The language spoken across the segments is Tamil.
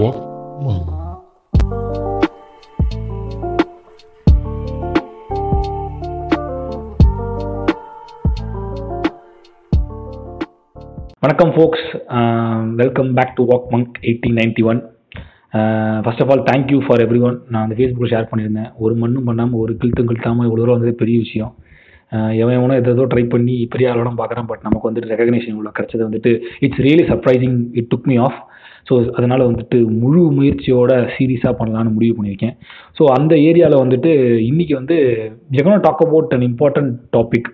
வணக்கம் folks welcome back to walk monk eighteen ninety one first of all thank you for everyone நான் அந்த ஃபேஸ்புக்கில் ஷேர் பண்ணியிருந்தேன். ஒரு மண்ணும் பண்ணாமல் ஒரு கிழ்த்தும் கிழ்த்தாமல் இவ்வளோ தூரம் வந்தது பெரிய விஷயம். எவன் எவனோ எதோ ட்ரை பண்ணி பெரிய ஆளோட பார்க்குறான். பட் நமக்கு வந்துட்டு ரெகக்னேஷன் இவ்வளோ கிடச்சது வந்துட்டு it's really surprising it took me off so அதனால் வந்துட்டு முழு முயற்சியோட சீரியஸாக பண்ணலான்னு முடிவு பண்ணியிருக்கேன். ஸோ அந்த ஏரியாவில் வந்துட்டு இன்னைக்கு வந்து ஜெகனோ talk about an important topic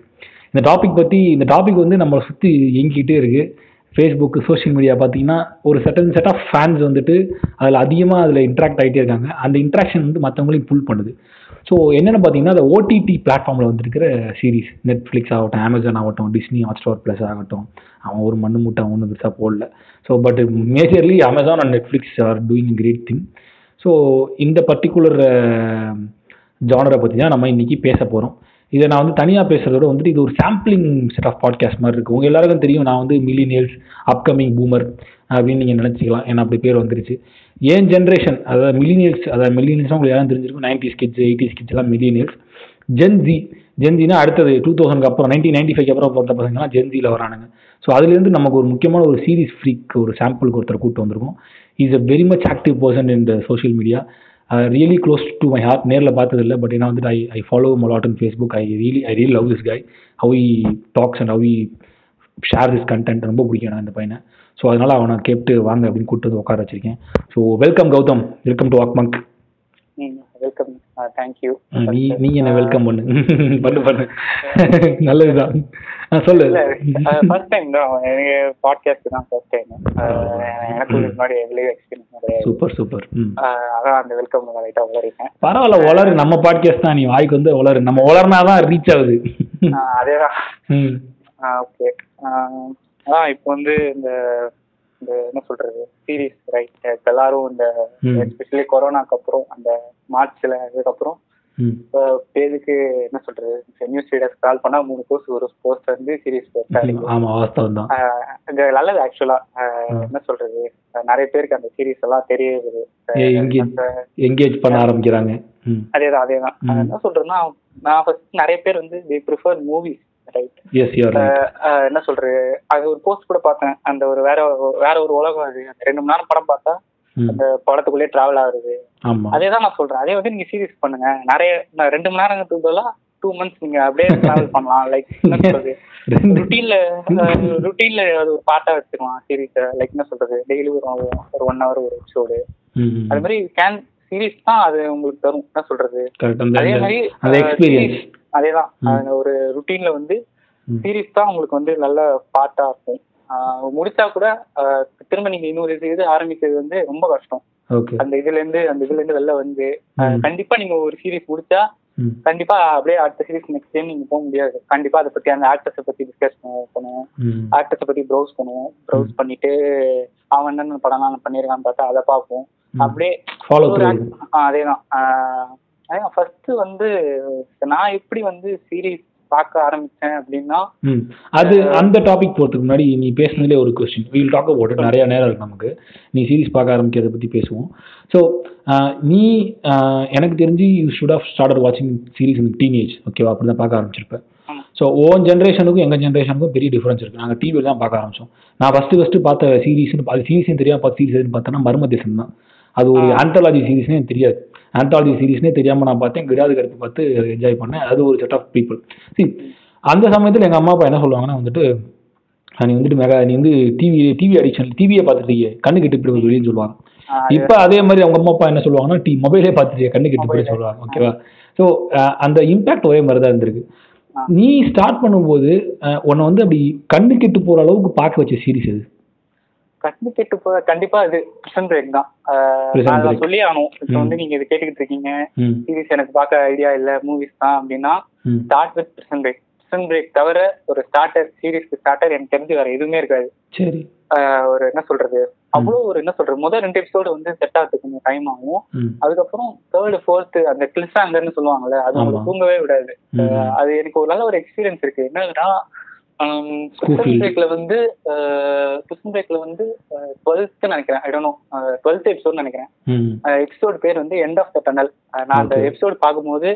இந்த டாபிக் பற்றி இந்த டாபிக் வந்து நம்மளை சுற்றி இயங்கிக்கிட்டே இருக்குது ஃபேஸ்புக்கு சோஷியல் மீடியா பார்த்தீங்கன்னா ஒரு செட்டன் செட் ஆஃப் ஃபேன்ஸ் வந்துட்டு அதில் அதிகமாக அதில் இன்ட்ராக்ட் ஆகிட்டே இருக்காங்க. அந்த இன்ட்ராக்ஷன் வந்து மற்றவங்களையும் புல் பண்ணுது. ஸோ என்னென்னு பார்த்தீங்கன்னா அந்த ஓடிடி பிளாட்ஃபார்மில் வந்துருக்கிற சீரிஸ் நெட்ஃப்ளிக்ஸ் ஆகட்டும் அமேசான் ஆகட்டும் டிஸ்னி ஹாட்ஸ்டார் ப்ளஸ் ஆகட்டும் அவன் ஒரு மண்ணு மூட்டை அவன் ஒன்றும் பெருசாக போடல. So but majorly Amazon and Netflix are doing great thing so இந்த பர்டிகுலர் ஜானரை பற்றி தான் நம்ம இன்றைக்கி பேச போகிறோம் இதை நான் வந்து தனியாக பேசுகிறதோட வந்துட்டு இது ஒரு சாம்பிளிங் செட் ஆஃப் பாட்காஸ்ட் மாதிரி இருக்கும் உங்கள் எல்லாருக்கும் தெரியும் நான் வந்து மில்லினியல்ஸ் அப்கமிங் பூமர் அப்படின்னு நீங்கள் நினச்சிக்கலாம். ஏன்னா அப்படி பேர் வந்துருச்சு. ஏன் ஜென்ரேஷன் அதாவது மில்லினியல்ஸ் அதாவது மில்லினியல்ஸ் உங்களுக்கு யாரும் தெரிஞ்சிருக்கும். நைன்டிஸ் கிட்ஸ் எயிட்டிஸ் கிட்ஸ் எல்லாம் மில்லினியல்ஸ் ஜென்ஜி ஜென்ஜினா அடுத்தது டூ தௌசண்ட்க்கு அப்புறம் நைன்டீன் நைன்டி ஃபைவ் அப்புறம் பிறந்த பசங்கலாம் ஜென்ஜியில் வரானுங்க. ஸோ அதுலேருந்து நமக்கு ஒரு முக்கியமான ஒரு சீரிஸ் ஃப்ரீக் ஒரு சாம்பிளுக்கு ஒருத்தர் கூட்டு வந்திருக்கோம். Is a very much active person in the social media really close to my heart நேரில் பார்த்தது இல்லை பட் ஏன்னா வந்துட்டு I I follow Malad in Facebook I really I really love this guy how he talks and how he share this content ரொம்ப பிடிக்கும் நான் இந்த பையனை. ஸோ அதனால் அவனை கேட்டு வாங்க அப்படின்னு கூப்பிட்டு வந்து உட்கார வச்சிருக்கேன். So welcome Gautham. Welcome to walk monk welcome thank you நீ நீ என்ன வெல்கம் பண்ணு. பண்ணு பண்ணு. நல்லதுதான். சொல்லு. ஃபர்ஸ்ட் டைம் தான். எனக்கு பாட்காஸ்ட் தான் ஃபர்ஸ்ட் டைம் எனக்கு முன்னாடி எதுலயும் எக்ஸ்பீரியன்ஸ் சூப்பர் சூப்பர். அதான் அந்த வெல்கம் லைட்டா உளறிட்டேன். பரவாயில்ல உளறு. நம்ம பாட்காஸ்ட் தான் நீ வாய்க்கு வந்து உளறு. நம்ம உளர்னாதான் ரீச் ஆகுது. அதேதான். ஓகே அதான் இப்போ வந்து இந்த இந்த என்ன சொல்றது சீரிஸ் ரைட் எல்லாரும் இந்த. எஸ்பெஷலி கொரோனாக்கு அப்புறம் அந்த மார்ச்ல அதுக்கப்புறம் பேருக்கு என்ன சொல்றது நியூஸ் ரீடர்ஸ் கால் பண்ணா மூணு போஸ்ட் ஒரு போஸ்ட் வந்து சீரிஸ் நல்லது ஆக்சுவலா என்ன சொல்றது நிறைய பேருக்கு அந்த சீரிஸ் எல்லாம் தெரியுது என்கேஜ் பண்ண ஆரம்பிக்கிறாங்க. அதேதான் அதேதான். என்ன சொல்றேன்னா நான் ஃபர்ஸ்ட் நிறைய பேர் வந்து தி ப்ரிஃபர் மூவிஸ் என்ன சொல்றது? அது ஒரு போஸ்ட் கூட பார்த்தேன். அந்த ஒரு வேற வேற ஒரு உலகம் அது. அந்த ரெண்டு மணி நேரம் படம் பார்த்தா அந்த படத்துக்குள்ளே டிராவல் ஆகுது. ஆமா. அதே தான் நான் சொல்றேன். அதே வந்து நீங்க சீரிஸ் பண்ணுங்க. நிறைய ரெண்டு மணி நேரத்துக்கு பதிலாக டூ மந்த்ஸ் நீங்க அப்படியே டிராவல் பண்ணலாம். லைக் என்ன சொல்றது? ருட்டீன்ல ருட்டீன்ல அது ஒரு பார்ட்டா வச்சுக்கலாம் சீரிஸ் லைக் என்ன சொல்றது? டெய்லி ஒரு ஒரு ஒன் ஹவர் ஒரு எபிசோடு. அது மாதிரி கேன் சீரிஸ் தான் அது உங்களுக்கு தரும். என்ன சொல்றது? அதே மாதிரி அதேதான். ஒரு ருட்டீன்ல வந்து. சீரிஸ் தான் உங்களுக்கு வந்து நல்ல பார்ட்டா இருக்கும். முடிச்சா கூட திரும்ப நீங்க இன்னொரு இது ஆரம்பிக்கிறது வந்து ரொம்ப கஷ்டம். அந்த இதுல இருந்து அந்த இதுல இருந்து வெளில வந்து. கண்டிப்பா நீங்க ஒரு சீரிஸ் முடிச்சா கண்டிப்பா அப்படியே அடுத்த சீரிஸ் நெக்ஸ்ட் டைம் நீங்க போக முடியாது. கண்டிப்பா அதை பத்தி அந்த ஆக்டர்ஸை பத்தி டிஸ்கஸ் பண்ணுவோம். ஆக்டர்ஸை பத்தி ப்ரௌஸ் பண்ணுவோம். ப்ரௌஸ் பண்ணிட்டு அவன் என்னென்ன படம்லாம் பண்ணியிருக்கான்னு பார்த்தா அதை பார்ப்போம். அப்படியே அதேதான். ஃபர்ஸ்ட் வந்து நான் எப்படி வந்து சீரிஸ் பார்க்க ஆரம்பிச்சேன் அப்படின்னா அது அந்த டாபிக் போகிறதுக்கு முன்னாடி நீ பேசுனதுலேயே ஒரு கொஸ்டின் வீல் டாக் அபவுட் நிறைய நேரம் இருக்கு நமக்கு. நீ சீரிஸ் பார்க்க ஆரம்பிக்கிறத பற்றி பேசுவோம். ஸோ நீ எனக்கு தெரிஞ்சு யூ ஷுட் ஆஃப் ஸ்டார்டட் வாட்சிங் சீரிஸ் இன் டீனேஜ் ஓகேவா அப்படி தான் பார்க்க ஆரம்பிச்சிருப்பேன். ஸோ ஓன் ஜென்ரேஷனுக்கும் எங்கள் ஜென்ரேஷனுக்கும் பெரிய டிஃபரன்ஸ் இருக்குது நாங்கள் டிவியில் தான் பார்க்க ஆரம்பிச்சோம். நான் ஃபஸ்ட்டு ஃபஸ்ட்டு பார்த்த சீரிஸ்னு அது சீரிஸ்னு தெரியாம பார்த்த சீரிஸ் எதுன்னு பார்த்தோன்னா மர்ம தேசம் தான். அது ஒரு ஆந்தாலஜி சீரிஸ்னே எனக்கு தெரியாது. ஆந்தாலஜி சீரிஸ்னே தெரியாமல் நான் பார்த்தேன். கிடாது கருத்து பார்த்து என்ஜாய் பண்ணேன். அது ஒரு செட் ஆஃப் பீப்புள் see அந்த சமயத்தில் எங்கள் அம்மா அப்பா என்ன சொல்லுவாங்கன்னா வந்துட்டு "ஆ, நீ வந்துட்டு மெகா நீ வந்து டிவி டிவி அடிக்ஷன் டிவியை பார்த்துட்டு கண்ணு கெட்டு போய் வெளியே சொல்லுவாங்க. இப்போ அதே மாதிரி அவங்க அம்மா அப்பா என்ன சொல்லுவாங்கன்னா டி மொபைலே பார்த்துட்டு கண்ணு கெட்டு போய் சொல்லுவாங்க. ஓகேவா ஸோ அந்த இம்பாக்ட் ஒரே மாதிரி தான் இருந்திருக்கு. நீ ஸ்டார்ட் பண்ணும்போது உன்னை வந்து அப்படி கண்ணு கெட்டு போகிற அளவுக்கு பார்க்க வச்ச சீரிஸ் அது கண்ணு கெட்டு போ கண்டிப்பா இது பிரசன்ட் பிரேக் தான். நான். சொல்லி ஆகணும் இப்போ. வந்து நீங்க இது கேட்டுக்கிட்டு இருக்கீங்க. சீரிஸ் எனக்கு பார்க்க ஐடியா இல்ல மூவிஸ் தான் அப்படின்னா start with present break present break தவிர ஒரு ஸ்டார்டர் சீரிஸ்க்கு ஸ்டார்டர் எனக்கு தெரிஞ்சு வேற எதுவுமே இருக்காது. சரி. ஒரு என்ன சொல்றது? அவ்வளோ ஒரு என்ன சொல்றது? முதல் ரெண்டு எபிசோடு வந்து செட் ஆகிறதுக்கு கொஞ்சம் டைம் ஆகும். அதுக்கப்புறம் தேர்டு ஃபோர்த்து அந்த கிளிஸ்டாங்கர்னு சொல்லுவாங்கல்ல அது. உங்களுக்கு தூங்கவே விடாது. அது எனக்கு ஒரு நல்ல ஒரு எக்ஸ்பீரியன்ஸ் இருக்கு. என்னன்னா School field. பிரேக்ல வந்து பிரிசன் பிரேக்ல வந்து டுவெல்த் நினைக்கிறேன். I don't know twelfth episode நினைக்கிறேன். எபிசோட் பேர் வந்து எண்ட் ஆஃப் த டனல் நான் அந்த. எபிசோட் பார்க்கும்போது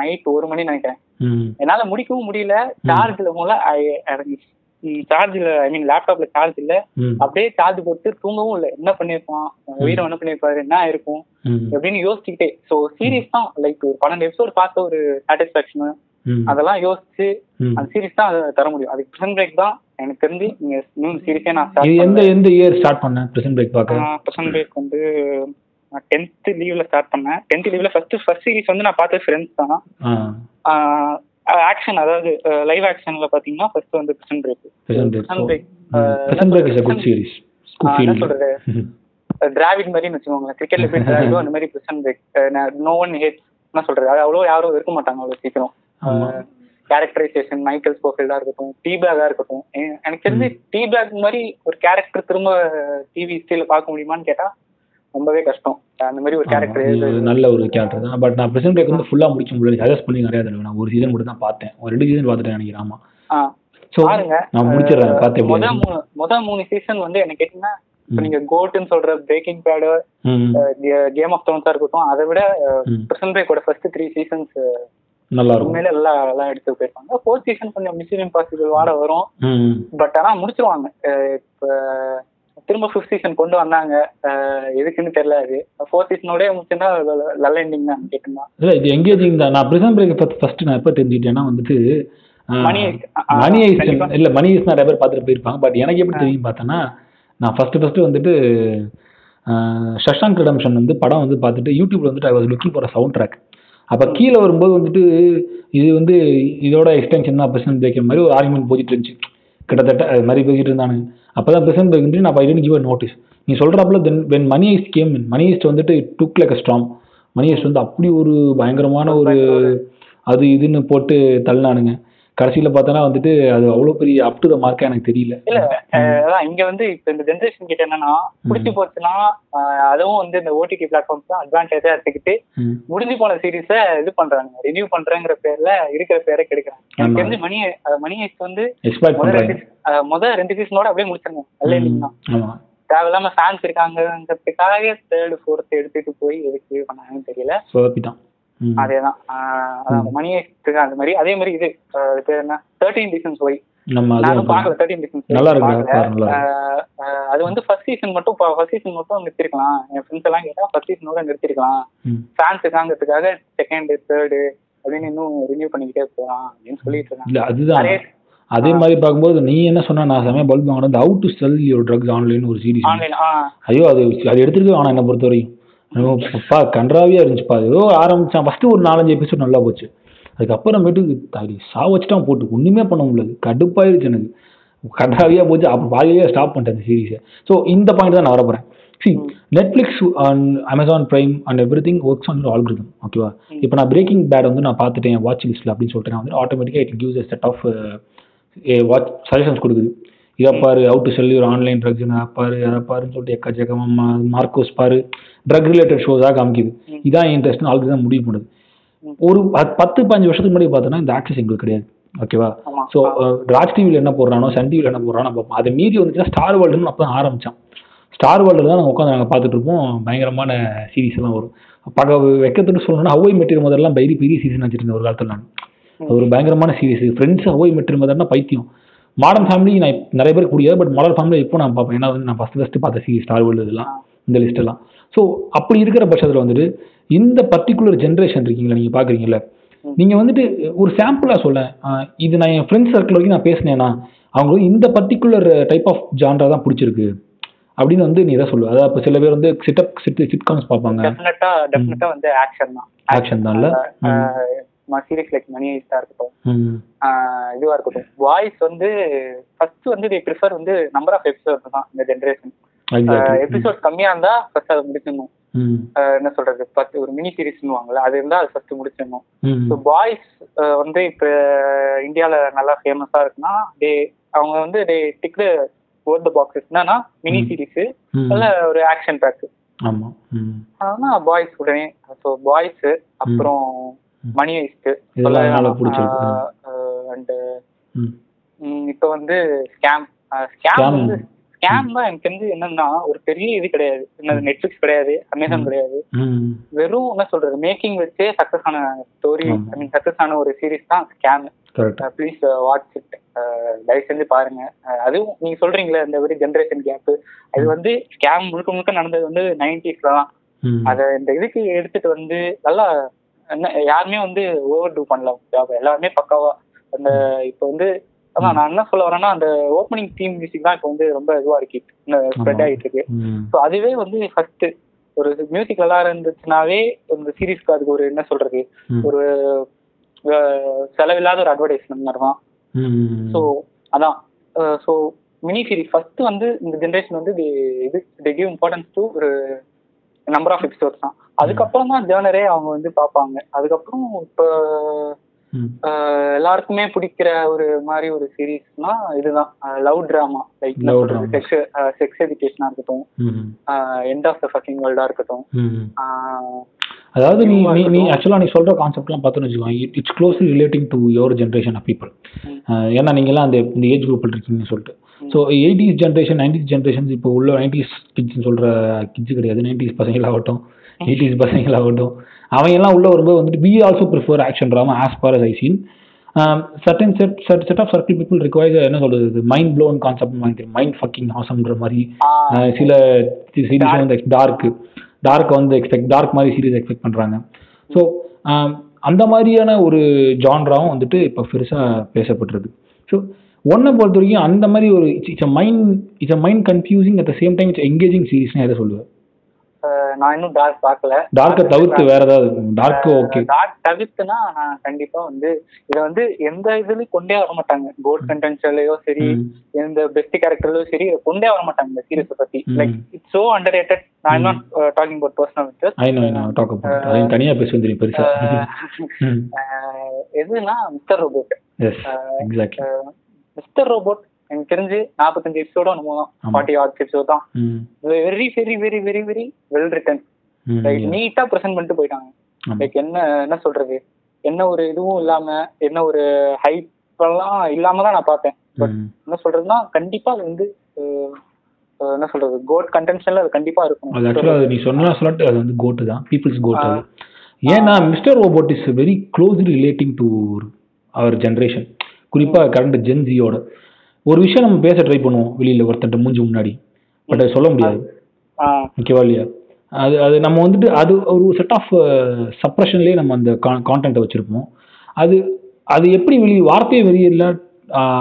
நைட் ஒரு மணி நினைக்கிறேன். என்னால முடிக்கவும் முடியல. சார்ஜ்ல மூல சார்ஜ்ல ஐ மீன் லேப்டாப்ல சார்ஜ் இல்ல. அப்படியே சார்ஜ் போட்டு தூங்கவும் இல்லை. என்ன பண்ணிருப்பான்? வீரம் என்ன பண்ணிருப்பாரு? என்ன இருக்கும் அப்படின்னு யோசிச்சுக்கிட்டே. ஸோ சீரிஸ் தான் லைக் ஒரு பன்னெண்டு எபிசோட் பார்த்த ஒரு சாட்டிஸ்பாக்சன் அதெல்லாம் யோசிச்சு அந்த சீரிஸ் தான் அதை தர முடியும். அதுக்கு ப்ரிசன் பிரேக் தான் எனக்கு தெரிஞ்சு நீங்க நியூ சீரிஸே நான் எந்த எந்த இயர் ஸ்டார்ட் பண்ண? பிரசன்ட் பிரேக் பார்க்க? ப்ரிசன் பிரேக் வந்து நான் டென்த் லீவ்ல ஸ்டார்ட் பண்ணேன். டென்த் லீவ்ல ஃபர்ஸ்ட் ஃபர்ஸ்ட் சீரிஸ் வந்து நான் பார்த்த ஃப்ரெண்ட்ஸ் தான்? ஆக்ஷன் அதாவது லைவ் ஆக்ஷன்ல பாத்தீங்கன்னா ஃபர்ஸ்ட் வந்து prison break prison break present break is a feel சொல்றது? டிராவிட் மாதிரி வச்சுக்கோங்களேன். கிரிக்கெட்ல போய் டிராவிடோ அந்த மாதிரி prison break no one hate என்ன சொல்றது? அது அவ்வளோ யாரும் இருக்க மாட்டாங்க அவ்வளோ சீக்கிரம். கேரக்டரைசேஷன் மைக்கேல் ஸ்போஃபீல்டா இருக்கட்டும் டீ பேக்கா இருக்கட்டும். எனக்கு தெரிஞ்சு டீ பேக் மாதிரி ஒரு கேரக்டர் திரும்ப டிவி ஸ்டீல பார்க்க முடியுமான்னு கேட்டா ரொம்பவே கஷ்டம். அந்த மாதிரி ஒரு கேரக்டர் நல்ல ஒரு கேரக்டர் தான். பட் நான் பிரசன்ட் பிரேக் வந்து ஃபுல்லா முடிக்க முடியல. சஜஸ்ட் பண்ணி நிறைய தடவை. நான் ஒரு சீசன் மட்டும் தான் பார்த்தேன். ஒரு ரெண்டு சீசன் பார்த்துட்டேன் நினைக்கிறேன் ஆமா ஸோ பாருங்க. நான் முடிச்சிடுறேன். பார்த்து முத எப்படி மூணு சீசன் வந்து எனக்கு கேட்டீங்கன்னா இப்ப. நீங்க கோட்டுன்னு சொல்ற பிரேக்கிங் பேடு கேம் ஆஃப் த்ரோன்ஸா இருக்கட்டும் அதை விட ம். பிரசன் பிரேக்கோட ஃபர்ஸ்ட் த்ரீ சீசன்ஸ் நல்லா இருக்கும். உண்மையில எல்லாம் எல்லாம் எடுத்து போயிருப்பாங்க. ஃபோர்த் சீசன் கொஞ்சம் மிஷன் இம்பாசிபிள் வாட வரும் பட் ஆனா முடிச்சிருவாங்க. இப்ப திரும்ப ஃபிஃப்த் சீசன் கொண்டு வந்தாங்க. எதுக்குன்னு தெரியல அது. ஃபோர்த் சீசனோடய முடிச்சுன்னா நல்ல எண்டிங் தான் கேட்டுனா இல்லை இது எங்கேஜிங் தான்? நான் பிரசன்ட் பிரேக் ஃபர்ஸ்ட் ஃபர்ஸ்ட் நான் எப்போ தெரிஞ்சுக்கிட்டேன்னா வந்துட்டு மணி மணி ஐஸ் இல்லை மணி ஐஸ் நிறைய பேர் பார்த்துட்டு போயிருப்பாங்க. பட் எனக்கு எப்படி தெரியும் பார்த்தோன்னா நான் ஃபர்ஸ்ட் ஃபர்ஸ்ட் வந்துட்டு ஷஷாங்க் ரிடம்ஷன் வந்து படம் வந்து பார்த்துட்டு யூடியூப்ல வந்துட்டு I was looking for soundtrack அப்போ கீழே வரும்போது வந்துட்டு இது வந்து இதோட எக்ஸ்டென்ஷன் தான் பிரசன்ட் பிரேக் மாதிரி ஒரு ஆர்குமெண்ட் போயிட்டு இருந்துச்சு. கிட்டத்தட்ட அது மாதிரி போயிட்டு இருந்தானுங்க அப்போ தான் பிரசன்ட் வந்து நான் ஐ டென்ட் கிவ் நோட்டீஸ் நீ சொல்கிறப்பல then when Money Heist game money heist வந்துட்டு took like a strong money heist வந்து அப்படி ஒரு பயங்கரமான ஒரு அது இதுன்னு போட்டு தள்ளினானுங்க. கடைசியில் பார்த்தோன்னா வந்துட்டு அது அவ்வளோ பெரிய அப் டு த மார்க்காக எனக்கு தெரியல. இல்ல அதான் இங்க வந்து இப்ப இந்த ஜென்ரேஷன் கிட்ட என்னன்னா பிடிச்சி போச்சுன்னா அதுவும் வந்து இந்த ஓடிடி பிளாட்ஃபார்ம்ஸ் தான் அட்வான்டேஜா எடுத்துக்கிட்டு முடிஞ்சு போன சீரிஸ இது பண்றாங்க. ரிவ்யூ பண்றேங்கிற பேர்ல இருக்கிற பேரை கெடுக்கிறாங்க. எனக்கு தெரிஞ்சு மணி அஹ் மணி ஐஸ் வந்து முதல் ரெண்டு சீசனோட அப்படியே முடிச்சிருங்க. நல்ல ஆமாம் தேவையில்லாம ஃபேன்ஸ் இருக்காங்கிறதுக்காக தேர்டு ஃபோர்த் எடுத்துட்டு போய் எதுக்கு பண்ணாங்கன்னு தெரியல. சொதப்பிட்டான். அதேதான். அதான் அந்த மணி ஐஸ்க்கு அந்த மாதிரி அதே மாதிரி இது பேர் என்ன? தேர்ட்டீன் ரீசன்ஸ் ஒய் நானும் பார்க்கல தேர்ட்டீன் ரீசன்ஸ் அது வந்து ஃபர்ஸ்ட் சீசன் மட்டும் ஃபர்ஸ்ட் சீசன் மட்டும் நிறுத்திருக்கலாம் என் ஃப்ரெண்ட்ஸ் எல்லாம் கேட்டா ஃபர்ஸ்ட் சீசனோட நிறுத்திருக்கலாம் ஃபேன்ஸ் இருக்காங்கிறதுக்காக செகண்ட் தேர்டு அப்படின்னு இன்னும் ரினியூ பண்ணிக்கிட்டே போலாம் அப்படின்னு சொல்லிட்டு இருக்காங்க. அதே மாதிரி பார்க்கும்போது நீ என்ன சொன்ன? நான் செமையா பல்ப் வாங்கினது how to sell drugs online ஒரு சீரிஸ் ஐயோ அது அது எடுத்துருக்கே வேணாம் என்னை பொறுத்த வரைக்கும் அப்பா கன்றாவியாக இருந்துச்சுப்பா. ஏதோ ஆரம்பிச்சான். ஃபஸ்ட்டு ஒரு நாலஞ்சு எபிசோட் நல்லா போச்சு. அதுக்கப்புறமேட்டு அப்படி சா வச்சுட்டான் போட்டு. ஒன்றுமே பண்ண முடியல. கடுப்பாயிருச்சு எனக்கு. கன்றாவியாக போச்சு. அப்புறம் பாதியிலேயே ஸ்டாப் பண்ணிட்டேன் அந்த சீரிஸை ஸோ இந்த பாயிண்ட் தான் நான் வர போகிறேன் see Netflix and Amazon Prime and everything works on algorithm ஓகேவா இப்போ நான் பிரேக்கிங் பேட் வந்து நான் பார்த்துட்டேன். வாட்ச் லிஸ்ட்டில் அப்படின்னு சொல்லிட்டு நான் வந்து ஆட்டோமேட்டிக்காக it gives set of watch suggestions கொடுக்குது. இதை பாரு out to sell your online drugs அதை பாரு அதை பாருன்னு சொல்லிட்டு எக்கச்சக்கமா மார்க்கோஸ் பாரு ட்ரக் ரிலேட்டட் ஷோஸாக காமிக்குது. இதான் இன்ட்ரெஸ்ட்னு ஆல்ரெடி தான் முடிவு பண்ணுது. ஒரு பத்- பத்து பதினஞ்சு வருஷத்துக்கு முன்னாடி பார்த்தோன்னா இந்த ஆக்சஸ் எங்களுக்கு கிடையாது. ஓகேவா ஸோ ராஜ் டிவியில் என்ன போடுறானோ சன் டிவியில் என்ன போடுறானோ பார்ப்போம் அதை மீறி வந்துச்சுன்னா ஸ்டார் வேர்ல்டுன்னு அப்போ தான் ஆரம்பித்தான் ஸ்டார் வேர்ல்டில் தான் நாங்கள் உட்காந்து நாங்கள் பார்த்துட்டு இருப்போம். பயங்கரமான சீரிஸ் எல்லாம் வரும். பக வைக்கிறதுன்னு சொல்லணும்னா ஹவை மெட்டீரியல் முதல்லாம் பெரிய பெரிய சீசன் வச்சுருந்தேன் ஒரு காலத்தில் நான். அது ஒரு பயங்கரமான சீரிஸ் ஃப்ரெண்ட்ஸ் ஹவை மெட்டீரியல் முதல்னா பைத்தியம். மாடர்ன் ஃபேமிலி நான் நிறைய பேர் கூடிய பட் மாடர்ன் ஃபேமிலி இப்போ நான் பார்ப்பேன். ஏன்னா வந்து நான் ஃபஸ்ட் ஃபஸ்ட்டு பார்த்த சீரிஸ் ஸ்டார் வேர்ல்டு இதெல்லாம் இந்த லிஸ்ட் எல்லாம். ஸோ அப்படி இருக்கிற பட்சத்தில் வந்துட்டு இந்த பர்டிகுலர் ஜென்ரேஷன் இருக்கீங்களா நீங்கள் பார்க்குறீங்கல்ல? நீங்கள் வந்துட்டு ஒரு சாம்பிளாக சொல்ல இது நான் என் ஃப்ரெண்ட்ஸ் சர்க்கிள் வரைக்கும் நான் பேசினேன்னா அவங்க வந்து இந்த பர்டிகுலர் டைப் ஆஃப் ஜான்ரா தான் பிடிச்சிருக்கு. அப்படின்னு வந்து நீ தான் சொல்லுவ அதாவது இப்போ சில பேர் வந்து சிட்டப் சிட் சிட்காம்ஸ் பார்ப்பாங்க. டெஃபினட்டா டெஃபினட்டா வந்து ஆக்ஷன் தான். ஆக்ஷன் தான்ல? சீரிஸ் லைக் மணி ஐஸ்டா இருக்கட்டும். இதுவா இருக்கட்டும். வாய்ஸ் வந்து ஃபர்ஸ்ட் வந்து they ப்ரிஃபர் வந்து நம்பர் ஆஃப் எபிசோட் தான் இந்த ஜென்ரேஷன். எபிசோட் கம்மியா இருந்தா ஃபர்ஸ்ட் அதை முடிச்சிடணும். என்ன சொல்றது? பத்து ஒரு மினி சீரிஸ்னுவாங்கல்ல அது இருந்தா அது ஃபர்ஸ்ட் முடிச்சிடணும். ஸோ பாய்ஸ் வந்து இப்போ இந்தியால நல்லா ஃபேமஸா இருக்குன்னா டே அவங்க வந்து they tick or the boxes என்னன்னா மினி சீரிஸ் ம். நல்ல ஒரு ஆக்ஷன் பேக் ஆமாம் ம். ஆனா பாய்ஸ் உடனே ஸோ பாய்ஸ் அப்புறம். மணி. அண்ட் ம், இப்ப வந்து ஸ்கேம் ஸ்கேம் Scam. வந்து ஸ்கேம் தான் எனக்கு தெரிஞ்சு என்னன்னா ஒரு பெரிய இது கிடையாது. என்னது நெட்ஃபிளிக்ஸ் கிடையாது அமேசான். கிடையாது. வெறும் என்ன சொல்றது மேக்கிங் வச்சே சக்சஸ் ஆன ஸ்டோரி. ஐ மீன் சக்சஸ் ஆன ஒரு சீரிஸ் தான் ஸ்கேம் ப்ளீஸ் வாட்ச் இட் தயவு செஞ்சு பாருங்க. அதுவும் நீங்க சொல்றீங்களே இந்த ஒரு ஜென்ரேஷன் கேப் அது வந்து ஸ்கேம் முழுக்க முழுக்க நடந்தது வந்து நைன்டிஸ்ல தான். அத இந்த இதுக்கு எடுத்துட்டு வந்து நல்லா யாருமே வந்து ஓவர் டூ பண்ணல ஜாப் எல்லாருமே பக்காவா அந்த இப்போ வந்து அதான் நான் என்ன சொல்ல வரேன்னா அந்த ஓப்பனிங் தீம் மியூசிக் தான் இப்போ வந்து ரொம்ப இதுவா இருக்கு. ஸ்ப்ரெட் ஆமா. ஆகிட்டு இருக்கு. ஸோ அதுவே வந்து ஃபர்ஸ்ட் ஒரு மியூசிக் நல்லா இருந்துச்சுனாவே இந்த சீரிஸ்க்கு அதுக்கு ஒரு என்ன சொல்றது. ஒரு செலவில்லாத ஒரு அட்வர்டைஸ்மெண்ட் மாதிரி தான். ஸோ அதான். ஸோ மினி சீரிஸ் ஃபர்ஸ்ட் வந்து இந்த ஜென்ரேஷன் வந்து இது they give இம்பார்ட்டன்ஸ் டு ஒரு நம்பர் ஆஃப் எபிசோட்ஸ் தான். அதுக்கப்புறம் தான் ஜேர்னரே அவங்க வந்து பார்ப்பாங்க. அதுக்கப்புறம் இப்போ எல்லாருக்குமே பிடிக்கிற ஒரு மாதிரி ஒரு சீரீஸ்னா இதுதான். Love drama. Like. Sex sex எஜுகேஷனா இருக்கட்டும். எண்ட் ஆஃப் த ஃபக்கிங் வேர்ல்டா இருக்கட்டும். அதாவது நீ நீ நீ. ஆக்சுவலாக நீ சொல்கிற கான்செப்ட்லாம் பார்த்தோன்னு வச்சுக்கோங்க it's closely relating to your generation of people. ஏன்னா நீங்களாம் அந்த இந்த ஏஜ் குரூப்பில் இருக்கீங்கன்னு சொல்லிட்டு. So eighties generation nineties generations இப்போ உள்ள நைன்டிஸ் கிட்ஸ்னு சொல்கிற கிட்ஸ் கிடையாது. நைன்டிஸ் பசங்களாகட்டும். எயிட்டிஸ் பசங்களாகட்டும் அவங்க எல்லாம் உள்ள வரும்போது வந்துட்டு we also prefer action drama as for as I seen certain set set set of circle people requires என்ன சொல்றது? Mind blown concept mind mind fucking ஹாசம்ன்ற மாதிரி. சில சீரிஸ் வந்து டார்க் டார்க் வந்து எக்ஸ்பெக்ட் டார்க் மாதிரி சீரிஸ் எக்ஸ்பெக்ட் பண்றாங்க. ஸோ அந்த மாதிரியான ஒரு ஜான்ராவும் வந்துட்டு இப்போ பெருசாக பேசப்பட்டிருக்கு. ஸோ ஒன்றை பொறுத்த வரைக்கும் அந்த மாதிரி ஒரு it's a mind it's a mind confusing at the same time it's engaging சீரிஸ்னு எதை சொல்லுவேன் நான் இன்னும் டார்க் பார்க்கல. டார்க்கை தவிர்த்து வேற ஏதாவது? டார்க் ஓகே டார்க் தவிர்த்துனா நான் கண்டிப்பா வந்து இத வந்து எந்த இதுலயும் கொண்டே வர மாட்டாங்க. கோல்ட் கண்டென்ட்லயோ சரி எந்த பெஸ்ட் கேரக்டர்லயும் சரி இதை கொண்டே வர மாட்டாங்க இந்த சீரிஸை பத்தி. Like it's so underrated நான் not talking about personal interest I know நான் டாக் அபவுட் அது தனியாக பேசுவேன் தெரியும் பெருசா. எதுனா mister robot yes exactly mister robot எனக்கு தெரிஞ்சு நாற்பத்தஞ்சு எபிசோடோ நம்ம தான். ஃபார்ட்டி ஆர்ட் எபிசோட் தான். Very very very very very well written நீட்டா ப்ரெசென்ட் பண்ணிட்டு போயிட்டாங்க. லைக் என்ன என்ன சொல்றது? என்ன ஒரு இதுவும் இல்லாம என்ன ஒரு ஹைப் எல்லாம் இல்லாம தான் நான் பார்த்தேன். பட் என்ன சொல்றதுன்னா கண்டிப்பா அது வந்து என்ன சொல்றது? கோட் கண்டென்ஷன்ல அது கண்டிப்பா இருக்கும். அது ஆக்சுவலாக நீ சொன்னா சொல்லிட்டு அது வந்து கோட்டு தான். பீப்புள்ஸ் கோட் அது. ஏன்னா mister robot is very closely relating to our generation குறிப்பாக கரண்ட் ஜென்ஜியோட ஒரு விஷயம் நம்ம பேச ட்ரை பண்ணுவோம். வெளியில் ஒருத்தன்ட்ட மூஞ்சி முன்னாடி. பட் அது சொல்ல முடியாது. ஓகேவா இல்லையா? அது அது நம்ம வந்துட்டு அது ஒரு செட் ஆஃப் சப்ரஷன்லேயே நம்ம அந்த கான்டென்ட்டை வச்சுருப்போம். அது அது எப்படி வெளியே வார்த்தையை வெளியில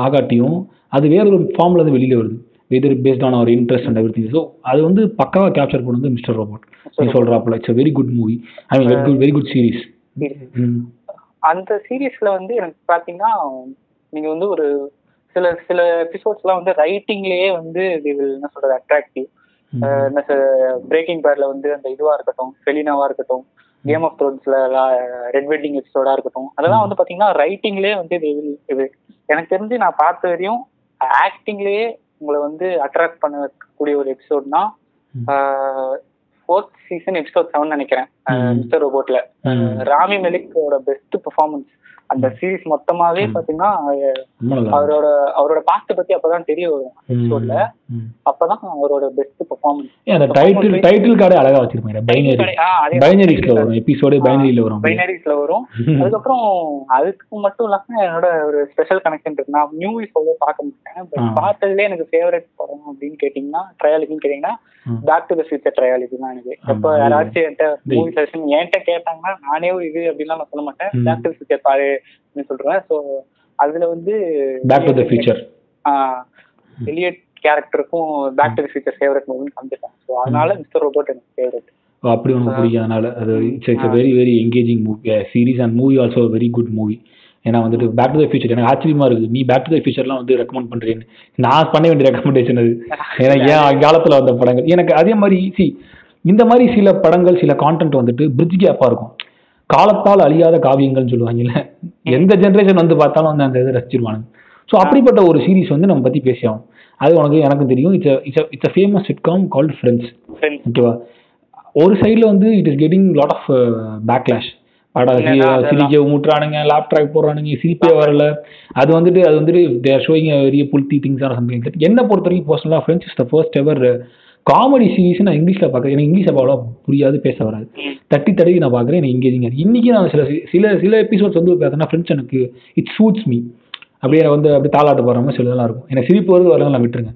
ஆகாட்டியும் அது வேற ஒரு ஃபார்மில் வந்து வெளியில் வருது. Whether based on our interest and everything so அது வந்து பக்காவாக கேப்சர் பண்ணது மிஸ்டர் ரோபோட் நீ சொல்கிறாப்புல it's very good movie I mean very good very good series அந்த சீரீஸ்ல வந்து எனக்கு பாத்தீங்கன்னா நீங்க வந்து ஒரு சில சில எபிசோட்ஸ்லாம் வந்து ரைட்டிங்லயே வந்து they will என்ன சொல்றது அட்ராக்டிவ் என்ன பிரேக்கிங் பேட்ல வந்து அந்த இதுவா இருக்கட்டும் ஃபெலினாவா இருக்கட்டும் கேம் ஆஃப் த்ரோன்ஸ்ல ரெட் வெட்டிங் எபிசோடா இருக்கட்டும் அதெல்லாம் வந்து பாத்தீங்கன்னா ரைட்டிங்லயே வந்து they will இது எனக்கு தெரிஞ்சு நான் பார்த்த வரையும் ஆக்டிங்லயே உங்களை வந்து அட்ராக்ட் பண்ணக்கூடிய ஒரு எபிசோட்னா ஃபோர்த் சீசன் எபிசோட் செவன் நினைக்கிறேன். மிஸ்டர் ரோபோட்ல ராமி மெலிக்கோட பெஸ்ட் பெர்ஃபார்மன்ஸ் அந்த சீரிஸ் மொத்தமாவே பாத்தீங்கன்னா அவரோட அவரோட பாஸ்ட் பத்தி அப்பதான் தெரிய வரும். அப்பதான் அவரோட பெஸ்ட் பெர்ஃபார்மன்ஸ் டைட்டில் டைட்டில் கார்டே அழகா வச்சிருப்பாங்க. பைனரி பைனரிஸ்ல வரும். எபிசோடே பைனரியில வரும். பைனரிஸ்ல வரும். அதுக்கப்புறம் அதுக்கு மட்டும் இல்லாம என்னோட ஒரு ஸ்பெஷல் கனெக்ஷன் இருக்கு. நான் மூவிஸ் அவ்வளோ பார்க்க மாட்டேன். பட் ஆ. பார்த்ததுலேயே எனக்கு ஃபேவரட் படம் அப்படின்னு கேட்டிங்கன்னா ட்ரையாலஜின்னு கேட்டிங்கன்னா. Back to the future trilogy தான் எனக்கு. எப்போ யாராச்சும் என்கிட்ட. மூவி சஜஷன் என்கிட்ட கேட்டாங்கன்னா நானே ஒரு இது அப்படின்லாம் நான் சொல்ல மாட்டேன். பேக் டு ஃபியூச்சர் பாரு சொல்றேன் ஸோ அதுல வந்து Back to the Future Elliot கேரக்டருக்கும் Back to the Future favourite மூவின்னு காமிச்சிட்டேன் ஸோ அதனால மிஸ்டர் ரோபோட் எனக்கு ஃபேவரட் அப்படி உனக்கு பிடிக்காதனால அது it's it's very very engaging movie series and movie also very good movie ஏன்னா வந்துட்டு பேக் டு த ஃபியூச்சர் எனக்கு ஆச்சரியமா இருக்கு நீ பேக் டு த ஃபியூச்சர்லாம் வந்து ரெக்கமெண்ட் பண்றேன்னு. நான் பண்ண வேண்டிய ரெக்கமெண்டேஷன் அது. ஏன்னா ஏன் காலத்துல வந்த படங்கள்? எனக்கு அதே மாதிரி சி இந்த மாதிரி சில படங்கள் சில கான்டென்ட் வந்துட்டு பிரிட்ஜ் கேப்பா இருக்கும். காலத்தால் அழியாத காவியங்கள்னு சொல்லுவாங்கல்ல. எந்த ஜென்ரேஷன் வந்து பார்த்தாலும் வந்து அந்த இதை ரசிச்சிருவானுங்க. ஸோ அப்படிப்பட்ட ஒரு சீரிஸ் வந்து நம்ம பத்தி பேசியாகும் அது உனக்கு எனக்கும் தெரியும். It's it's it's famous sitcom called friends ஓகேவா ஒரு சைடில் வந்து it is getting lot of backlash அதெல்லாம். சிரிக்க மூட்டுறானுங்க லேப் ட்ராக் போடுறானுங்க சிரிப்பே வரல. அது வந்துட்டு அது வந்துட்டு there showing very filthy things or something என்ன பொறுத்த வரைக்கும் பர்சனலாக friends is the first ever comedy series நான் இங்கிலீஷில் பார்க்குறேன். எனக்கு இங்கிலீஷ் அவ்வளோ புரியாது பேச வராது. தட்டி தடவி நான் பார்க்குறேன் எனக்கு இங்கேஜிங்க இன்னைக்கு நான் சில சில சில எபிசோட்ஸ் வந்து பார்த்தீங்கன்னா ஃப்ரெண்ட்ஸ் எனக்கு இட் சூட்ஸ் மீ அப்படியே வந்து அப்படியே தாளாட்டு போகிற மாதிரி சிலதெல்லாம் இருக்கும். எனக்கு சிரிப்பு வருது வரலாம் நான் விட்டுருங்க.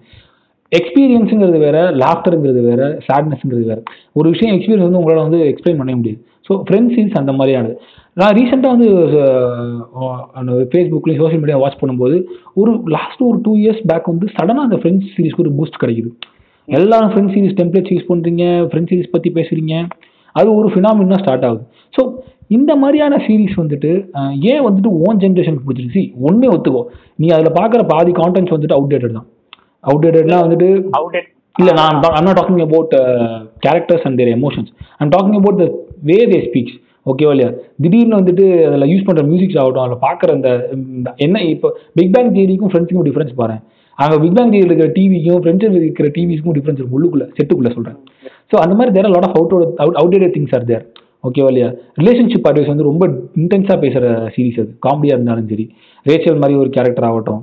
எக்ஸ்பீரியன்ஸுங்கிறது வேற லாஃப்டருங்கிறது வேற சேட்னஸ்ங்கிறது வேற. ஒரு விஷயம் எக்ஸ்பீரியன்ஸ் வந்து உங்களால் வந்து எக்ஸ்பிளைன் பண்ண முடியாது. ஸோ ஃப்ரெண்ட்ஸ் சீரிஸ் அந்த மாதிரியானது. நான் ரீசெண்டாக வந்து அந்த ஃபேஸ்புக்லேயும் சோஷியல் மீடியா வாட்ச் பண்ணும்போது ஒரு லாஸ்ட் ஒரு டூ இயர்ஸ் பேக் வந்து சடனாக அந்த ஃப்ரெண்ட்ஸ் சீரிஸ்க்கு ஒரு பூஸ்ட் கிடைக்குது. எல்லாரும் ஃப்ரெண்ட்ஸ் சீரிஸ் டெம்ப்ளேட்ஸ் யூஸ் பண்ணுறீங்க ஃப்ரெண்ட்ஸ் சீரிஸ் பற்றி பேசுகிறீங்க அது ஒரு ஃபினாமினா ஸ்டார்ட் ஆகுது. ஸோ இந்த மாதிரியான சீரிஸ் வந்துட்டு ஏன் வந்துட்டு ஓன் ஜென்ரேஷனுக்கு பிடிச்சிருச்சு ஒன்றே ஒத்துக்கோ. நீ அதில் பார்க்குற பாதி கான்டென்ட்ஸ் வந்துட்டு அவுடேட்டட் தான். அவுடேட்டட்னா வந்துட்டு அவுடேட் இல்ல நான் I'm not talking about uh, characters and their emotions. I'm talking about the way they speaks ஓகேவா இல்லையா? திடீர்னு வந்துட்டு அதில் யூஸ் பண்ணுற மியூசிக்ஸ் ஆகட்டும் அதில் பார்க்குற அந்த இந்த என்ன இப்போ பிக் பேங் தியரிக்கும் ஃப்ரெண்ட்ஸுக்கும் டிஃப்ரென்ஸ் பாரு அங்கே பிக்பேங் தியரியில் இருக்கிற டிவிக்கும் ஃப்ரெண்ட்ஸில் இருக்கிற டிவிஸ்க்கும் டிஃப்ரென்ஸ் இருக்கும் உள்ளுக்குள்ள செட்டுக்குள்ளே சொல்கிறேன் ஸோ அந்த மாதிரி there lot of out out outdated things are there ஓகேவா இல்லையா? ரிலேஷன்ஷிப் அட்வைஸ் வந்து ரொம்ப இன்டென்ஸாக பேசுகிற சீரிஸ் அது. காமெடியாக இருந்தாலும் சரி. ரேச்சல் மாதிரி ஒரு கேரக்டர் ஆகட்டும்.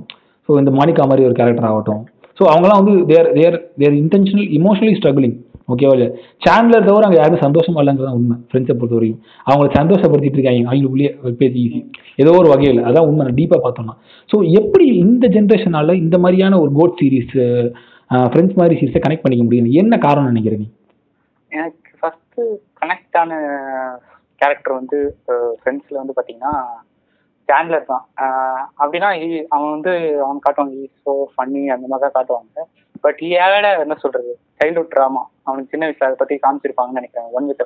ஸோ இந்த மானிகா மாதிரி ஒரு கேரக்டர் ஆகட்டும். ஸோ அவங்கலாம் வந்து their their their intentional emotionally struggling ஓகேவா இல்லையா சேனலர் தவிர அங்கே யாரும் சந்தோஷமா இல்லைங்கிறது உண்மை. ஃப்ரெண்ட்ஸை பொறுத்த வரைக்கும் அவங்கள சந்தோஷப்படுத்திட்டு இருக்காங்க. அவங்களுக்குள்ளேயே பேசி ஈஸி ஏதோ ஒரு வகையில். அதான் உண்மை. நான் டீப்பாக பார்த்தோம்னா. ஸோ எப்படி இந்த ஜென்ரேஷனால இந்த மாதிரியான ஒரு கோட் சீரீஸ் ஃப்ரெண்ட்ஸ் மாதிரி சீரீஸை கனெக்ட் பண்ணிக்க முடியும் என்ன காரணம் நினைக்கிறேன் நீ? எனக்கு ஃபர்ஸ்ட் கனெக்ட் ஆன கேரக்டர் வந்து ஃப்ரெண்ட்ஸ்ல வந்து பாத்தீங்கன்னா சேண்ட்லர் தான். அப்படின்னா அவன் வந்து அவன் காட்டுவாங்க ஈஸோ ஸோ ஃபன்னி அந்த மாதிரி தான் காட்டுவாங்க. பட் ஏட என்ன சொல்றது? சைல்ட்ஹுட் ட்ராமா அவனுக்கு சின்ன வயசுல அதை பத்தி காமிச்சிருப்பாங்கன்னு நினைக்கிறேன். ஒன் வித்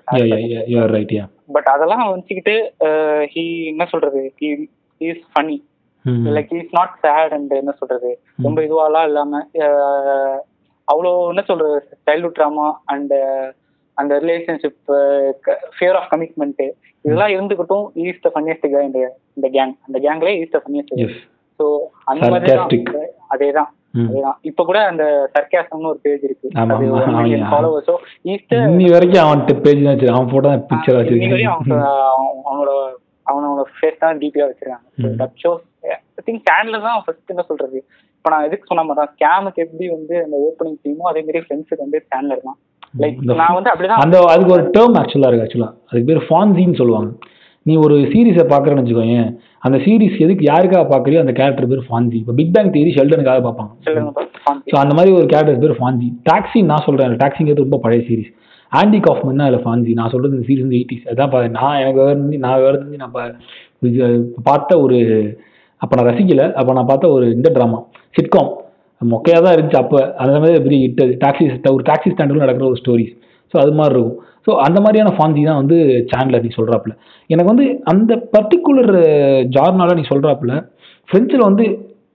பட் அதெல்லாம் வச்சுக்கிட்டு ஹி என்ன சொல்றது? He is funny like is not sad and என்ன சொல்றது? ரொம்ப இதுவாலாம் இல்லாம அஹ், அவ்வளோ என்ன சொல்றது? சைல்ட்ஹுட் ட்ராமா அண்ட் அந்த ரிலேஷன்ஷிப் ஃபியர் ஆஃப் கமிட்மெண்ட் இதெல்லாம் இருந்துகிட்டும் ஈஸ் த ஃபன்னியஸ்ட் கே இந்த இந்த கேங் அந்த கேங்ல ஈஸ் த ஃபன்னியஸ்ட் ஸோ அந்த மாதிரி. அதேதான் அதேதான். இப்ப கூட அந்த சர்க்காசம்னு ஒரு பேஜ் இருக்கு. அது ஃபாலோவர்ஸோ ஈஸ் த இன்னி வரைக்கும் அவன்கிட்ட பேஜ் தான் அவன் போட்டோ தான் பிக்சர் வச்சிருக்கேன். அவனோட அவனோட ஃபேஸ் தான் டிபியா வச்சிருக்காங்க. தட் ஷோஸ் ஐ திங்க் சேனல்ல தான் ஃபர்ஸ்ட் என்ன சொல்றது? இப்போ நான் எதுக்கு சொன்ன மாதிரி தான் ஸ்கேமுக்கு எப்படி வந்து அந்த ஓப்பனிங் டீமோ அதே மாதிரி ஃப்ரெண்ட்ஸுக்கு வந்து சேனல் தான் லைக் நான் வந்து அப்படிதான் அந்த அதுக்கு ஒரு டேர்ம் ஆக்சுவலாக இருக்கு ஆக்சுவலாக அதுக்கு பேர் ஃபான்சின்னு சொல்லுவாங்க. நீ ஒரு சீரிஸை பார்க்குறேன்னு வச்சுக்கோங்க அந்த சீரிஸ் எதுக்கு யாருக்காக பார்க்குறியோ அந்த கேரக்டர் பேர் ஃபான்சி இப்போ பிக் பேங் தியரி ஷெல்டனுக்காக பார்ப்பாங்க. ஸோ அந்த மாதிரி ஒரு கேரக்டர் பேர் ஃபான்சி டாக்ஸி நான் சொல்கிறேன் டாக்ஸிங்கிறது ரொம்ப பழைய சீரிஸ் ஆண்டி காஃப்மன் தான் அதில் ஃபான்சி நான் சொல்கிறது இந்த சீரிஸ் வந்து எயிட்டிஸ் அதான் பா நான் எனக்கு வேறு நான் வேறு நான் பார்த்த ஒரு அப்போ நான் ரசிக்கலை அப்போ நான் பார்த்த ஒரு இந்த ட்ராமா சிட்காம் மொக்கையாக தான் இருந்துச்சு அப்போ. அந்த மாதிரி பெரிய அது. டாக்ஸி ஒரு டாக்ஸி ஸ்டாண்டில் நடக்கிற ஒரு ஸ்டோரிஸ் ஸோ அது மாதிரி இருக்கும். ஸோ அந்த மாதிரியான ஃபான்சி தான் வந்து சேனலில் நீ சொல்கிறாப்புல எனக்கு வந்து அந்த பர்டிகுலர் ஜார்னால நீ சொல்கிறாப்புல ஃப்ரெண்ட்ஸில் வந்து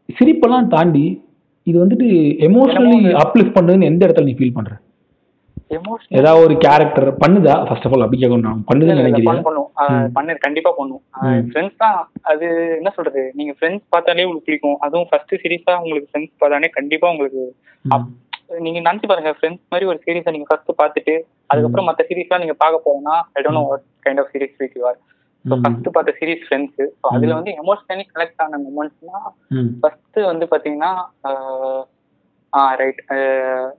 சிரிப்பெல்லாம் தாண்டி இது வந்துட்டு எமோஷனலி அப்லிஃப்ட் பண்ணுதுன்னு எந்த இடத்துல நீ ஃபீல் பண்ணுற ஏதாவது ஒரு கேரக்டர் பண்ணுதா? ஃபர்ஸ்ட் ஆஃப் ஆல் அப்படி கேட்கணும். பண்ணுதுன்னு நினைக்கிறியா? பண்ணும் பண்ணு கண்டிப்பா பண்ணும். ஃப்ரெண்ட்ஸ் தான் அது என்ன சொல்றது? நீங்க ஃப்ரெண்ட்ஸ் பார்த்தாலே உங்களுக்கு பிடிக்கும். அதுவும் ஃபர்ஸ்ட் சீரிஸா உங்களுக்கு ஃப்ரெண்ட்ஸ் பார்த்தாலே கண்டிப்பா உங்களுக்கு நீங்க நினைச்சு பாருங்க ஃப்ரெண்ட்ஸ் மாதிரி ஒரு சீரிஸை நீங்க ஃபர்ஸ்ட் பார்த்துட்டு அதுக்கப்புறம் மத்த சீரிஸ்லாம் நீங்க பார்க்க போனா I don't know what kind of series week you are so. First பார்த்த சீரிஸ் ஃப்ரெண்ட்ஸ் ஸோ அதுல வந்து எமோஷனலி கனெக்ட் ஆன மூமெண்ட்ஸ்னா ஃபர்ஸ்ட் வந்து பாத்தீங்கன்னா ஆஹ், ஆ ரைட்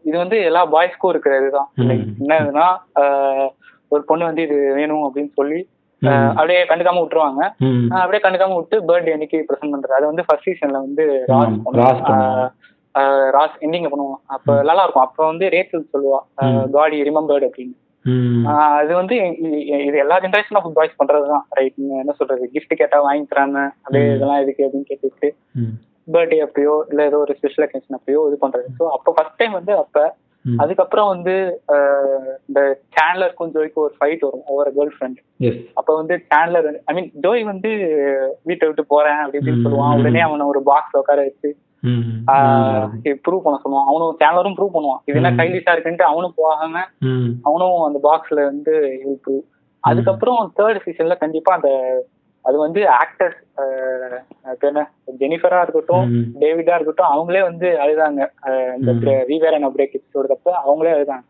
இது வந்து எல்லா பாய்ஸ்க்கும் இருக்கிறது தான். என்னதுன்னா ஒரு பொண்ணு வந்து இது வேணும் அப்படின்னு சொல்லி. அப்படியே கண்டுக்காம விட்டுருவாங்க. அப்படியே கண்டுக்காம விட்டு பர்த்டே அன்னைக்கு ப்ரெசென்ட் பண்றது. அது வந்து ஃபர்ஸ்ட் சீசன்ல வந்து ராஸ் எண்டிங்க பண்ணுவான். அப்ப நல்லா இருக்கும் அப்ப வந்து ரேச்சல் சொல்லுவா. காடி ரிமெம்பர்ட் அப்படின்னு. அது வந்து இது எல்லா ஜென்ரேஷன் ஆஃப் பாய்ஸ் பண்றதுதான். ரைட் என்ன சொல்றது? கிஃப்ட் கேட்டா வாங்கி தராம அப்படியே. இதெல்லாம் எதுக்கு அப்படின்னு கேட்டுட்டு பர்த்டே அப்பயோ இல்ல ஏதோ ஒரு ஸ்பெஷல் அக்கேஷன் அப்பயோ இது பண்றது. ஸோ அப்போ ஃபர்ஸ்ட் டைம் வந்து அப்ப. அதுக்கப்புறம் வந்து இந்த சேனலருக்கும் ஜோய்க்கும் ஒரு ஃபைட் வரும். ஒவ்வொரு கேர்ள் ஃப்ரெண்ட் அப்ப வந்து சேனலர் ஐ மீன் ஜோய் வந்து வீட்டை விட்டு போறேன் அப்படி இப்படின்னு ம், சொல்லுவான். உடனே அவனை ஒரு பாக்ஸ்ல உட்கார வச்சு ப்ரூவ் பண்ண சொல்லுவான். அவனும் சேனலரும் ப்ரூவ் பண்ணுவான். இது என்ன. கைலிஷா இருக்குன்ட்டு அவனும் போகாம அவனும் அந்த பாக்ஸ்ல வந்து ப்ரூவ் அதுக்கப்புறம் தேர்ட் சீசன்ல கண்டிப்பா அந்த அது வந்து ஆக்டர்ஸ் என்ன? ஜெனிஃபரா இருக்கட்டும். டேவிடா இருக்கட்டும் அவங்களே வந்து அழுதாங்க. இந்த ம். வீவேர் அண்ட் பிரேக் எபிசோடு அப்ப அவங்களே அழுதாங்க.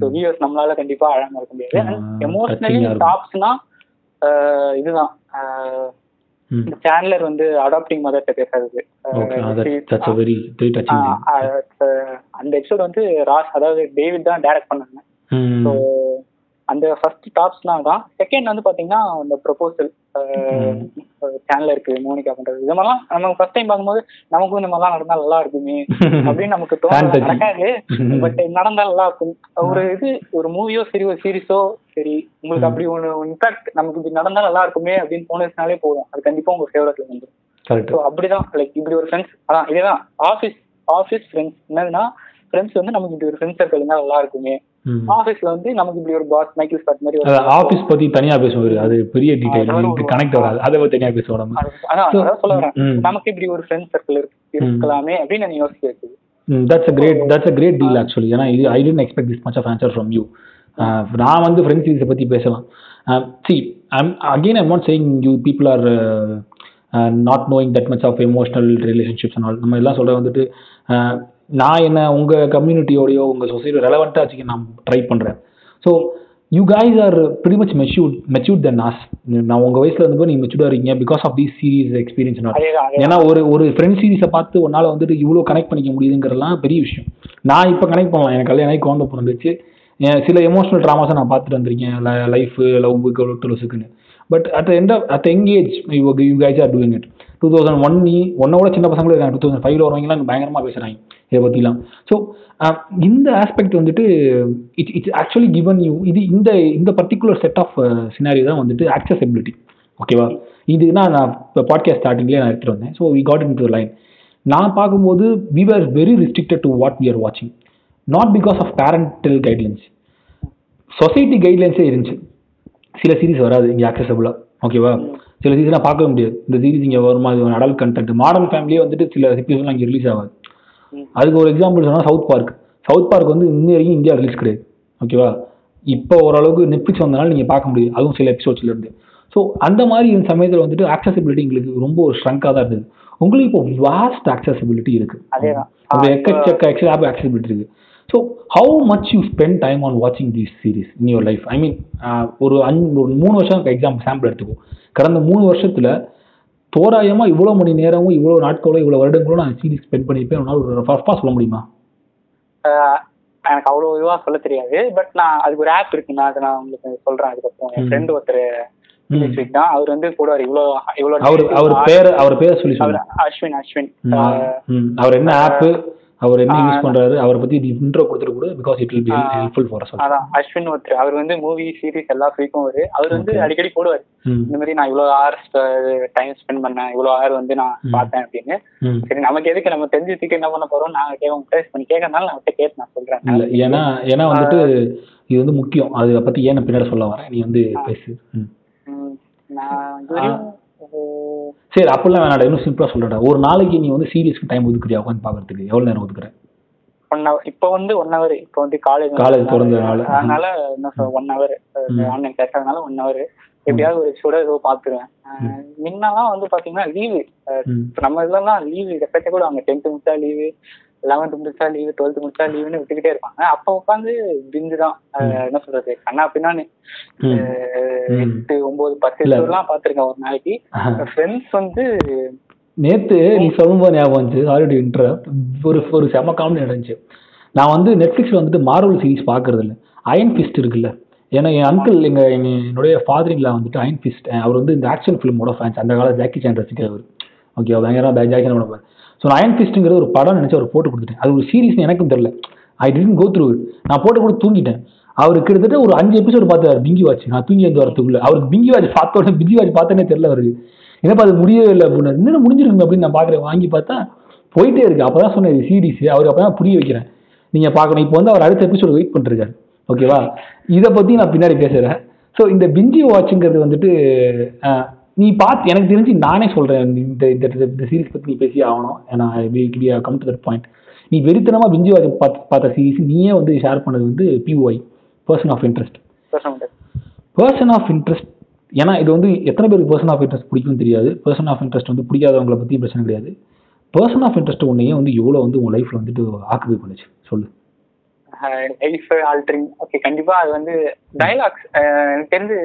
ஸோ வியூவர்ஸ் நம்மளால கண்டிப்பா அழாம இருக்க முடியாது. எமோஷனலி. டாப்ஸ்னா இதுதான். இந்த சேனலர் வந்து அடாப்டிங் மதர்கிட்ட பேசுறது. அந்த எபிசோட் வந்து ராஸ் அதாவது டேவிட் தான் டைரக்ட் பண்ணாங்க. ஸோ அந்த ஃபர்ஸ்ட் டாப்ஸ்லாம் தான் செகண்ட் வந்து பாத்தீங்கன்னா அந்த ப்ரொபோசல் சேனல் இருக்கு மோனிகா பண்றது. இது மாதிரிலாம் நம்ம ஃபர்ஸ்ட் டைம் பார்க்கும்போது நமக்கும் இந்த மாதிரிலாம் நடந்தா நல்லா இருக்குமே அப்படின்னு நமக்கு touching. நடக்காது. பட் நடந்தா நல்லா இருக்கும். ஒரு இது ஒரு மூவியோ சரி ஒரு சீரிஸோ சரி உங்களுக்கு அப்படி ஒன்று இன்ஃபேக்ட் நமக்கு இப்படி நடந்தா நல்லா இருக்குமே அப்படின்னு தோணுச்சுனாலே போதும். அது கண்டிப்பா உங்க ஃபேவரட்ல வந்துடும் கரெக்ட் ஸோ அப்படிதான். லைக் இப்படி ஒரு ஃப்ரெண்ட்ஸ் அதான் இதேதான். ஆஃபீஸ் ஆஃபீஸ் ஃப்ரெண்ட்ஸ் என்னதுன்னா ஃப்ரெண்ட்ஸ் வந்து நமக்கு இப்படி ஒரு ஃப்ரெண்ட்ஸ் சர்க்கிள் இருந்தா நல்லா இருக்குமே. ம். ஆஃபீஸ்ல வந்து நமக்கு இப்படி ஒரு பாஸ் மைக்கேல் ஸ்பாட் மாதிரி ஆஃபீஸ் பத்தி தனியா பேசுவாரு அது பெரிய டீடைல் கனெக்ட் வராது. அதை பத்தி தனியா பேசுவோம் நம்ம. அது- அதான் சொல்ல வரேன். நமக்கு இப்படி ஒரு ஃப்ரெண்ட்ஸ் சர்க்கிள் இருக்கலாமே அப்படின்னு நான் யோசிக்க வைக்குது that's a great that's a great deal actually ஏன்னா இது I tend expect this much of answer from you நான் வந்து ஃப்ரெண்ட்ஸ் சீரிஸை பற்றி பேசலாம். See I'm again I'm not saying you people are not knowing that much of emotional relationships all நம்ம எல்லாம் சொல்ல வந்துட்டு நான் என்ன உங்கள் கம்யூனிட்டியோடையோ உங்கள் சொசைட்டியோ ரெலவெண்ட்டாக வச்சுக்க நான் ட்ரை பண்ணுறேன் so you guys are pretty much matured matured then நாஸ் நான் உங்கள் வயசில் இருந்தப்போ நீங்கள் மெச்சூர்டாக இருக்கீங்க because of these series experience அதே ஏன்னா ஒரு ஒரு ஃப்ரெண்ட் சீரிஸை பார்த்து உன்னால வந்துட்டு இவ்வளோ கனெக்ட் பண்ணிக்க முடியுதுங்கிறதுலாம் பெரிய விஷயம். நான் இப்போ கனெக்ட் பண்ணலாம். எனக்கு கல்யாணம் ஆகி குழந்தை பிறந்துச்சு சில எமோஷனல் ட்ராமாஸை நான் பார்த்துட்டு வந்திருக்கேன். Life love டுலஸுக்குன்னு but at end at engage you you guys are doing it two thousand one நீ ஒன்னோட சின்ன பசங்களும் இருக்காங்க. டூ தௌசண்ட் ஃபைவ்ல வரவங்கலாம் பயங்கரமாக பேசுகிறாங்க இதை பற்றிலாம் ஸோ இந்த ஆஸ்பெக்ட் வந்துட்டு it it's actually given you இது இந்த இந்த பர்டிகுலர் செட் ஆஃப் சினாரியோ தான் வந்துட்டு ஆக்சசபிலிட்டி ஓகேவா இதுனா நான் இப்போ பாட்காஸ்ட் ஸ்டார்டிங்லேயே நான் எடுத்துகிட்டு வந்தேன். So we got into line நான் பார்க்கும்போது we are very restricted to what we are வாட்சிங் not because of parental guidelines society கைட்லைன்ஸே இருந்துச்சு. சில சீரிஸ் வராது இங்கே ஆக்சசபிளாக ஓகேவா சில சீரிஸ்லாம் பார்க்கவே முடியாது. இந்த சீரிஸ் இங்கே வருமா இது அடல்ட் கண்டென்ட் மாடர்ன் ஃபேமிலியே வந்துட்டு சில எபிசோட்லாம் இங்கே ரிலீஸ் ஆகாது. அதுக்கு ஒரு எக்ஸாம்பிள் சொன்னால் சவுத் பார்க் சவுத் பார்க் வந்து இன்னி வரைக்கும் இந்தியா ரிலீஸ் கிடையாது. ஓகேவா இப்போ ஓரளவுக்கு நெட்ஃப்ளிக்ஸ் வந்தனால நீங்கள் பார்க்க முடியும் அதுவும் சில எபிசோட்ஸ்ல இருந்து. ஸோ அந்த மாதிரி இந்த சமயத்தில் வந்துட்டு accessibility எங்களுக்கு ரொம்ப ஒரு ஸ்ட்ரங்காக தான் இருந்தது. உங்களுக்கு இப்போ வாஸ்ட் accessibility இருக்கு. அதேதான். ஒரு எக்கச்சக்க ஆப் accessibility இருக்கு. So how much you spend time on வாட்சிங் these series in your life I mean ஒரு அஞ்சு ஒரு மூணு வருஷம் எக்ஸாம்பிள் சாம்பிள் எடுத்துக்கோ கடந்த மூணு வருஷத்துல தோராயமா இவ்வளோ மணி நேரமும் இவ்வளோ நாட்களோ இவ்வளோ வருடங்களோ நான் சீரிஸ் ஸ்பெண்ட் பண்ணியிருப்பேன் உன்னால் ஒரு ரஃபாக சொல்ல முடியுமா? எனக்கு அவ்வளவு இதுவா சொல்ல தெரியாது பட் நான் அதுக்கு ஒரு ஆப் இருக்கு நான் அதை நான் உங்களுக்கு சொல்றேன் அதுக்கப்புறம். என். ஃப்ரெண்ட் ஒருத்தர் தான். அவர் வந்து போடுவார் இவ்வளவு இவ்வளவு அவர் அவர் பேர் அவர் பேரை சொல்லி சொல்லுங்க. அஸ்வின் அஸ்வின். அவர் என்ன ஆப்பு அவர் என்ன யூஸ் பண்றாரு அவரை பத்தி இன்ட்ரோ கொடுத்துட்டு கூட because it will be. Helpful for us அதான் அஸ்வின் ஒருத்தர் அவர் வந்து மூவி சீரிஸ் எல்லா ஃப்ரீக்கும் வரு அவர் வந்து. அடிக்கடி போடுவார். இந்த மாதிரி நான் இவ்வளவு ஹவர்ஸ் டைம் ஸ்பெண்ட் பண்ணேன் இவ்வளவு ஹவர் வந்து நான். பார்த்தேன் அப்படின்னு. சரி நமக்கு எதுக்கு நம்ம தெரிஞ்சதுக்கு என்ன பண்ண போறோம் நாங்க கேட்க டேஸ்ட் பண்ணி கேட்கறதுனால நான் கேட்டு நான் சொல்றேன். ஏன்னா ஏன்னா வந்துட்டு இது வந்து முக்கியம். அதை பத்தி ஏன் நான் பின்னாடி சொல்ல வரேன்? நீ வந்து பேசு. நான் சரி அப்படிலாம் வேணாடா இன்னும் சிம்பிளா சொல்றேன்டா. ஒரு நாளைக்கு நீ வந்து சீரியஸ்க்கு டைம் ஒதுக்குறியா உட்காந்து பாக்குறதுக்கு? எவ்வளவு நேரம் ஒதுக்குற? ஒன் ஹவர் இப்போ வந்து ஒன் ஹவர் இப்போ வந்து காலேஜ் College திறந்ததுனால. அதனால என்ன ஒன் ஹவர். ஆன்லைன் கிளாஸ் அதனால ஒன் ஹவர் எப்படியாவது ஒரு எபிசோட ஏதோ பாத்துருவேன். முன்னெல்லாம் வந்து பாத்தீங்கன்னா லீவு நம்ம இதெல்லாம் லீவு எப்பத்த கூட அவங்க டென்த் முடிச்சா லீவு லெவன்த் முடிச்சா லீவு டுவெல்த் முடிச்சா லீவுன்னு விட்டுக்கிட்டே இருப்பாங்க. அப்போ உட்காந்து பிஞ்சு தான். என்ன சொல்றது? கண்ணா பின்னான்னு. எட்டு ஒன்பது பத்து. எபிசோட்லாம் பாத்திருக்கேன் ஒரு நாளைக்கு. ஃப்ரெண்ட்ஸ் வந்து நேத்து நீ சொல்லும்போது ஞாபகம் வந்துச்சு. ஆல்ரெடி இன்டர் ஒரு ஒரு செம காமெடி நடந்துச்சு. நான் வந்து நெட்ஃப்ளிக்ஸ்ல வந்துட்டு மார்வல் சீரிஸ் பார்க்கறது இல்ல. அயன் ஃபிஸ்ட் இருக்குல்ல. ஏன்னா என் அங்கிள் எங்க என்னுடைய ஃபாதரிங்ல வந்துட்டு அயன் ஃபிஸ்ட் அவர் வந்து இந்த ஆக்ஷன் ஃபிலிமோட ஃபேன்ஸ் அந்த கால ஜாக்கி சான் ரசிக்கிறவர். ஓகே பயங்கரமா ஜாக்கி சான் ஸோ நான் அயன் ஃபிஸ்ட்டுங்கிற ஒரு படம் நினச்சி அவர் போட்டு கொடுத்துட்டேன். அது ஒரு சீரிஸ் எனக்கும் தெரில ஐ டிடன்ட் கோ த்ரூ நான் போட்டு கூட தூங்கிட்டேன். அவர் கிட்டத்தட்ட ஒரு அஞ்சு எபிசோடு பார்த்தாரு பிங்கி வாட்ச் நான் தூங்கி வந்து வரதுக்குள்ளே அவருக்கு பிங்கி வாட்ச் பார்த்த உடனே பிங்கி வாட்ச் பார்த்தனே தெரில அவருக்கு. என்னப்பா அது முடியவே இல்லை அப்படின்னு. இன்னும் முடிஞ்சிருக்குங்க அப்படின்னு நான் பார்க்குறேன். வாங்கி பார்த்தா போயிட்டே இருக்கு. அப்போ தான் சொன்னேன் சீரிஸ் அவருக்கு அப்போ தான் புரிய வைக்கிறேன். நீங்கள் பார்க்கணும். இப்போ வந்து அவர் அடுத்த எபிசோடு வெயிட் பண்ணிருக்காரு ஓகேவா இதை பற்றி நான் பின்னாடி பேசுகிறேன் ஸோ இந்த பிஞ்சி வாட்சுங்கிறது வந்துட்டு நீ பார்த்து எனக்கு தெரிஞ்சு நானே சொல்கிறேன் இந்த இந்த இந்த சீரிஸ் பற்றி நீ பேசி ஆகணும். ஏன்னா கம் டு தட் பாயிண்ட் நீ வெறித்தனமாக பிஞ்சி வாட்ச் பார்த்து பார்த்த சீரிஸ் நீயே வந்து ஷேர் பண்ணது வந்து POI Person of Interest Person of Interest ஏன்னா இது வந்து எத்தனை பேருக்கு பர்சன் ஆஃப் இன்ட்ரெஸ்ட் பிடிக்கும் தெரியாது. பர்சன் ஆஃப் இன்ட்ரெஸ்ட் வந்து பிடிக்காதவங்களை பற்றி பிரச்சனை கிடையாது. பர்சன் ஆஃப் இன்ட்ரெஸ்ட் உன்னையே வந்து எவ்வளோ வந்து உன் லைஃப்பில் வந்துட்டு ஆக்குபை பண்ணுச்சு சொல்லு. லைஃப் ஆல்டரிங் ஓகே கண்டிப்பா அது வந்து டைலாக்ஸ் எனக்கு தெரிஞ்சு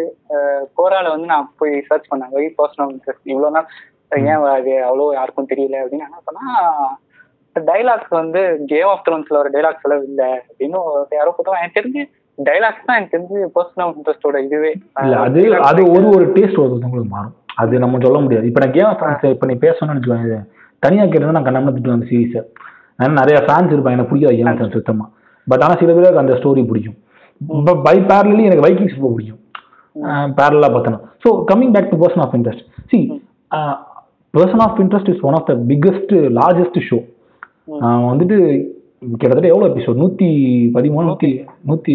கோரால வந்து நான் போய் சர்ச் பண்ணேன். வெரி பர்சனல் இன்ட்ரெஸ்ட் இவ்வளோ நாள் ஏன் அது அவ்வளோ யாருக்கும் தெரியல அப்படின்னு என்ன பண்ணா டைலாக்ஸ் வந்து கேம் ஆஃப் த்ரோன்ஸ்ல ஒரு டைலாக்ஸ் எல்லாம் இல்லை. அப்படின்னு யாரோ போட்டோம் எனக்கு தெரிஞ்சு டைலாக்ஸ் தான் எனக்கு தெரிஞ்சு பர்சனல் இன்ட்ரெஸ்டோட இதுவே. அது அது ஒரு ஒரு டேஸ்ட் ஒருத்தவங்களுக்கு மாறும். அது நம்ம சொல்ல முடியாது. இப்போ நான் கேம் ஆஃப் த்ரோன்ஸ் இப்போ நீ பேசணும்னு வச்சுக்கோங்க தனியா கேட்டா நான் கண்ணாம திட்டு அந்த சீரீஸை நிறைய ஃபேன்ஸ் இருப்பாங்க. எனக்கு பிடிக்காது கேம் ஆஃப் த்ரோன்ஸ் சுத்தமா. பட் ஆனா சில பேருக்கு அந்த ஸ்டோரி பிடிக்கும். இப்போ பை பேரலி எனக்கு வைக்கிங்ஸ் ரொம்ப பிடிக்கும். பேரலாக பார்த்தோன்னா. So coming back to Person of Interest see Person of Interest is one of the biggest largest show வந்துட்டு கிட்டத்தட்ட எவ்வளோ எபிசோட் நூற்றி பதிமூணு நூற்றி நூற்றி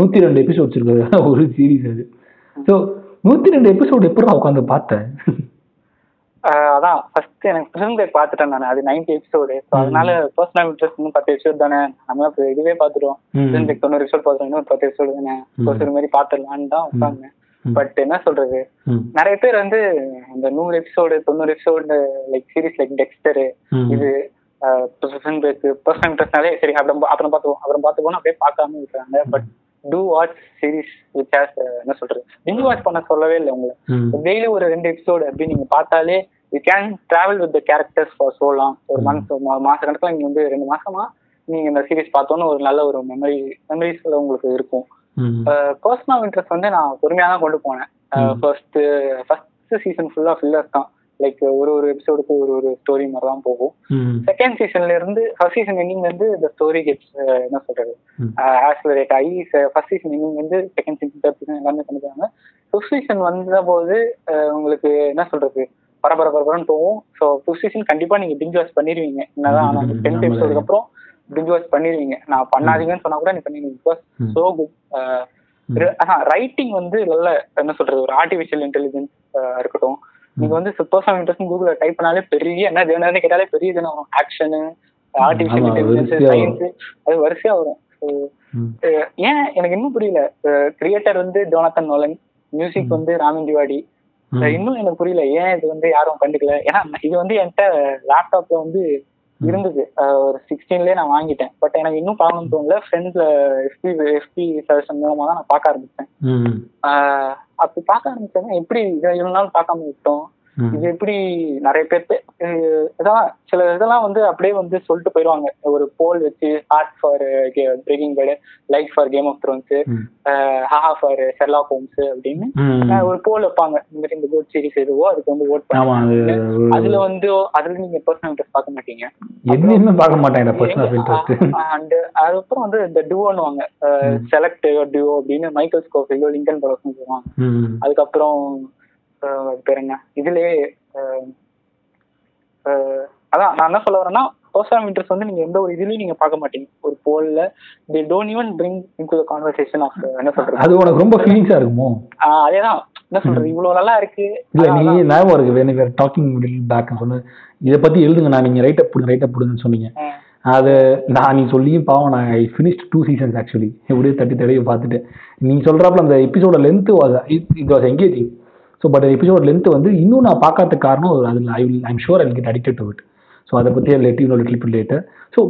நூற்றி ரெண்டு எபிசோட்ஸ் இருக்குது ஒரு சீரீஸ் அது. ஸோ நூற்றி ரெண்டு எபிசோட் எப்படி உட்காந்து பார்த்தேன் அதான் எனக்கு பிரிசன் பிரேக் பார்த்துட்டேன் நான். அது நைன்டி எபிசோடு ஸோ அதனால பர்சனல் இன்ட்ரெஸ்ட் இன்னும் பத்து எபிசோட் தானே. நம்ம இதுவே பார்த்துட்டோம். ம். பிரிசன் பிரேக் தொண்ணூறு எபிசோட் பார்த்துட்டோம். பத்து எபிசோடு தானே. ஒரு மாதிரி பார்த்துடலான்னு தான் உட்காந்தேன். பட் என்ன சொல்றது. நிறைய பேர் வந்து இந்த நூறு எபிசோடு தொண்ணூறு episode like series like Dexter. இது பிரிசன் பிரேக் பர்சனல் இன்ட்ரெஸ்ட்னாலே சரி அப்புறம் அப்புறம் பார்த்துவோம் அப்புறம் பார்த்துக்கோன்னு அப்படியே பார்க்காம இருக்கிறாங்க but to watch series has என்ன சொல்றது? பிங் வாட்ச் பண்ண சொல்லவே இல்லை உங்களை. டெய்லி ஒரு ரெண்டு எபிசோடு அப்படி நீங்க பார்த்தாலே you can travel with the characters for so long. ஒரு மந்த் மாச கணக்குல நீங்க வந்து ரெண்டு மாசமா நீங்க இந்த சீரிஸ் பார்த்தோன்னு ஒரு நல்ல ஒரு மெமரி மெமரிஸ் உங்களுக்கு இருக்கும். பர்சனல் இன்ட்ரெஸ்ட் வந்து நான் பொறுமையா தான் கொண்டு போனேன். ஃபர்ஸ்ட் ஃபர்ஸ்ட் சீசன் ஃபுல்லா ஃபில்லர்ஸ் தான். லைக் ஒரு ஒரு எபிசோடுக்கு ஒரு ஒரு ஸ்டோரி மாதிரி தான் போகும். செகண்ட் சீசன்ல இருந்து ஃபர்ஸ்ட் சீசன் எண்டிங் வந்து இந்த ஸ்டோரி கெட்ஸ் என்ன சொல்றது. ஆக்சிலரேட் ஆகி ஃபர்ஸ்ட் சீசன் எண்டிங் வந்து செகண்ட் சீசன் தேர்ட் சீசன் எல்லாமே பண்ணிக்கிறாங்க ஃபிஃப்த் சீசன் வந்த போது உங்களுக்கு என்ன சொல்றது? பரபர பரபரன்னு போகும் ஸோ ஃபிஃப்த் சீசன் கண்டிப்பா நீங்க பிஞ்ச் வாட்ச் பண்ணிடுவீங்க என்னதான் ஆனால் டென்த். எபிசோடுக்கு அப்புறம் பிஞ்ச் வாட்ச் பண்ணிடுவீங்க நான் பண்ணாதீங்கன்னு சொன்னா கூட நீ பண்ணிடுவீங்க பிகாஸ். ஸோ குட் ரைட்டிங் வந்து நல்ல என்ன சொல்றது ஒரு ஆர்டிஃபிஷியல் இன்டெலிஜென்ஸ் இருக்கட்டும். நீங்க வந்து பர்சனல் இன்ட்ரெஸ்ட் கூகுள்ல டைப் பண்ணாலே பெரிய என்ன என்னன்னு கேட்டாலே பெரிய வரும் ஆக்ஷனு ஆர்டிஃபிஷியல் இன்டெலிஜென்ஸ். சயின்ஸ் அது வரிசையா வரும். ஏன் எனக்கு இன்னும் புரியல. கிரியேட்டர் வந்து ஜோனத்தன் நோலன் மியூசிக் வந்து ராமன் திவாடி இன்னும் எனக்கு புரியல. ஏன் இது வந்து யாரும் கண்டுக்கல? ஏன்னா இது வந்து என்கிட்ட லேப்டாப்ல வந்து இருந்தது. ஒரு சிக்ஸ்டீன்லயே நான் வாங்கிட்டேன். பட் எனக்கு இன்னும் பார்க்கணும்னு தோணல. ஃப்ரெண்ட்ல எஃபி எஃபி சஜஷன் மூலமா தான் நான் பார்க்க ஆரம்பிச்சேன். அப்படி பார்க்க ஆரம்பிச்சேன்னா எப்படி இவ்வளவு நாள் பார்க்காம விட்டோம். இது எப்படி நிறைய பேர் இதான் சில இதெல்லாம் வந்து அப்படியே வந்து சொல்லிட்டு போயிடுவாங்க. ஒரு போல் வச்சு heart for Breaking Bad like for Game of Thrones. Haha for Sherlock Holmes அப்படின்னு ஒரு போல் வைப்பாங்க. இந்த மாதிரி இந்த கோட் சீரிஸ் எதுவோ அதுக்கு வந்து ஓட் பண்ணுவாங்க. அதுல வந்து அதுல நீங்க பர்சனல் இன்ட்ரெஸ்ட் பார்க்க மாட்டீங்க. எதுவுமே பார்க்க மாட்டேன் பர்சன் ஆஃப் இன்ட்ரெஸ்ட் அண்ட் அதுக்கப்புறம் வந்து இந்த டுவோன்னுவாங்க செலக்ட் டுவோ அப்படின்னு மைக்கேல் ஸ்கோஃபிலோ லிங்கன் சொல்லுவாங்க. அதுக்கப்புறம் அஹ், பேர் என்ன? இதுலயே அதான் நான் என்ன சொல்ல வரேன்னா பர்சனல் இன்ட்ரெஸ்ட் வந்து நீங்க எந்த ஒரு இதுலயும் நீங்க பார்க்க மாட்டீங்க. ஒரு போல்ல the don't even bring into conversation of என்ன சொல்றது? அது உனக்கு ரொம்ப ஃபீலிங்ஸா இருக்குமோ? ஆஹ் அதேதான். என்ன சொல்றது? இவ்வளவு நல்லா இருக்கு. இல்ல நீ ஞாபகம் இருக்கு வேணும் வேற டாக்கிங் பேக் சொன்ன இதை பத்தி எழுதுங்க நான் நீங்க ரைட் அப் ரைட் அப் போடுங்கன்னு சொன்னீங்க. அது நான் நீ சொல்லியும் பாவம் நான் I finished two seasons actually எப்படியே தட்டி தடவி பார்த்துட்டு நீ சொல்றாப்புல அந்த எபிசோட length was it was engaging so but episode length வந்து இன்னும் நான் பார்க்காத காரணம் அதில் I will I'm sure I get addicted to it so அதை பற்றி let you little bit later so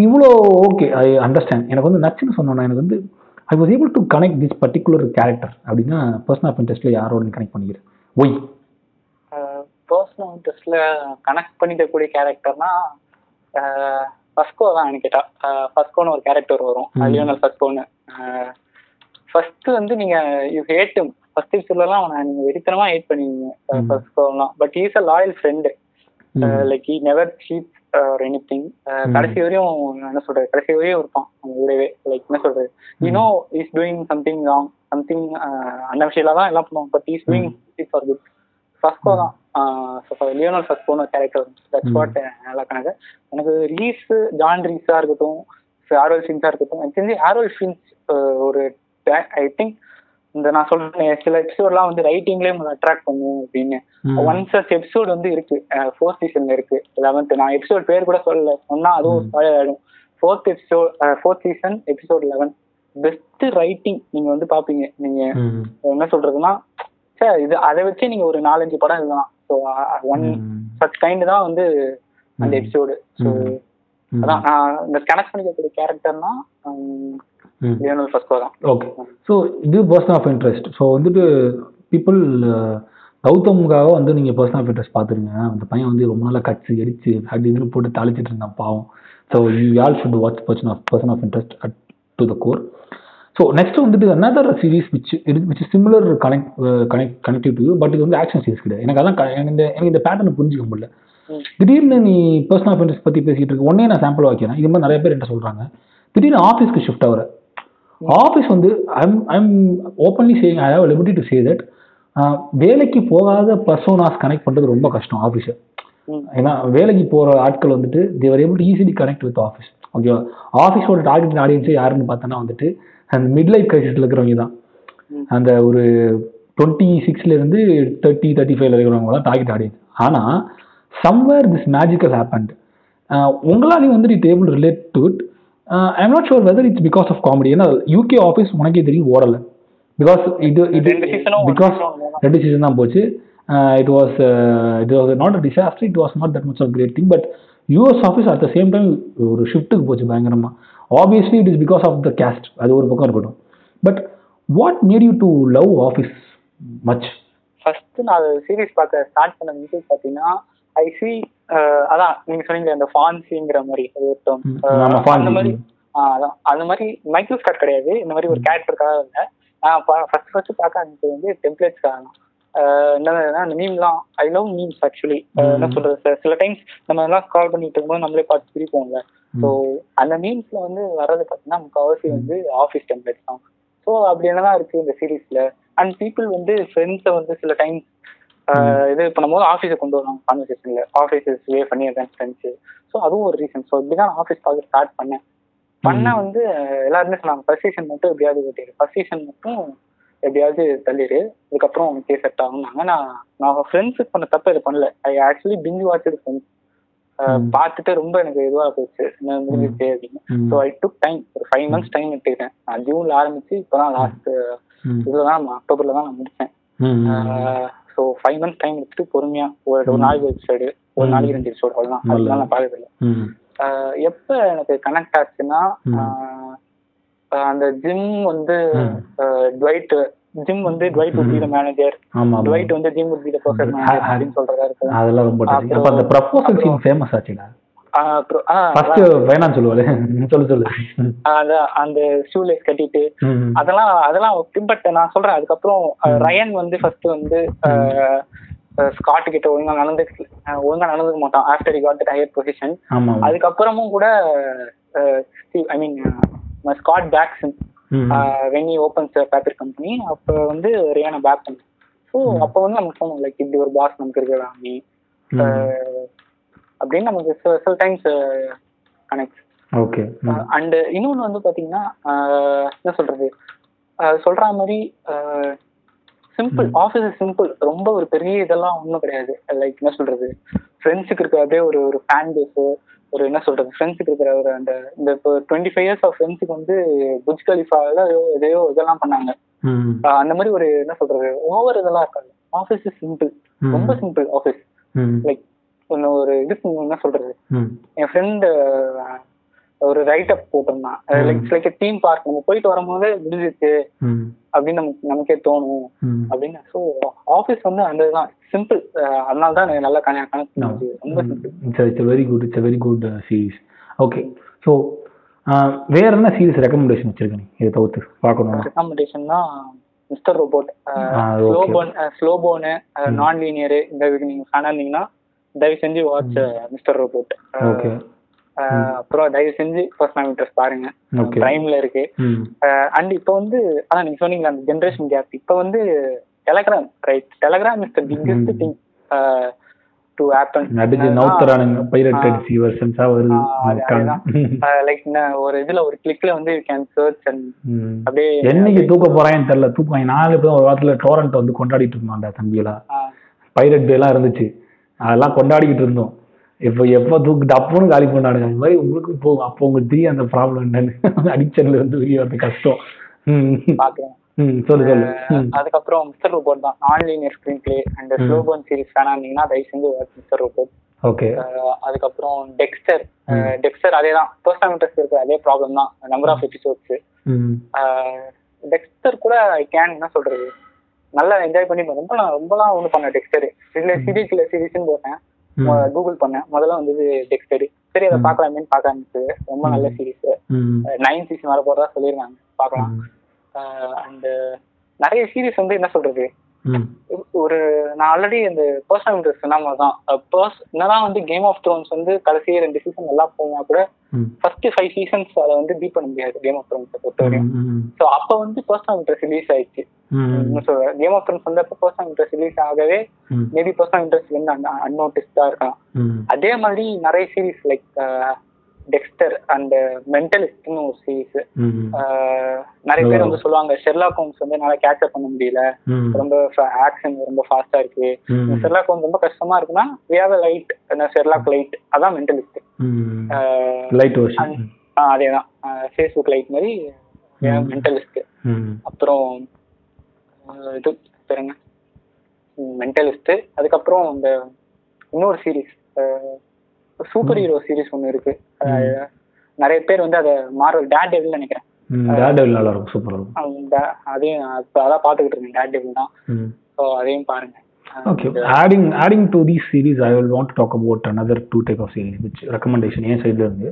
இவ்வளோ ஓகே ஐ அண்டர்ஸ்டாண்ட் எனக்கு வந்து நச்சுன்னு சொன்னோன்னா எனக்கு வந்து I was able to connect this particular character அப்படின்னா பர்சன் ஆஃப் இன்ட்ரெஸ்ட்ல யாரோட கனெக்ட் பண்ணிக்கிறேன் ஒய் பர்சனல் இன்ட்ரெஸ்ட்ல கனெக்ட் பண்ணிக்கக்கூடிய கேரக்டர்னா ஃபஸ்கோ தான் எனக்கு கேட்டா. ஃபஸ்கோன்னு ஒரு கேரக்டர் வரும். லியோனல் ஃபஸ்கோன்னு ஃபர்ஸ்ட் வந்து நீங்க யூ ஹேட் ஃபர்ஸ்ட் எபிசோட்லாம் அவனை நீங்க வெறித்தனமா ஹேட் பண்ணுவீங்க ம். ஃபஸ்கோலாம் but is a loyal friend like he never cheat anything கடைசி வரையும் என்ன சொல்றது? கடைசி வரையும் இருப்பான். அவங்க கூடவே லைக் என்ன சொல்றது? You know is doing something wrong something அன்அஃபிஷியலா தான் எல்லாம் பண்ணுவாங்க but is doing it for good Fusco தான். லியோனல் ஃபஸ்கோன்னு கேரக்டர் தட்ஸ். வாட் நல்லா கணக்கு. எனக்கு ரீஸ் ஜான் ரீஸா இருக்கட்டும் ஆரோல் ஃபின்ஸா இருக்கட்டும். எனக்கு தெரிஞ்சு ஆரோல் ஃபின்ஸ் ஒரு ஐ திங்க் இந்த நான் சொல்றேன் சில எபிசோட்லாம் வந்து ரைட்டிங்லேயே உங்களை அட்ராக்ட் பண்ணும் அப்படின்னு. ஒன் சச் எபிசோட் வந்து இருக்கு ஃபோர்த் சீசன்ல இருக்கு. லெவன்த் நான் எபிசோட் பேர் கூட சொல்லல. சொன்னா அதுவும் spoiler ஆயிடும். Fourth episode fourth season episode eleven best writing நீங்க வந்து பாப்பீங்க. நீங்க என்ன சொல்றதுன்னா சார் இது அதை வச்சு நீங்க ஒரு நாலஞ்சு படம் எழுதலாம். ஸோ ஒன் சச் கைண்ட் தான் வந்து அந்த எபிசோடு ஸோ. அதான் நான் இந்த கனெக்ட் பண்ணிக்கக்கூடிய கேரக்டர்னா லியோனல் ஃபஸ்கோ தான். ஓகே ஸோ இது பர்சன் ஆஃப் இன்ட்ரெஸ்ட் ஸோ வந்துட்டு பீப்புள் கௌதமுக்காக வந்து நீங்கள் பர்சன் ஆஃப் இன்ட்ரெஸ்ட் பார்த்துருங்க அந்த பையன் வந்து ரொம்ப நாளாக கட்சி எரிச்சு அப்படி இதுன்னு போட்டு தாளிச்சிட்டு இருந்தான் பாவம். So you all should watch Person of Person of Interest at to the core so next வந்துட்டு another series which which similar connect connect connective to but இது வந்து ஆக்ஷன் சீரிஸ் கிடையாது. எனக்கு அதான் இந்த எனக்கு இந்த பேட்டர்னை புரிஞ்சுக்க முடியல. திடீர்னு நீ பர்சன் ஆஃப் இன்ட்ரெஸ்ட் பற்றி பேசிட்டு இருக்க உடனே நான் சாம்பிள் வைக்கிறேன் இது மாதிரி நிறைய பேர் என்ன சொல்கிறாங்க திடீர்னு ஆஃபீஸ்க்கு ஷிஃப்ட் ஆகுற. ஆஃபீஸ் வந்து I'm I'm openly saying I have liberty to say that வேலைக்கு போகாத பர்சோனாஸ் கனெக்ட் பண்ணுறது ரொம்ப கஷ்டம் ஆஃபீஸை. ஏன்னா வேலைக்கு போகிற ஆட்கள் வந்துட்டு they were able to easily connect with office ஓகேவா ஆஃபீஸோட டார்கெட் ஆடியன்ஸே யாருன்னு பார்த்தோன்னா வந்துட்டு அந்த மிட் லைஃப் கிரைசிஸில் இருக்கிறவங்க தான். அந்த ஒரு டுவெண்ட்டி சிக்ஸ்லேருந்து தேர்ட்டி தேர்ட்டி ஃபைவ்ல இருக்கிறவங்க தான் டார்கெட் ஆடியன்ஸ் ஆனால் சம்வேர் திஸ் மேஜிக்கல் ஹேப்பன்ட் உங்களாலையும் வந்து it able relate to it I'm not sure whether it's because of comedy ஏன்னா யூகே ஆஃபீஸ் உனக்கே தெரியும் ஓடலை. பிகாஸ் இது இது பிகாஸ். ரெண்டு சீசன் தான் போச்சு. It was it was not a disaster it was not that much of great thing but US office at the same time ஒரு ஷிஃப்ட்டுக்கு போச்சு பயங்கரமா. Obviously it is because of the cast அது ஒரு பக்கம் இருக்கட்டும். But what made you to love office much first நான் சீரிஸ் பார்க்க ஸ்டார்ட் பண்ண மியூசிக் பார்த்தீங்கன்னா ஐ சி அதான் நீங்க சொன்னீங்க அந்த ஃபான்சிங்கிற மாதிரி அது ஒரு. அந்த மாதிரி அதான். அந்த மாதிரி மைக்கேல் ஸ்காட் கிடையாது. இந்த மாதிரி ஒரு கேரக்டருக்காக இல்லை. நான் ஃபர்ஸ்ட் ஃபர்ஸ்ட் பார்க்க எனக்கு வந்து டெம்ப்ளேட்ஸ்க்காக தான். என்னதுன்னா அந்த மீம்லாம் ஐ லவ் மீம்ஸ் ஆக்சுவலி என்ன சொல்றது சில- சில டைம்ஸ் நம்ம எல்லாம் கால் பண்ணிட்டு இருக்கும்போது நம்மளே பார்த்து பிரிப்போம்ல ஸோ அந்த மீம்ஸ்ல வந்து வர்றது பார்த்தீங்கன்னா முக்கால்வாசி வந்து ஆஃபீஸ் டெம்ப்ளேட்ஸ் தான். ஸோ அப்படி என்னதான் இருக்கு இந்த சீரீஸ்ல அண்ட் பீப்புள் வந்து ஃப்ரெண்ட்ஸை வந்து சில டைம் இது பண்ணும்போது ஆஃபீஸை கொண்டு வருவாங்க கான்வர்சேஷன்ல ஆஃபீஸ் இஸ் வே பண்ணி ஃப்ரெண்ட்ஸ் ஸோ அதுவும் ஒரு ரீசன் ஸோ இப்படிதான் ஆஃபீஸ் பார்க்க ஸ்டார்ட் பண்ணேன். பண்ண வந்து எல்லாருமே சொன்னாங்க ஃபர்ஸ்ட் சீசன் மட்டும் எப்படியாவது ஓட்டிடு. ஃபர்ஸ்ட் சீசன் மட்டும் எப்படியாவது தள்ளிடு. இதுக்கப்புறம் உனக்கே செட் ஆகும்னாங்க நான் நான் ஃப்ரெண்ட்ஸுக்கு பண்ண தப்பு இது பண்ணல. ஐ ஆக்சுவலி பிஞ்சு வாட்சது ஃப்ரெண்ட்ஸ். பார்த்துட்டு ரொம்ப எனக்கு இதுவாக போச்சு. என்ன முடிஞ்சிச்சு அப்படின்னு. ஸோ ஐ டுக் டைம் ஒரு ஃபைவ் மந்த்ஸ் டைம் எடுத்துக்கிட்டேன். நான் ஜூன்ல ஆரம்பிச்சு இப்போதான் லாஸ்ட். இதுல தான் அக்டோபர்ல தான் நான் முடிச்சேன். ஃபைவ் மந்த்ஸ் டைம் எடுத்துட்டு பொறுமையா ஒரு ஒரு நாளைக்கு எபிசோடு ஒரு. நாளைக்கு ரெண்டு எபிசோடு அவ்வளோதான். அதெல்லாம் நான் பார்க்கறது இல்லை ம். ஆஹ் எப்ப எனக்கு கனெக்ட் ஆச்சுன்னா அந்த ஜிம் வந்து. ட்வைட் ஜிம் வந்து Dwight would be the manager. Dwight வந்து Jim would be the perfect ம். manager அ- அப்படின்னு சொல்றதா இருக்கு அதெல்லாம் ரொம்ப. அப்ப அந்த ப்ரப்போசல் சீன் ஃபேமஸ் ஆச்சுடா ஃபர்ஸ்ட் சொல்லுவாரு சொல்லு சொல்லு. அந்த அந்த ஷூலேஸ் கட்டிட்டு ம். அதெல்லாம் அதெல்லாம் ஓகே பட் நான் சொல்றேன் அதுக்கப்புறம். ரயன் வந்து ஃபர்ஸ்ட் வந்து ஸ்காட் கிட்ட ஒழுங்கா நடந்து ஒழுங்கா நடந்துக்க மாட்டான் ஆஃப்டர் காட் ஹையர் பொசிஷன். அதுக்கப்புறமும் கூட ஐ மீன் ஸ்காட் பேக்ஸ் ம். When you opens paper company அப்போ வந்து ரியானா பேக் பண்ணேன் ஸோ. அப்போ வந்து நமக்கு தோணும் லைக் இப்படி ஒரு பாஸ் நமக்கு இருக்கிறா அப்படி ம். அஹ், அப்படின்னு நமக்கு சில- டைம்ஸ் கனெக்ட் ஓகே. அண்ட் இன்னொன்று வந்து பார்த்தீங்கன்னா ஆஹ் என்ன சொல்றது? சொல்ற மாதிரி சிம்பிள் ஆஃபீஸ் சிம்பிள் ரொம்ப ஒரு பெரிய இதெல்லாம் ஒன்றும் கிடையாது. லைக் என்ன சொல்றது? ஃப்ரெண்ட்ஸுக்கு இருக்கிற அப்படியே ஒரு ஒரு ஃபேன் பேஸு ஒரு என்ன சொல்றது? ஃப்ரெண்ட்ஸுக்கு இருக்கிற ஒரு அந்த இந்த இப்போ டுவெண்ட்டி ஃபைவ் இயர்ஸ் ஆஃப் ஃப்ரெண்ட்ஸுக்கு வந்து புஜ் கலிஃபாவில் எதையோ இதெல்லாம் பண்ணாங்க. ஆஹ் அந்த மாதிரி ஒரு என்ன சொல்றது? ஓவர் இதெல்லாம் இருக்காது. Office simple. ரொம்ப சிம்பிள் ஆஃபீஸ். லைக் ஒன்று ஒரு இதுக்கு என்ன சொல்றது. என் ஃப்ரெண்டு ஒரு ரைட் அப் போட்டிருந்தான் லைக் லைக் டீம் பார்க் நம்ம போயிட்டு வரும்போது முடிஞ்சிச்சு. அப்படின்னு நமக்கு நமக்கே தோணும். அப்படின்னு. ஸோ ஆஃபீஸ் வந்து அந்த இதுதான் சிம்பிள் அதனால தான் எனக்கு நல்லா கனெக்ட் கனெக்ட் ரொம்ப simple it's very good it's very good series okay so வேற என்ன சீரீஸ் ரெக்கமெண்டேஷன் வச்சிருக்க நீ? இதை தவிர்த்து பார்க்கணும்? ரெக்கமெண்டேஷன் தான் Mr Robot slow. Burn slow burn non linear இந்த இதுக்கு நீங்க ஃபேனா இருந்தீங்கன்னா தயவு செஞ்சு வாட்ச் மிஸ்டர் ரோபோட் ஓகே. அப்புறம் தயவு செஞ்சு பர்சனல் இன்ட்ரெஸ்ட் பாருங்க. பிரைம்ல இருக்கு. அண்ட் இப்போ வந்து அதான் நீங்க சொன்னீங்களா அந்த ஜென்ரேஷன் கேப் இப்போ வந்து Telegram right Telegram is the biggest thing to happen நடிச்சு நவுத்துறானுங்க. பைரட் வெர்ஷன்ஸா வருது. லைக் ஒரு இதுல ஒரு கிளிக்ல வந்து யூ கேன் சர்ச் அண்ட். அப்படியே என்னைக்கு தூக்க போறான்னு தெரியல. தூக்கம் நாலு பேரும் ஒரு வாரத்துல டோரண்ட் வந்து கொண்டாடிட்டு இருந்தோம்டா தம்பியெல்லாம். பைரட் டே எல்லாம் இருந்துச்சு. அதெல்லாம் கொண்டாடிக்கிட்டு இருந்தோம். இப்போ எப்போ தூக்கு டப்புன்னு காலி பண்ணாடுங்க அது மாதிரி உங்களுக்கு போகும் அப்போ உங்களுக்கு தெரியும் அந்த ப்ராப்ளம் என்னன்னு. அடிக்ஷன்ல இருந்து வெளியே வரது கஷ்டம். பாக்குறேன் அதுக்கப்புறம் மிஸ்டர் ரோபோட் தான். Non linear screenplay and slow burn series ஃபேனா இருந்தீங்கன்னா தயவு செஞ்சு மிஸ்டர் ரோபோட் ஓகே அதுக்கப்புறம் டெக்ஸ்டர் டெக்ஸ்டர் அதே தான் பர்சனல் இன்ட்ரெஸ்ட் இருக்கு. அதே ப்ராப்ளம் தான். நம்பர் ஆஃப் எபிசோட்ஸ் டெக்ஸ்டர் கூட ஐ கேன் என்ன சொல்றது? நல்லா என்ஜாய் பண்ணி ரொம்ப நான் ரொம்பலாம் ஒன்றும் பண்ணேன் டெக்ஸ்டர் இல்ல சீரீஸ் இல்ல சீரீஸ்னு போட்டேன். கூகுள் பண்ணேன். முதல்ல வந்தது டெக்ஸ்டர் சரி அதை பார்க்கலாமேன்னு பார்க்க ரொம்ப நல்ல சீரீஸ் நைன் சீசன் வர போறதா சொல்லியிருக்காங்க பார்க்கலாம். அண்ட் நிறைய சீரீஸ் வந்து என்ன சொல்றது? ஒரு நான் ஆல்ரெடி இந்த பர்சனல் இன்ட்ரெஸ்ட் சொன்ன மாதிரி தான். பர்ஸ் என்னதான் வந்து கேம் ஆஃப் த்ரோன்ஸ் வந்து கடைசி ரெண்டு சீசன் நல்லா போனா கூட ஃபர்ஸ்ட் ஃபைவ் சீசன்ஸ் அதை வந்து பீட் பண்ண முடியாது கேம் ஆஃப் த்ரோன்ஸை பொறுத்த வரையும். ஸோ அப்போ வந்து பர்சனல் இன்ட்ரெஸ்ட் ரிலீஸ் ஆயிடுச்சு. கேம் ஆஃப் த்ரோன்ஸ் வந்து அப்போ பர்சனல் இன்ட்ரெஸ்ட் ரிலீஸ் ஆகவே மேபி பர்சனல் இன்ட்ரெஸ்ட் வந்து அன்நோட்டிஸ்டா இருக்கலாம். அதே மாதிரி நிறைய சீரிஸ் லைக் டெக்ஸ்டர் அண்ட் மென்டலிஸ்ட்னு ஒரு சீரிஸ் நிறைய பேர் வந்து சொல்லுவாங்க ஷெர்லாக் ஹோம்ஸ் வந்து என்னால கேட்சப் பண்ண முடியல. ரொம்ப ஆக்ஷன் ரொம்ப ஃபாஸ்டா இருக்கு. ஷெர்லாக் ஹோம்ஸ் ரொம்ப கஷ்டமா இருக்குன்னா we have a like Sherlock like அதான் மென்டலிஸ்ட் லைட் வருஷன் அதேதான். ஃபேஸ்புக் லைட் மாதிரி மென்டலிஸ்ட் அப்புறம் இது பேருங்க மென்டலிஸ்ட் அதுக்கப்புறம் இந்த இன்னொரு சீரிஸ் சூப்பர் ஹீரோ சீரிஸ் ஒன்று இருக்கு நிறைய பேர் வந்து அதை மார்வல் டேட் டெவில் நினைக்கிறேன் ம் டேர்டெவில் நல்லா இருக்கும் சூப்பராக இருக்கும் அதையும் இப்ப அதான் பார்த்துக்கிட்டு இருக்கேன் டேட் டெவில் தான் ஸோ அதையும் பாருங்க. Adding adding to these series, I will want to talk about another two type of series, which recommendation என் சைடுல இருந்து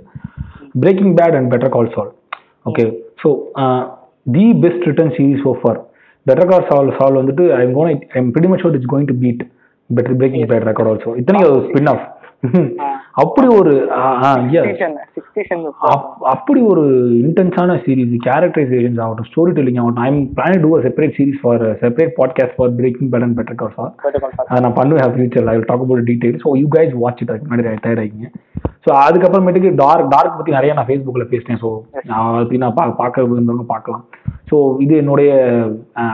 Breaking Bad and Better Call Saul. Okay. So uh, the best written series so far. Better Call Saul Saul வந்துட்டு I'm going I'm pretty much sure it's going to beat Better Breaking Bad record also. இத்தனைக்கு அது ஸ்பின் ஆஃப் அப்படி ஒரு அப்படி ஒரு இன்டென்ஸான சீரிஸ் கேரக்டரைசேஷன்ஸ் ஆகட்டும் ஸ்டோரி டெல்லிங் ஆகட்டும் I'm plan to separate series for separate podcast for Breaking Bad and Better Call for அதை நான் பண்ணுவேன் future I talk about detail so you guys watch it அதுக்கு முன்னாடி டயர்ட் ஆகிங்க ஸோ அதுக்கப்புறமேட்டுக்கு டார்க் டார்க் பற்றி நிறைய நான் ஃபேஸ்புக்கில் பேசினேன். ஸோ நான் அதை நான் பா பார்க்க விரும்புறவங்க பார்க்கலாம். ஸோ இது என்னுடைய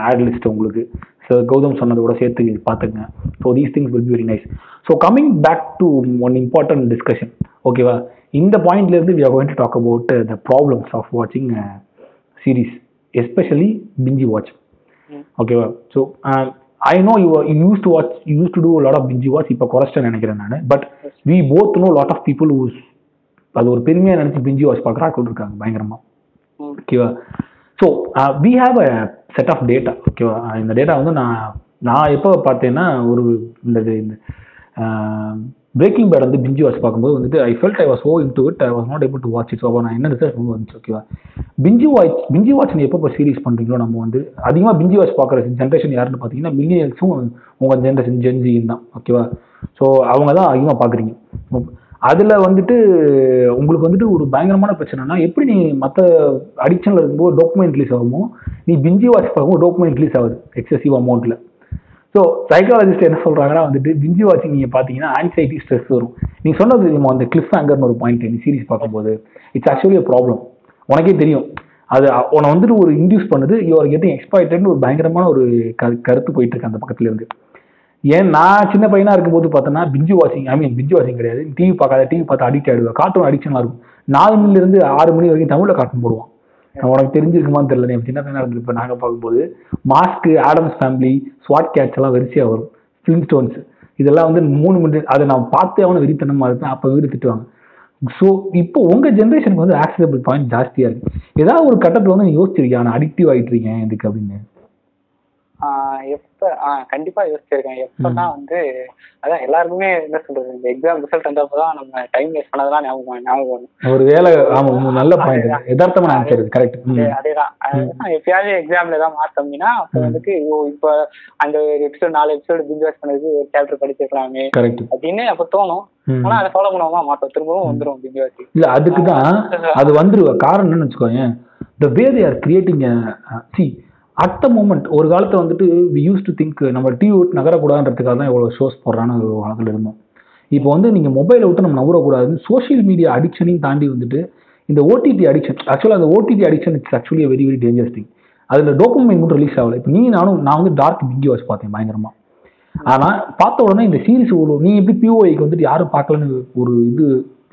ஆட் லிஸ்ட் உங்களுக்கு. ஸோ கௌதம் சொன்னதை கூட சேர்த்து பார்த்துங்க so these things will be very nice so coming back to one important discussion ஓகேவா இந்த பாயிண்ட்லேருந்து we are going to talk about the problems of வாட்சிங் சீரீஸ் எஸ்பெஷலி பிஞ்சி வாட்ச் ஓகேவா so I know you use to watch use to do lot of binge watch இப்போ குறைச்சிட்டேன் நினைக்கிறேன் நான். But we both know lot of people who's அது ஒரு பெருமையாக நினச்சி பிஞ்சி வாட்ச் பார்க்குற ஆட்கள் இருக்காங்க பயங்கரமாக ஓகேவா so we have a set of data ஓகேவா இந்த டேட்டா வந்து நான் நான் எப்போ பார்த்தேன்னா ஒரு இந்த இந்த பிரேக்கிங் பேட் வந்து பிஞ்சி வாட்ச் பார்க்கும்போது வந்துட்டு I felt I was oh into it I was not able to watch it so நான் என்ன ரிசர்ச் பண்ணி வந்துச்சு ஓகேவா பிஞ்சி வாட்ச் பிஞ்சி வாட்ச் நீ எப்போ இப்போ சீரிஸ் பண்ணுறீங்களோ நம்ம வந்து அதிகமாக பிஞ்சி வாட்ச் பார்க்குற ஜென்ரேஷன் யாருன்னு பார்த்தீங்கன்னா மில்லியன்ஸும் உங்கள் ஜென்ரேஷன் ஜென்ஜியும் தான் ஓகேவா ஸோ அவங்க தான் அதிகமாக பார்க்குறீங்க. அதில் வந்துட்டு உங்களுக்கு வந்துட்டு ஒரு பயங்கரமான பிரச்சனைனா எப்படி நீ மற்ற அடிக்ஷனில் இருக்கும்போது டோக்குமெண்ட் ரிலீஸ் ஆகுமோ நீ பிஞ்சி வாட்ச் பார்க்கும்போது டோக்குமெண்ட் ரிலீஸ் ஆகுது எக்ஸசிவ் அமௌண்ட்டில் ஸோ சைக்காலஜிஸ்ட் என்ன சொல்கிறாங்கன்னா வந்துட்டு பிஞ்சி வாட்சிங் நீங்கள் பார்த்தீங்கன்னா ஆன்சைட்டி ஸ்ட்ரெஸ் வரும். நீ சொன்னது நம்ம அந்த கிளிஃப் ஆங்கர்னு ஒரு பாயிண்ட் நீ சீரிஸ் பார்க்கும்போது. இட்ஸ் ஆக்சுவலி ப்ராப்ளம் உனக்கே தெரியும். அது உன்னை வந்துட்டு ஒரு இன்டியூஸ் பண்ணுது. யூஆர் கெட்டிங் எக்ஸ்பாய்டட்னு ஒரு பயங்கரமான ஒரு கருத்து போயிட்டு இருக்கு அந்த பக்கத்துல இருந்து. ஏன்? நான் சின்ன பையனாக இருக்கும்போது பார்த்தோன்னா பிஞ்சு வாட்சிங் ஐ மீன் பிஞ்சு வாட்சிங் கிடையாது. டிவி பார்க்காத டிவி பார்த்து அடிக்ட் ஆகிடுவேன் கார்ட்டூன் அடிக்ஷனாக இருக்கும். நாலு மணிலேருந்து ஆறு மணி வரைக்கும் தமிழில் கார்ட்டூன் போடுவான். உனக்கு தெரிஞ்சிருக்குமான்னு தெரியல. நீ சின்ன பையனா இருந்திருப்ப நாங்கள் பார்க்கும்போது மாஸ்க்கு ஆடம்ஸ் ஃபேமிலி ஸ்வாட் கேட்ச் எல்லாம் வரிசையாக வரும். ஃபிலிம் ஸ்டோன்ஸ் இதெல்லாம் வந்து மூணு மணி அதை நான் பார்த்தே அவனை வெறித்தனமா இருப்பேன். அப்போ வீடு திட்டுவாங்க. ஸோ இப்போ உங்க ஜென்ரேஷனுக்கு வந்து ஆக்சசபிள் பாயிண்ட் ஜாஸ்தியா இருக்கு. ஏதாவது ஒரு கட்டத்துல வந்து நீ நான் அடிக்டிவ் ஆயிட்டு இருக்கேன் இதுக்கு அப்படின்னு? எப்ப கண்டிப்பா யோசிச்சிருக்கேன். எப்பதான் வந்து அதான் எல்லாருக்குமே என்ன சொல்றது இந்த எக்ஸாம் ரிசல்ட் வந்தப்பதான் நம்ம டைம் வேஸ்ட் பண்ணதெல்லாம் ஞாபகம் ஞாபகம் ஒரு வேலை ஆமா நல்ல பாயிண்ட் யதார்த்தமான ஆன்சர் கரெக்ட் அதே- அதேதான். எப்பயாவது எக்ஸாம்ல ஏதாவது மார்க் கம்மினா அப்ப வந்துட்டு ஓ இப்ப அந்த ஒரு எபிசோட் நாலு எபிசோடு பிங் வாட்ச் பண்ணதுக்கு ஒரு சாப்டர் படிச்சிருக்கலாமே கரெக்ட் அப்படின்னு அப்ப தோணும். ஆனா அதை ஃபாலோ பண்ணுவோமா மாட்டோம் திரும்பவும் வந்துரும் பிங் வாட்ச் இல்ல அதுக்கு தான் அது வந்துருவ. காரணம் என்னன்னு வச்சுக்கோயேன். The way they are creating see at the moment ஒரு காலத்தில் வந்துட்டு வி யூஸ் டு திங்க் நம்ம டிவி விட்டு நகரக்கூடாதுன்றதுக்காக தான் எவ்வளோ ஷோஸ் போடுறான்னு ஒரு காலத்தில் இருந்தோம். இப்போ வந்து நீங்கள் மொபைலை விட்டு நம்ம நகரக்கூடாதுன்னு சோஷியல் மீடியா அடிக்ஷனையும் தாண்டி வந்துட்டு இந்த ஓடிடி அடிக்ஷன் ஆக்சுவலாக அந்த OTT addiction it's actually very very dangerous thing அதில் டோக்குமெண்ட் மட்டும் ரிலீஸ் ஆகலை. இப்போ நீ நானும் நான் வந்து டார்க் பிங்கி வாட்ச் பார்த்தேன் பயங்கரமாக ஆனால் பார்த்த உடனே இந்த சீரிஸ் ஒரு நீ எப்படி பிஓஐக்கு வந்துட்டு யாரும் பார்க்கலன்னு ஒரு இது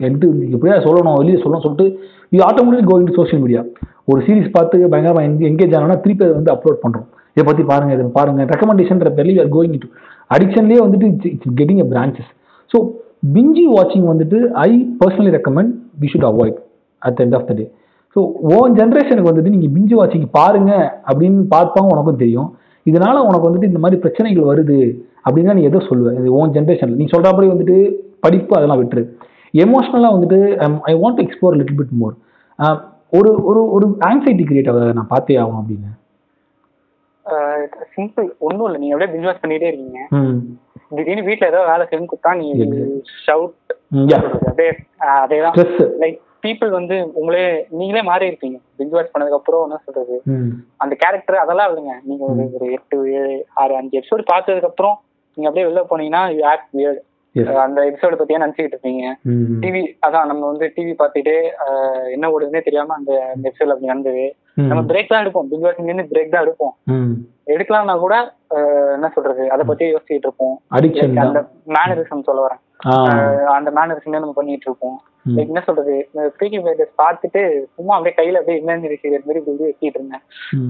என்கிட்ட எப்படியா சொல்லணும் வெளியே சொல்லணும் சொல்லிட்டு you automatic going to social media ஒரு சீரிஸ் பார்த்து பயங்கரமா எங்கேஜ் ஆனோம்னா திருப்பி அதை வந்து அப்லோட் பண்ணுறோம் இதை பற்றி பாருங்கள் இதை பாருங்கள் ரெக்கமெண்டேஷன்ற பேர்ல ஆர் கோயிங் டு அடிக்ஷன்லேயே வந்துட்டு it's getting a branches so binge வாட்சிங் வந்துட்டு I personally recommend we should avoid at end of the day so own ஜென்ரேஷனுக்கு வந்துட்டு நீங்கள் பிஞ்சு வாட்சிங் பாருங்கள் அப்படின்னு பார்ப்பாங்க உனக்கும் தெரியும். இதனால் உனக்கு வந்துட்டு இந்த மாதிரி பிரச்சனைகள் வருது அப்படின்னா நீ எதோ சொல்லுவேன் இது ஓன் ஜென்ரேஷனில் நீ சொல்கிற மாதிரி வந்துட்டு படிப்பு அதெல்லாம் விட்டுரு. எமோஷ்னலாக வந்துட்டு I want to explore little bit more ஒரு ஒரு ஒரு ஆங்ஸைட்டி கிரியேட் ஆகுது. நான் பார்த்தே ஆகும் அப்படின்னு. சிம்பிள் ஒன்றும் இல்லை. நீங்க அப்படியே பிசினஸ் பண்ணிட்டே இருக்கீங்க. திடீர்னு வீட்ல ஏதோ வேலை செய்யணும் கொடுத்தா நீ ஷவுட் அஹ் அதேதான். ஸ்ட்ரெஸ் லைக் பீப்புள் வந்து உங்களே நீங்களே மாறி இருப்பீங்க. பிங் வாட்ச் பண்ணதுக்கு அப்புறம் என்ன சொல்றது? அந்த கேரக்டர் அதெல்லாம் விடுங்க நீங்க ஒரு எட்டு ஏழு ஆறு அஞ்சு எபிசோடு பார்த்ததுக்கு அப்புறம் நீங்க அப்படியே வெளில போனீங்கன்னா யூ ஆக்ட் வியர்ட். அந்த எபிசோடு பத்தியே நினைச்சிட்டு இருப்பீங்க டிவி அதான் நம்ம வந்து டிவி பார்த்துட்டு அஹ், என்ன ஓடுதுன்னே தெரியாம அந்த எபிசோட் அப்படி நடந்தது. நம்ம பிரேக் தான் எடுப்போம். பிக் வாட்சிங்ல இருந்து பிரேக் தான் எடுப்போம். எடுக்கலாம்னா கூட என்ன சொல்றது? அதை பத்தியே யோசிச்சுட்டு இருப்போம். அந்த மேனரிசம் சொல்ல வரேன். அந்த மேனரிசம் நம்ம பண்ணிட்டு இருப்போம். லைக் என்ன சொல்றது? ஃப்ரீக்கி ஃபைட்டர்ஸ் பார்த்துட்டு சும்மா அப்படியே கையில அப்படியே இமேஜினரி சீரியஸ் மாதிரி இப்படி வச்சுட்டு இருந்தேன்.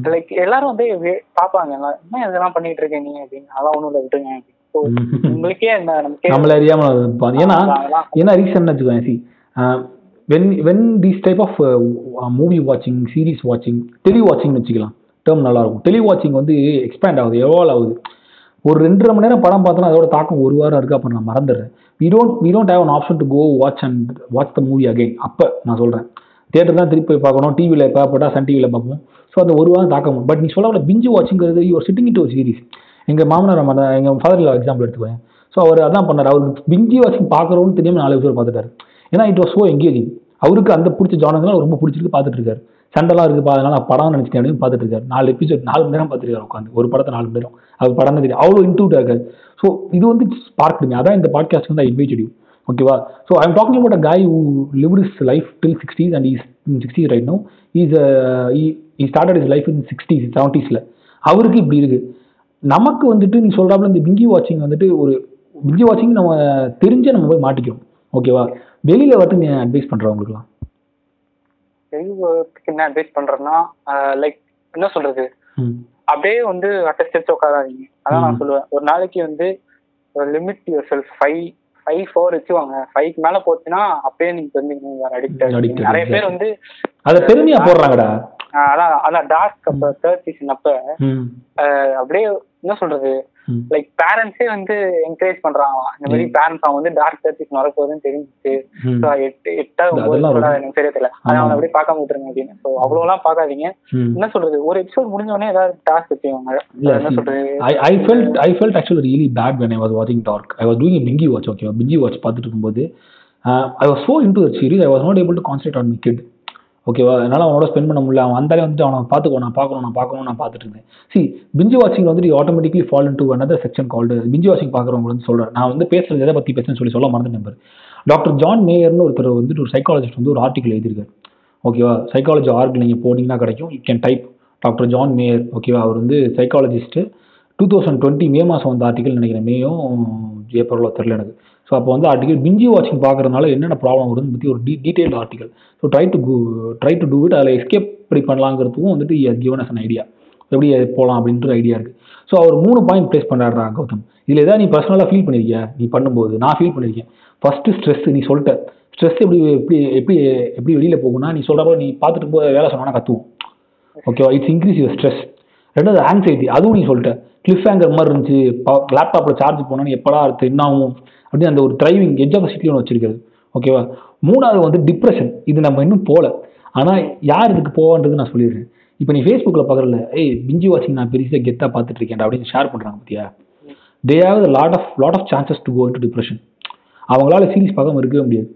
லைக் எல்லாரும் வந்து பாப்பாங்க என்ன இதெல்லாம் பண்ணிட்டு இருக்கீங்க அப்படின்னு. அதெல்லாம் ஒண்ணும் இல்லை விட்டுருங்க அப்படின்னு. உங்களுக்கே நம்மள அறியாம ஏன்னா ஏன்னா ரீசன் வச்சுக்கோங்க see when when these type of movie வாட்சிங் சீரிஸ் வாட்சிங் டெலி வாட்சிங்னு வச்சுக்கலாம் டேர்ம் நல்லா இருக்கும் டெலி வாட்சிங் வந்து எக்ஸ்பேண்ட் ஆகுது எவால்வ் ஆகுது. ஒரு ரெண்டரை மணி நேரம் படம் பார்த்தோன்னா அதோட தாக்கம் ஒரு வாரம் இருக்கு அப்போ நான் மறந்துடுறேன். We don't we don't have an option to go watch and watch the movie again அப்போ நான் சொல்கிறேன் தேட்டர் தான் திருப்பி போய் பார்க்கணும் டிவியில் பார்ப்பட்டா சன் டிவியில் பார்ப்போம். ஸோ அந்த ஒரு வாரம் தாக்கம் பட் நீ சொல்ல பிஞ்சு வாட்சிங்கிறது யுவர் சிட்டிங் டு சீரிஸ் எங்கள் மாமனார் நம்ம எங்கள் ஃபாதர் எக்ஸாம்பிள் எடுத்துக்கோங்க ஸோ அவர் அதான் பண்ணார். அவருக்கு பிஞ்சி வாசிங் பார்க்குறோன்னு தெரியாமல் நாலு பேர் பார்த்துட்டாரு. ஏன்னா இட் வாஸ் ஸோ எங்கேஜிங் அவருக்கு அந்த பிடிச்ச ஜானங்களாம் ரொம்ப பிடிச்சிருக்கு பார்த்துட்டு இருக்காரு சண்டைலாம் இருக்குது அதனால நான் படம் நினச்சிட்டேன் அப்படின்னு பார்த்துட்டு இருக்காரு நாலு எபிசோட் நாலு மணி நேரம் பார்த்துருக்காரு உட்காந்து ஒரு படத்தை நாலு மணி நேரம். அவர் படம் தான் தெரியும் அவ்வளோ இன்டூட்டாக இருக்காரு ஸோ இது வந்து பார்க்குங்க அதான் இந்த பாட்காஸ்ட் வந்து ஐ இன்வைட் யூ ஓகேவா so I'm talking about a guy who lived his life till 60s and he's in 60s right now. He's uh, he, he started his life in 60s 70sல அவருக்கு இப்படி இருக்குது நமக்கு வந்துட்டு நீ சொல்றாப்புல இந்த பிங்கி வாட்சிங் வந்துட்டு ஒரு பிங்கி வாட்சிங் நம்ம தெரிஞ்சே நம்ம போய் மாட்டிக்கிறோம். ஓகேவா வெளியில வந்து நீ அட்வைஸ் பண்ற உங்களுக்குலாம் தெய்வத்துக்கு என்ன அட்வைஸ் பண்றேன்னா லைக் என்ன சொல்றது? அப்படியே வந்து அட்டஸ்ட் உட்காராதீங்க. அதான் நான் சொல்லுவேன். ஒரு நாளைக்கு வந்து limit yourself five five four வச்சுவாங்க ஃபைவ்க்கு மேல போச்சுன்னா அப்படியே நீங்க தெரிஞ்சுக்கணும் வேற அடிக்ட் நிறைய பேர் வந்து அதை பெருமையா போடுறாங்கடா. அதான் அதான் டார்க் அப்ப தேர்ட் சீசன் அப்ப ம். அப்படியே என்ன சொல்றது? ம். லைக் பேரண்ட்ஸே வந்து என்கரேஜ் பண்றாங்களாம் இந்த மாதிரி பேரண்ட்ஸ் அவங்க வந்து டார்க் தேர்ட் சீசன் வரப்போகுதுன்னு தெரிஞ்சுச்சு. ம். எட்டு எட்டா ஒன்பது எனக்கு சரியா தெரியல. அதை அவங்க அப்படியே பார்க்காம விட்டுருங்க அப்படின்னு. ஸோ அவ்வளோலாம் பார்க்காதீங்க. ம். என்ன சொல்றது? ஒரு எபிசோட் முடிஞ்ச உடனே ஏதாவது டாஸ்க் Yeah, என்ன சொல்றது? I felt I felt actually really bad when I was watching Dark. I was doing a bingy watch, okay, bingy watch பார்த்துட்டு இருக்கும்போது I was so into the series, I was not able to concentrate on my kid. ஓகேவா? அதனால் அவனோட ஸ்பெண்ட் பண்ண முடியல. அவன் வந்தாலே வந்துட்டு அவனை பார்த்துக்கோ நான் பார்க்கணும் நான் பார்க்கணும் நான் பார்த்துட்டு இருந்தேன். சி பிஞ்சி வாட்சிங் வந்துட்டு automatically fall into another section called binge வாட்சிங் பார்க்குறவங்க வந்து சொல்கிறேன் நான் வந்து பேசுறது எதை பற்றி பேசுன்னு சொல்லி சொல்ல மறந்து நம்பர் டாக்டர் ஜான் மேயர்னு ஒருத்தர் வந்துட்டு ஒரு சைக்காலஜிஸ்ட் வந்து ஒரு ஆர்டிக்கல் எழுதியிருக்காரு. ஓகேவா? சைக்காலஜி ஆர்க் நீங்கள் போனீங்கன்னா கிடைக்கும். You can type doctor John Mayer ஓகேவா? அவர் வந்து சைக்காலஜிஸ்ட்டு டூ தௌசண்ட் டுவெண்ட்டி மே மாதம் வந்த ஆர்டிக்கல் நினைக்கிறேன். மேயும் ஏப்ரலோ தெரில எனக்கு. ஸோ அப்போ வந்து ஆர்டிகல் பிஞ்சி வாட்சிங் பார்க்குறதுனால என்னென்ன ப்ராப்ளம் வருதுன்னு பற்றி ஒரு tea detail article so try to try to do it அதில் எஸ்கேப் எப்படி பண்ணலாங்கிறதுக்கும் வந்துட்டு கிவன் அஸ் அன் ஐடியா எப்படி போகலாம் அப்படின்ற ஐடியா இருக்குது ஸோ அவர் மூணு பாயிண்ட் ப்ளேஸ் பண்ணுறாரு கௌதம். இதில் ஏதாவது நீ பர்சனலாக ஃபீல் பண்ணியிருக்கியா நீ பண்ணும்போது நான் ஃபீல் பண்ணியிருக்கேன் ஃபஸ்ட்டு ஸ்ட்ரெஸ் நீ சொல்லிட்ட. ஸ்ட்ரெஸ் எப்படி எப்படி எப்படி எப்படி வெளியில் போகும்னா நீ சொல்கிறப்ப நீ பார்த்துட்டு போய் வேலை சொன்னா கற்றுவோம் ஓகேவா இட்ஸ் இன்க்ரீஸ் யுவர் ஸ்ட்ரெஸ் ரெண்டாவது ஆங்ஸைட்டி அதுவும் நீ சொல்லிட்ட. கிளிஃப் ஹேங்கர் மாதிரி இருந்துச்சு. லேப்டாப்பில் சார்ஜ் போனோன்னு எப்படா அடுத்து ஆகும்? அப்படின்னு அந்த ஒரு ட்ரைவிங் எஜ் ஆஃப் சிட்டி ஒன்று வச்சிருக்கிறது. ஓகேவா மூணாவது வந்து டிப்ரெஷன் இது நம்ம இன்னும் போகல ஆனால் யார் இதுக்கு போவான்றது நான் சொல்லிடுறேன். இப்போ நீ ஃபேஸ்புக்கில் பார்க்குறல ஏய் பிஞ்சி வாட்சிங் நான் பெருசாக கெத்தாக பார்த்துட்டு இருக்கேன் அப்படின்னு ஷேர் பண்ணுறாங்க பார்த்தியா they have lot of lot of chances to go to depression அவங்களால சீரிஸ் பார்க்காம இருக்கவே முடியாது.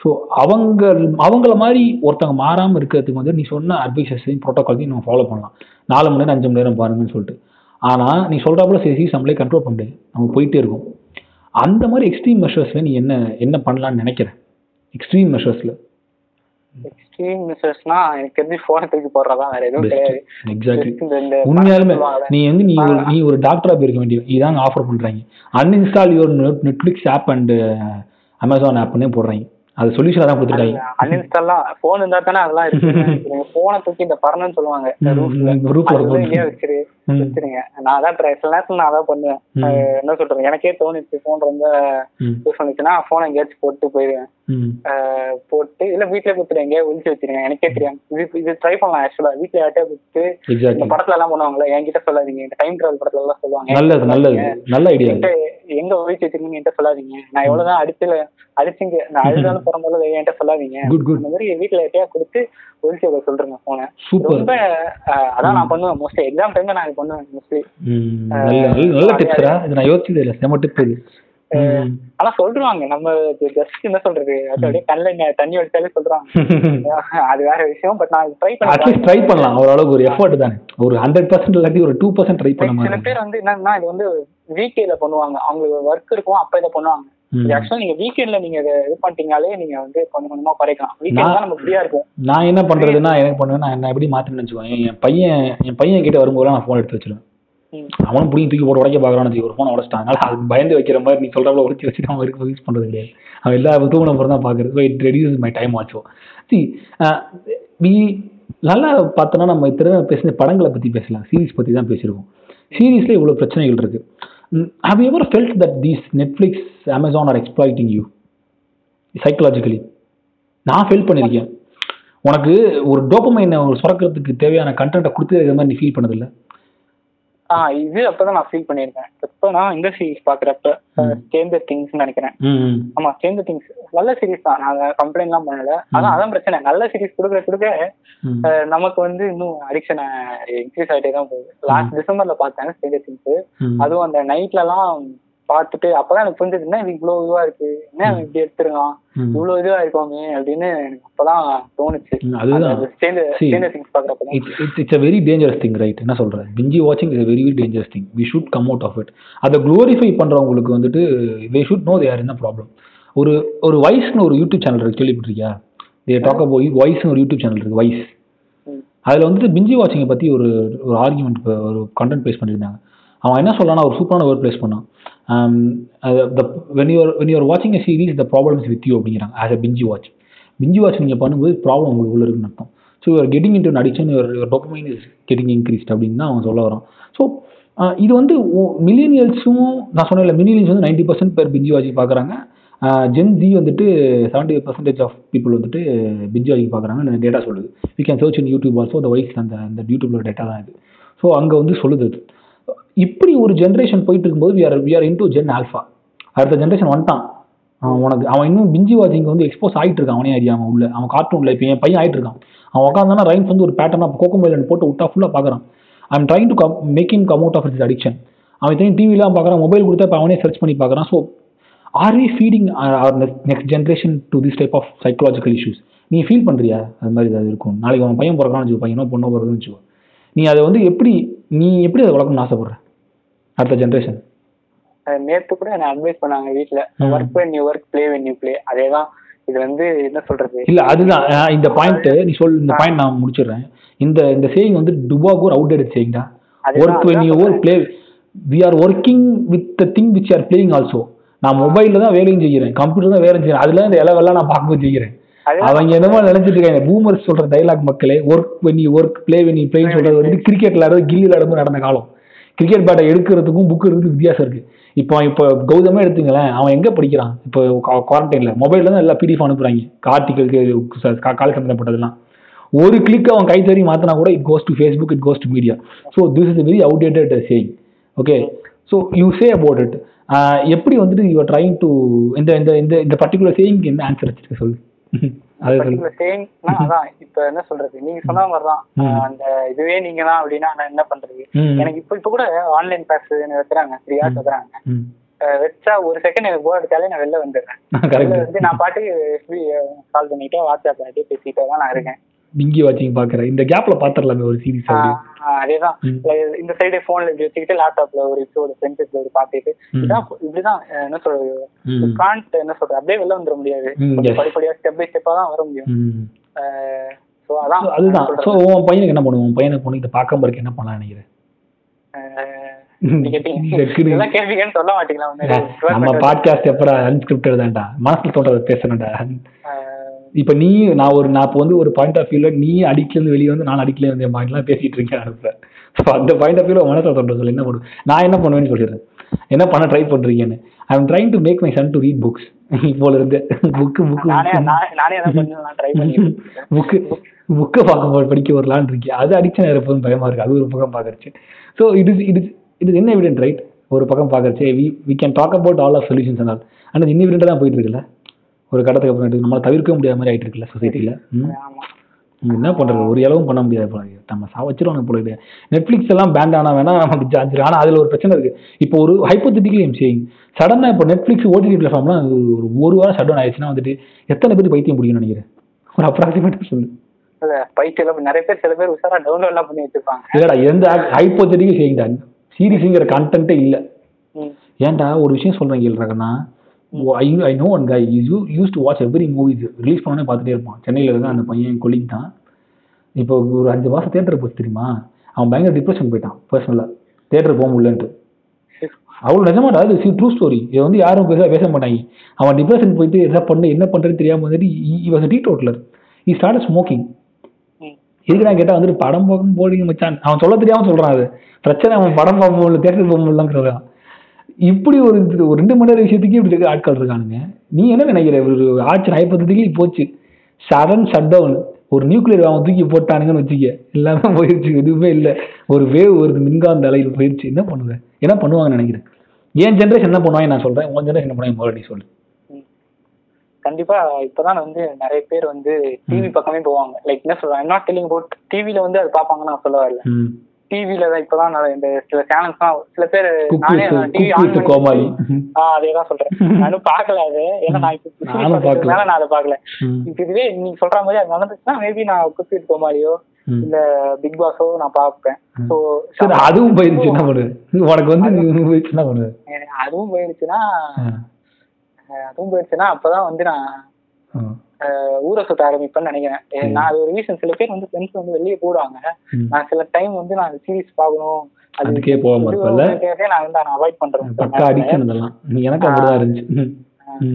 ஸோ அவங்க அவங்கள மாதிரி ஒருத்தவங்க மாறாமல் இருக்கிறதுக்கு வந்து நீ சொன்ன அட்வைசஸையும் ப்ரோட்டோகால்ஸையும் நம்ம ஃபாலோ பண்ணலாம். நாலு மணி நேரம் அஞ்சு மணி நேரம் பாருங்கன்னு சொல்லிட்டு. ஆனால் நீ சொல்கிறாப்புல சரி சீஸ் நம்மளே கண்ட்ரோல் பண்ண நம்ம போயிட்டே இருக்கோம். அந்த மாதிரி எக்ஸ்ட்ரீம் மெஷர்ஸில் நீ என்ன என்ன பண்ணலான்னு நினைக்கிற? எக்ஸ்ட்ரீம் மெஷர்ஸில் எக்ஸ்ட்ரீம் மிஸ்ஸஸ்னா எனக்கு தெரிஞ்சு போனை தூக்கி போடுறதா வேற எதுவும் கிடையாது. எக்ஸாக்ட்லி உண்மையாலுமே. நீ வந்து நீ ஒரு நீ ஒரு டாக்டரா போயிருக்க வேண்டிய இதாங்க ஆஃபர் பண்றாங்க. Uninstall your Netflix app and Amazon Apne போடுறாங்க. அது சொல்யூஷன் தான் கொடுத்துருக்காங்க. அன்இன்ஸ்டால்லாம் போன் இருந்தா தானே அதெல்லாம் இருக்கு. போனை தூக்கி இந்த பறணும்னு சொல்லுவாங்க. எங்கேயோ வச்சிரு வச்சிருங்க. நான் அதான் ட்ரை சில நேரத்துல நான் அதான் பண்ணுவேன். என்ன சொல்றேன் எனக்கே தோணுச்சு போன் ரொம்ப யூஸ் பண்ணிச்சுன்னா போன் எங்கேயாச்சும் போட்டு போயிடுவேன். போட்டு இல்ல வீட்லயே கொடுத்துட்டு எங்கேயா ஒழிச்சு வச்சிருங்க. எனக்கே தெரியும் இது ட்ரை பண்ணலாம் ஆக்சுவலா வீட்ல யார்ட்டே கொடுத்து இந்த படத்துல எல்லாம் பண்ணுவாங்கல்ல என்கிட்ட சொல்லாதீங்க. இந்த டைம் டிராவல் படத்துல எல்லாம் சொல்லுவாங்க. நல்லது நல்லது. நல்ல ஐடியா எங்க ஒழிச்சு வச்சிருக்கீங்க என்கிட்ட சொல்லாதீங்க. நான் எவ்வளவுதான் அடிச்சுல அடிச்சுங்க. நான் அழுதாலும் பிறந்தாலும் என்கிட்ட சொல்லாதீங்க. இந்த மாதிரி வீட்ல யார்ட்டையா கொடுத்து ஒழிச்சு வைக்க சொல்றேங்க போன சூப்பர் ரொம்ப அதான் நான் பண்ணுவேன் மோஸ்ட்லி எக்ஸாம் டைம்ல நான் பண்ணுவேன் மோஸ்ட்லி நல்ல டிப்ஸ்ரா இது நான் யோசிச்சது இல்லை செம டிப் இது. ஆனா சொல்றாங்க நம்ம ஜஸ்ட் என்ன சொல்றது? அப்படியே கண்ணுல தண்ணி வச்சாலே சொல்றாங்க. அது வேற விஷயம் பட் நான் ட்ரை பண்ணி அட்லீஸ்ட் ட்ரை பண்ணலாம். ஓரளவுக்கு ஒரு எஃபர்ட் தானே. ஒரு ஹண்ட்ரட் பர்சன்ட் இல்லாட்டி ஒரு டூ பர்சன்ட் ட்ரை பண்ண சில பேர் வந்து என்னன்னா இது வந்து வீக்கேல பண்ணுவாங்க. அவங்களுக்கு ஒர்க் இருக்கும் அப்ப இதை பண்ணுவாங்க. ஆக்சுவலா நீங்க வீக்கெண்ட்ல நீங்க இதை பண்ணிட்டீங்களே நீங்க வந்து கொஞ்சம் கொஞ்சமா குறைக்கலாம். வீக்கெண்ட் நம்ம ஃப்ரீயா இருக்கும். நான் என்ன பண்றதுன்னா எனக்கு பண்ணுவேன். நான் என்ன எப்படி மாத்தின்னு வச்சுக்கோங்க. என் பையன் என் பையன் கிட்ட வரும்போது நான் ஃபோன் எடுத்து வச்சிருவேன். அவனும் பிடிங்கி தூக்கி போட்டு உடைக்க பார்க்கறான்னு ஒரு ஃபோன் உடச்சிட்டான் அதனால அது பயந்து வைக்கிற மாதிரி நீ சொல்றப்பல உடச்சி வச்சுட்டு அவன் இருக்க யூஸ் பண்றது கிடையாது. அவன் எல்லா தூங்கின அப்புறம் தான் பார்க்கறது. So it reduce my time also see we நல்லா பார்த்தோன்னா நம்ம இத்தனை பேசின படங்களை பற்றி பேசலாம். சீரிஸ் பற்றி தான் பேசியிருக்கோம். சீரீஸில் இவ்வளோ பிரச்சனைகள் இருக்கு however felt that these Netflix Amazon are exploiting you psychologically நான் ஃபீல் பண்ணியிருக்கேன் உனக்கு ஒரு டோப்பமைனை ஒரு சுரக்கிறதுக்கு தேவையான கண்டென்ட்டை கொடுத்து இது மாதிரி நீ ஃபீல் பண்ணதில்லை. ஆஹ் இது அப்பதான் நான் ஃபீல் பண்ணியிருக்கேன். இப்ப நான் இந்த சீரிஸ் பாக்குறப்ப சேஞ்சர் திங்ஸ் நினைக்கிறேன். ஆமா சேஞ்சர் திங்ஸ் நல்ல சீரிஸ் தான். நாங்க கம்ப்ளைண்ட் எல்லாம் பண்ணல. அதான் அதான் பிரச்சனை. நல்ல சீரிஸ் கொடுக்குற கொடுக்க அஹ் நமக்கு வந்து இன்னும் அடிக்ஷன் இன்க்ரீஸ் ஆயிட்டே தான் போகுது. லாஸ்ட் டிசம்பர்ல பார்த்தேன் சேஞ்சர் திங்ஸ். அதுவும் அந்த நைட்ல எல்லாம் பார்த்துட்டு அப்பதான் எனக்கு புரிஞ்சது என்ன இவ்வளவு இதுவா இருக்கு? என்ன இப்படி எடுத்துருக்கான். இவ்வளவு இதுவா இருக்கோமே? அப்படின்னு எனக்கு அப்பதான் தோணுச்சு. அதுதான். It's it's a very dangerous thing right என்ன சொல்கிறேன் பிஞ்சி வாட்சிங் is very very dangerous thing we should come out of it அதை க்ளோரிஃபை பண்ணுறவங்களுக்கு வந்துட்டு தே ஷுட் நோ தேர் என்ன ப்ராப்ளம் ஒரு ஒரு வைஸ்னு ஒரு யூடியூப் சேனல் இருக்கு. கேள்விப்பட்டிருக்கியா? தே டாக் அபவுட் வைஸ்னு ஒரு யூடியூப் சேனல் இருக்கு வைஸ். அதில் வந்துட்டு பிஞ்சி வாட்சிங்கை பற்றி ஒரு ஒரு ஆர்குமெண்ட் ஒரு கண்டென்ட் பேஸ் பண்ணியிருந்தாங்க. அவன் என்ன சொல்லலாம்னா ஒரு சூப்பரான வேர்ட் பிளேஸ் பண்ணான். வென் யூர் வென் யூர் வாட்சிங் a series the problems with you அப்படிங்கிறாங்க. As a binge watch binge watch நீங்கள் பண்ணும்போது ப்ராப்ளம் உங்களுக்கு உள்ள இருக்குன்னு அர்த்தம். So you're getting into addiction your your dopamine is getting increased அப்படின்னு தான் அவன் சொல்ல வரான். ஸோ uh, இது வந்து மில்லியனியல்ஸும் நான் சொன்னேன் மில்லியனியல்ஸ் வந்து நைன்டி பர்சன்ட் பேர் பிஞ்சி வாட்சிங் பார்க்குறாங்க. ஜென் ஜி வந்துட்டு செவன்டி பர்சன்டேஜ் ஆஃப் பீப்புள் வந்துட்டு பிஞ்சி வாட்சிங் பார்க்குறாங்க டேட்டா சொல்லுது. We can search in YouTube also அந்த வைஸ் அந்த அந்த யூடியூப்ல டேட்டா தான் இது. ஸோ அங்கே வந்து சொல்லுது அது. இப்படி ஒரு ஜென்ரேஷன் போயிட்டு இருக்கும்போது we are we are into Gen Alpha அடுத்த ஜென்ரேஷன் வந்துட்டான். அவன் உனக்கு அவன் இன்னும் பிஞ்சி வாட்சிங் வந்து எக்ஸ்போஸ் ஆகிட்டு இருக்கான் அவனே அறியாம உள்ள. அவன் கார்ட்டூன்ல இப்போ என் பையன் ஆகிட்டு இருக்கான் அவன் உட்காந்தானா ரைம்ஸ் வந்து ஒரு பேட்டர்னாக கோகோ மேலன் போட்டு விட்டா ஃபுல்லாக பார்க்குறான். I'm trying to come in come out of is addiction அவன் தனி டிவிலாம் பார்க்குறான் மொபைல் கொடுத்தா இப்போ அவனே சர்ச் பண்ணி பார்க்குறான். So are we feeding our next generation to this type of psychological issues நீ ஃபீல் பண்ணுறியா அது மாதிரி அது இருக்கும். நாளைக்கு அவன் பையன் பிறக்கான்னு வச்சுக்கோ பையனோ பொண்ணோ பிறகுன்னு வச்சுக்கோ. நீ அதை வந்து எப்படி நீ எப்படி அதை வளர்க்கணும்னு ஆசைப்படுற? அடுத்த ஜென்ரேஷன் நேத்து கூட என்ன அட்வைஸ் பண்ணாங்க வீட்ல. ம். Work when you work play when you play அதேதான். இது வந்து என்ன சொல்றது? இல்ல அதுதான். இந்த பாயிண்ட் நீ சொல் இந்த பாயிண்ட் நான் முடிச்சிடுறேன். இந்த இந்த சேயிங் வந்து டுபாகூர் அவுடேட் சேயிங் தான் work when you work play we are working with the thing which are playing also நான் மொபைல்ல தான் வேலையும் செய்கிறேன். கம்ப்யூட்டர் தான் வேலையும் செய்கிறேன். அதுல இந்த இலவெல்லாம் நான் பார்க்கவும் செய்கிறேன். அவங்க என்னமோ நினைச்சிட்டு இருக்காங்க. பூமர்ஸ் சொல்ற டைலாக் மக்களே work when you work play when you பிளேன்னு சொல்றது வந்து கிரிக்கெட் விளையாடுறது கில்லி விளையாடும்போது நடந்த காலம். கிரிக்கெட் பேட்டை எடுக்கிறதுக்கும் புக் இருக்கிறதுக்கு வித்தியாசம் இருக்கு. இப்போ இப்போ கௌதமே எடுத்துங்களேன். அவன் எங்கே படிக்கிறான்? இப்போ குவாரண்டைனில் மொபைலில் தான் எல்லா பிடிஎஃப் அனுப்புகிறாங்க ஆர்டிகலுக்கு கால சம்மந்தப்பட்டதெல்லாம் ஒரு கிளிக் அவன் கை மாற்றினா மாத்தினா கூட it goes to Facebook it goes to media so this is very outdated saying okay so you say about it எப்படி வந்துட்டு யூஆர் ட்ரைங் டு இந்த இந்த இந்த இந்த பர்டிகுலர் சேயிங்க்கு என்ன ஆன்சர் வச்சிருக்க சொல்லு? இப்ப என்ன சொல்றது? நீங்க சொன்ன மாதிரிதான். அந்த இதுவே நீங்க தான் அப்படின்னா நான் என்ன பண்றது. எனக்கு இப்ப இப்ப கூட ஆன்லைன் கிளாஸ் வைக்கிறாங்க. த்ரீ ஹவர்ஸ் வைக்கிறாங்க வச்சா ஒரு செகண்ட் எனக்கு போர் அடிச்சாலே நான் வெளில வந்துடுறேன். வெளில வந்து நான் பாட்டுக்கு கால் பண்ணிட்டே பேசிட்டே தான் நான் இருக்கேன். பிங்கி வாட்சிங் பாக்குறேன். இந்த கேப்ல பாத்துரலாமே ஒரு சீரிஸ் அதேதான். இந்த சைடு போன்ல இப்படி வச்சுக்கிட்டு லேப்டாப்ல ஒரு எபிசோடு பார்த்துட்டு ம். இதான் இப்படிதான் என்ன சொல்றது. கான்ட் என்ன சொல்றது அப்படியே வெளில வந்துட முடியாது. படிப்படியா ஸ்டெப் பை ஸ்டெப்பா தான் வர முடியும். அதுதான். உன் பையனுக்கு என்ன பண்ணுவோம்? உன் பையனுக்கு பொண்ணு இதை பார்க்காம இருக்க என்ன பண்ணலாம் நினைக்கிறேன்? நம்ம பாட்காஸ்ட் எப்படா அன்ஸ்கிரிப்டட் தான்டா. மனசுல தோன்றதை பேசணும்டா. இப்ப நீ நான் ஒரு நான் இப்போ வந்து ஒரு பாயிண்ட் ஆஃப் வியூல நீ அடிக்கல இருந்து வெளியே வந்து நான் அடிக்கல இருந்து பாயிண்ட்லாம் பேசிட்டு இருக்கேன் அனுப்புறேன் ஸோ அந்த பாயிண்ட் ஆஃப் வியூல மனசுல தோன்ற சொல்லி என்ன பண்ணுவேன் நான் என்ன பண்ணுவேன்னு சொல்லிடுறேன் என்ன பண்ண ட்ரை பண்றீங்கன்னு. I am trying to make my son to read books இப்போல இருந்து. புக்கு புக்கு நானே நான் நானே அதான் கொஞ்சம் ட்ரை பண்ணி புக்கு புக்கை பார்க்க படிக்க வரலான்னு இருக்கேன் அது அடிக்ஷன் இருப்பதும் பயமா இருக்கு. அது ஒரு பக்கம் பார்க்கறச்சு so it is it is it is என்ன எவிடென்ட் ரைட் ஒரு பக்கம் பார்க்கறச்சு we we can talk about all of solutions ஆனால் ஆனால் இன்னிவிடெண்டாக தான் போயிட்டு இருக்குல்ல? ஒரு கட்டத்துக்கு அப்புறம் நம்மளால தவிர்க்க முடியாத மாதிரி ஆயிட்டு இருக்குல்ல சொசைட்டியில் என்ன பண்றது? ஒரு அளவும் பண்ண முடியாது போல. நம்ம சா வச்சிருவாங்க போல இருக்கு நெட்ஃப்ளிக்ஸ் எல்லாம் பேண்ட் ஆனா வேணா நமக்கு ஜார்ஜ் ஆனா அதுல ஒரு பிரச்சனை இருக்கு. இப்போ ஒரு ஹைப்போத்திட்டிக்கலி எம் சேயிங் சடனா இப்போ நெட்ஃப்ளிக்ஸ் ஓடிடி பிளாட்ஃபார்ம்லாம் ஒரு ஒரு வாரம் ஷட் டவுன் ஆயிடுச்சுன்னா வந்துட்டு எத்தனை பேர் பைத்தியம் பிடிக்கும்னு நினைக்கிறேன்? ஒரு அப்ராக்சிமேட்டாக சொல்லு. இல்ல பைத்தியம் நிறைய பேர் சில பேர் உஷாரா டவுன்லோட் எல்லாம் பண்ணி வச்சிருப்பாங்க. இல்லடா எந்த ஹைப்போத்திட்டிக்கலி சேயிங் தான் சீரிஸுங்கிற கண்டென்ட்டே இல்லை. ஏன்டா ஒரு விஷயம் சொல்றேன் கேள்றாங்கன்னா I I know one guy you use to watch every movies release பண்ணோன்னே பார்த்துட்டே இருப்பான். சென்னையில் இருக்க அந்த பையன் கொலிங் தான். இப்போ ஒரு அஞ்சு மாதம் தேட்டர் போச்சு தெரியுமா? அவன் பயங்கர டிப்ரெஷன் போயிட்டான் பர்சனலாக தேட்டர் போக முடியலன்ட்டு. அவ்வளோ நிஜமாடா அது சி ட்ரூ ஸ்டோரி இதை வந்து யாரும் பெருசாக பேச மாட்டாங்க. அவன் டிப்ரெஷன் போயிட்டு என்ன பண்ண என்ன பண்ணுறதுன்னு தெரியாமல் வந்துட்டு he was teetotaler he start smoking இதுக்கு நான் கேட்டால் வந்துட்டு படம் பார்க்க போறீங்க மச்சான். அவன் சொல்ல தெரியாமல் சொல்கிறான் அது. பிரச்சனை அவன் படம் பார்க்க முடியல தேட்டர் போக முடியலங்கிறதான் இப்படி ஒரு ஒரு ரெண்டு மணி நேரம் விஷயத்துக்கு இப்படி இருக்க ஆட்கள் இருக்கானுங்க. நீ என்ன நினைக்கிற? ஒரு ஆட்சி ஐப்பத்தத்துக்கு போச்சு. சடன் ஷட் டவுன் ஒரு நியூக்ளியர் அவன் தூக்கி போட்டானுங்கன்னு வச்சுக்க. எல்லாமே போயிடுச்சு எதுவுமே இல்லை. ஒரு வேவ் வருது மின்காந்த அலையில் போயிடுச்சு என்ன பண்ணுவேன் என்ன பண்ணுவாங்கன்னு நினைக்கிறேன். என் ஜென்ரேஷன் என்ன பண்ணுவாங்க நான் சொல்றேன். உன் ஜென்ரேஷன் என்ன பண்ணுவாங்க நீ சொல்லு. கண்டிப்பா இப்பதான் வந்து நிறைய பேர் வந்து டிவி பக்கமே போவாங்க. லைக் என்ன சொல்றாங்க? நாட் டெல்லிங் போட் டிவில வந்து அது பாப்பாங்கன்னு நான் சொல்ல வரல. டிவில தான் இப்பதான் நான் இந்த சில சேனல்ஸ்லாம் சில பேர் நானே டிவி ஆன் கோமாளி. ஆ அதேதான் சொல்றேன். நானும் பார்க்கல அது. ஏன்னா நான் இப்போ அதை பார்க்கல. ம். இப்ப இதுவே நீங்க சொல்ற மாதிரி அது நடந்துச்சுன்னா மேபி நான் குக்வித் கோமாளியோ. இல்ல பிக் பாஸோ நான் சரி அதுவும் என்ன பண்ணுவேன் உனக்கு வந்து என்ன அதுவும். அஹ் அதுவும் போயிடுச்சுன்னா அப்பதான் வந்து நான் ஊரை சுத்த ஆரம்பிப்பேன்னு நினைக்கிறேன். நான் அது ஒரு ரீசன் சில பேர் வந்து ஃப்ரெண்ட்ஸ் வந்து வெளியே போடுவாங்க. நான் சில டைம் வந்து நான் சீரிஸ் பார்க்கணும். அது அதுக்கே இருப்பல்ல? இதுக்கே நான் வந்து அவாய்ட் பண்றேன். எனக்கு அப்படிதான் இருந்துச்சு.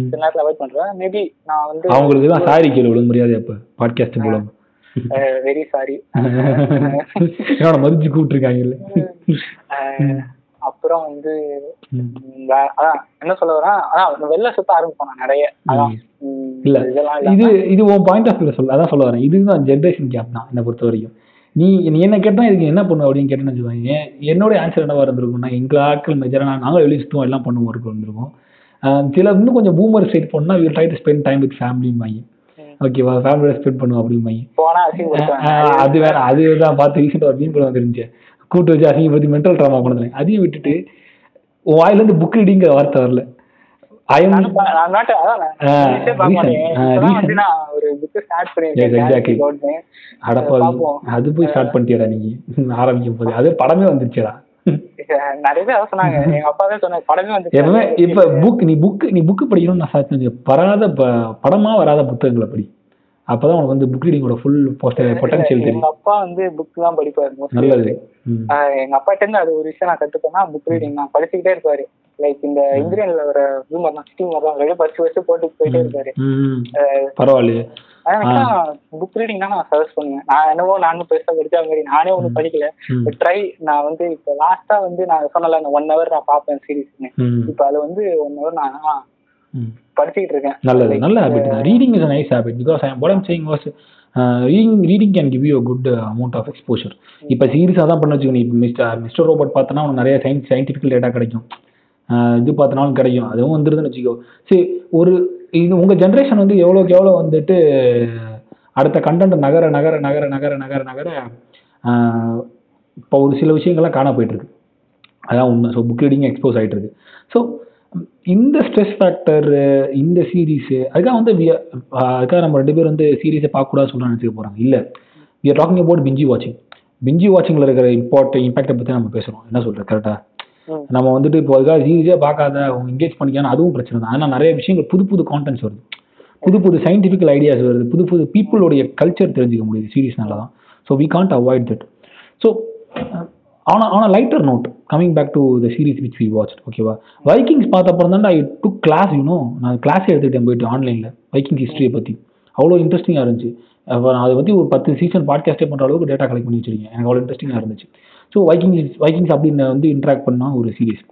சில நேரத்துல அவாய்ட் பண்றேன். மேபி நான் வந்து அவங்களுக்கு தான் சாரி கேள்வி விட முடியாது அப்ப பாட்காஸ்ட் மூலம். வெரி சாரி என்னோட மதிச்சு கூப்பிட்டுருக்காங்கல்ல. அப்புறம் வந்து அதான் என்ன சொல்ல வரேன் அதான் வெளில சுத்த ஆரம்பிப்போம் நிறைய. அதான் இல்ல இது இது உன் பாயிண்ட் ஆஃப் வியூல சொல்ல. அதான் சொல்ல வரேன். இதுதான் ஜென்ரேஷன் கேப் தான் என்னை பொறுத்த வரைக்கும். நீ நீ என்ன கேட்டா இதுக்கு என்ன பண்ணுவ அப்படின்னு கேட்டேன்னு வச்சுக்கோங்க. என்னோட ஆன்சர் என்னவா இருந்திருக்கும்னா எங்க ஆட்கள் மெஜரா நாங்களும் வெளியே சுற்றுவோம் எல்லாம் பண்ணுவோம் இருக்கு வந்திருக்கும் ஆஹ் சில இன்னும் கொஞ்சம் பூமர் சைட் போனா will try to spend time with ஃபேமிலிம்பாங்க. ஓகேவா ஃபேமிலியோட ஸ்பெண்ட் பண்ணுவோம் அப்படிம்பாங்க அசிங்கப்படுத்துவாங்க ஆஹ் அது வேற அதுதான் பார்த்து ரீசெண்டாக ஒரு மீன் படம் வந்துருந்துச்சு. கூட்டு வச்சு அசிங்கப்படுத்தி மென்டல் ட்ராமா பண்ணுறேன் அதையும் விட்டுட்டு உன் வாயிலேருந்து புக் ரீடிங்கிற வார்த்தை வரல. அது போய் ஸ்டார்ட் பண்ணிட்டியடா நீ. ஆரம்பிக்கும் போது. அது படமே வந்துருச்சுடா. நிறைய பேர் சொன்னாங்க. எங்க அப்பா தான் சொன்னாங்க படமே வந்து இப்ப புக் நீ புக் நீ புக் படிக்கணும்னு நான் சாத்தியம் வராத ப- படமா வராத புத்தகங்களை படி. அப்பதான் உனக்கு வந்து புக் ரீடிங்கோட ஃபுல் பொட்டன்ஷியல் எங்க தெரியும். அப்பா வந்து புக் தான் படிப்பாரு. நல்லது. எங்க அப்பாட்ட இருந்து அது ஒரு விஷயம் நான் கத்துப்பேன்னா புக் ரீடிங் நான் படிச்சுக்கிட்டே இருப்பாரு. லைக் இந்த இந்திரியன்ல வர ரூமர் தான் சிட்டிங் அப்படியே படிச்சு வச்சு போட்டு போயிட்டே இருப்பாரு. பரவாயில்லையே. புக் ரீடிங் தான் நான் சஜஸ்ட் பண்ணுவேன். நான் என்னவோ நானும் பெருசா படிச்ச மாதிரி நானே ஒன்றும் படிக்கல. ட்ரை நான் வந்து இப்போ லாஸ்டா வந்து நான் சொன்னல ஒன் ஹவர் நான் பார்ப்பேன் சீரிஸ்னு. இப்போ அது வந்து ஒன் ஹவர் நான். படிச்சுக்கிட்டு இருக்கேன் நல்லது நல்ல ஹேபிட் தான். Reading is nice habit because I what I'm saying was reading reading can give you good amount of exposure இப்போ சீரியஸாக தான் பண்ண வச்சுக்கோ நீ இப்போ மிஸ்டர் மிஸ்டர் ரோபோட் பார்த்தனா உனக்கு நிறைய சயின்ஸ் சயின்டிஃபிக்கல் டேட்டா கிடைக்கும். இது பார்த்தனாலும் கிடைக்கும். அதுவும் வந்துருதுன்னு வச்சுக்கோ. சரி ஒரு இது உங்கள் ஜென்ரேஷன் வந்து எவ்வளோக்கு எவ்வளோ வந்துட்டு அடுத்த கண்டென்ட் நகர நகர நகர நகர நகர நகர இப்போ ஒரு சில விஷயங்கள்லாம் காண போயிட்டு இருக்கு அதான் உண்மை. ஸோ புக் ரீடிங் எக்ஸ்போஸ் ஆகிட்டு இருக்கு ஸோ இந்த ஸ்ட்ரெஸ் ஃபேக்டர் இந்த சீரீஸு அதுக்காக வந்து அதுக்காக நம்ம ரெண்டு பேர் வந்து சீரீஸை பார்க்கக்கூடாது சொல்ல நினச்சிக்க போகிறாங்க இல்லை we are talking about பிஞ்சி வாட்சிங் பிஞ்சி வாட்சிங்கில் இருக்கிற இம்பார்ட் இம்பாக்டை பற்றி நம்ம பேசுகிறோம் என்ன சொல்கிற கரெக்டாக. நம்ம வந்துட்டு இப்போ அதுக்காக சீரியஸாக பார்க்காத அவங்க என்கேஜ் பண்ணிக்கான அதுவும் பிரச்சனை தான். ஆனால் நிறைய விஷயங்கள் புது புது கான்டென்ட்ஸ் வருது. புது புது சயின்டிஃபிக்கல் ஐடியாஸ் வருது. புது புது பீப்புளோடைய கல்ச்சர் தெரிஞ்சுக்க முடியுது. சீரியஸ்னால தான். So we can't avoid that so ஆனால் ஆனால் lighter note coming back to the series which we watch ஓகேவா வைக்கிங்ஸ் பார்த்த அப்புறம் தான் I took class you know நான் கிளாஸ் எடுத்துக்கிட்டேன் போயிட்டு ஆன்லைனில் வைக்கிங் ஹிஸ்ட்ரியை பற்றி அவ்வளோ இன்ட்ரெஸ்டிங்காக இருந்துச்சு. அப்போ நான் அதை பற்றி ஒரு பத்து சீசன் பாட்காஸ்டே பண்ணுற அளவுக்கு டேட்டா கலெக்ட் பண்ணி வச்சிருக்கேன். எனக்கு அவ்வளோ இன்ட்ரெஸ்டிங்காக இருந்துச்சு. ஸோ வைக்கிங்ஸ் வைக்கிங்ஸ் அப்படின்னு வந்து இன்ட்ராக்ட் பண்ண ஒரு சீரிஸ்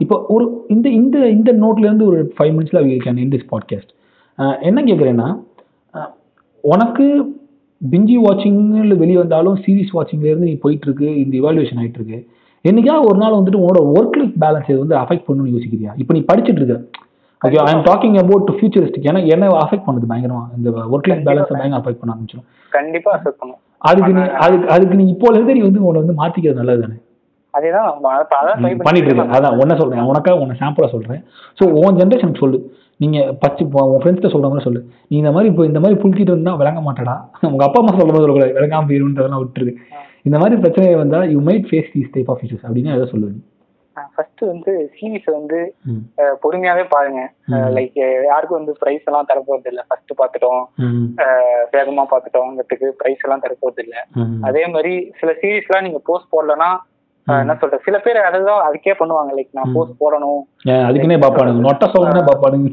இப்போ ஒரு இந்த இந்த இந்த நோட்லேருந்து ஒரு ஃபைவ் மினிட்ஸில் we can in this podcast என்ன கேட்குறேன்னா உனக்கு பிஞ்சி வாட்சிங்ல வெளியே வந்தாலும் சீரிஸ் வாட்சிங்லேருந்து நீ போயிட்டு இருக்கு இந்த இவாலுவேஷன் ஆயிட்டு இருக்கு என்னைக்காவது ஒரு நாள் வந்துட்டு உன்னோட ஒர்க் லைஃப் பேலன்ஸ் இது வந்து அஃபெக்ட் பண்ணணும்னு யோசிக்கிறியா? இப்போ நீ படிச்சிட்டு இருக்க. Okay I am talking about futuristic ஏன்னா என்ன அஃபெக்ட் பண்ணுது பயங்கரமா. இந்த ஒர்க் லைஃப் பேலன்ஸை பயங்கர அஃபெக்ட் பண்ண ஆரம்பிச்சிடும் கண்டிப்பா அக்செப்ட் பண்ணும். அதுக்கு நீ அதுக்கு அதுக்கு நீ இப்போ இருந்து நீ வந்து உன்னை வந்து மாத்திக்கிறது நல்லது தானே பண்ணிட்டு இருக்கேன் அதான் உன்ன சொல்றேன். உனக்காக உன்னை சாம்பிளா சொல்றேன். ஸோ உன் ஜென்ரேஷனுக்கு சொல்லு. நீங்க பச்சு உன் ஃப்ரெண்ட்ஸ்ட்ட சொல்ற மாதிரி சொல்லு. நீ இந்த மாதிரி இப்போ இந்த மாதிரி புழுத்திட்டு இருந்தா விளங்க மாட்டடா. உங்க அப்பா அம்மா சொல்ல மாதிரி சொல்லக்கூடாது. விளங்காம போயிருன்றதெல்லாம் விட்டுரு. இந்த மாதிரி பிரச்சனை வந்தா you might face these type of issues அப்படின்னு எதை சொல்லுவேன் ஃபர்ஸ்ட் வந்து சீரிஸ் வந்து பொறுமையாவே பாருங்க. லைக் யாருக்கும் வந்து பிரைஸ் எல்லாம் தர போறது இல்ல ஃபர்ஸ்ட் பாத்துட்டோம் வேகமா பாத்துட்டோங்கிறதுக்கு பிரைஸ் எல்லாம் தர போறது இல்ல அதே மாதிரி சில சீரிஸ்லாம் நீங்க போஸ்ட் போடலன்னா என்ன சொல்றது? சில பேர் அதுதான் அதுக்கே பண்ணுவாங்க. லைக் நான். போஸ்ட் போடணும். அதுக்குன்னே பாப்பானுங்க. நொட்ட சொல்லணும்னே பாப்பானுங்க.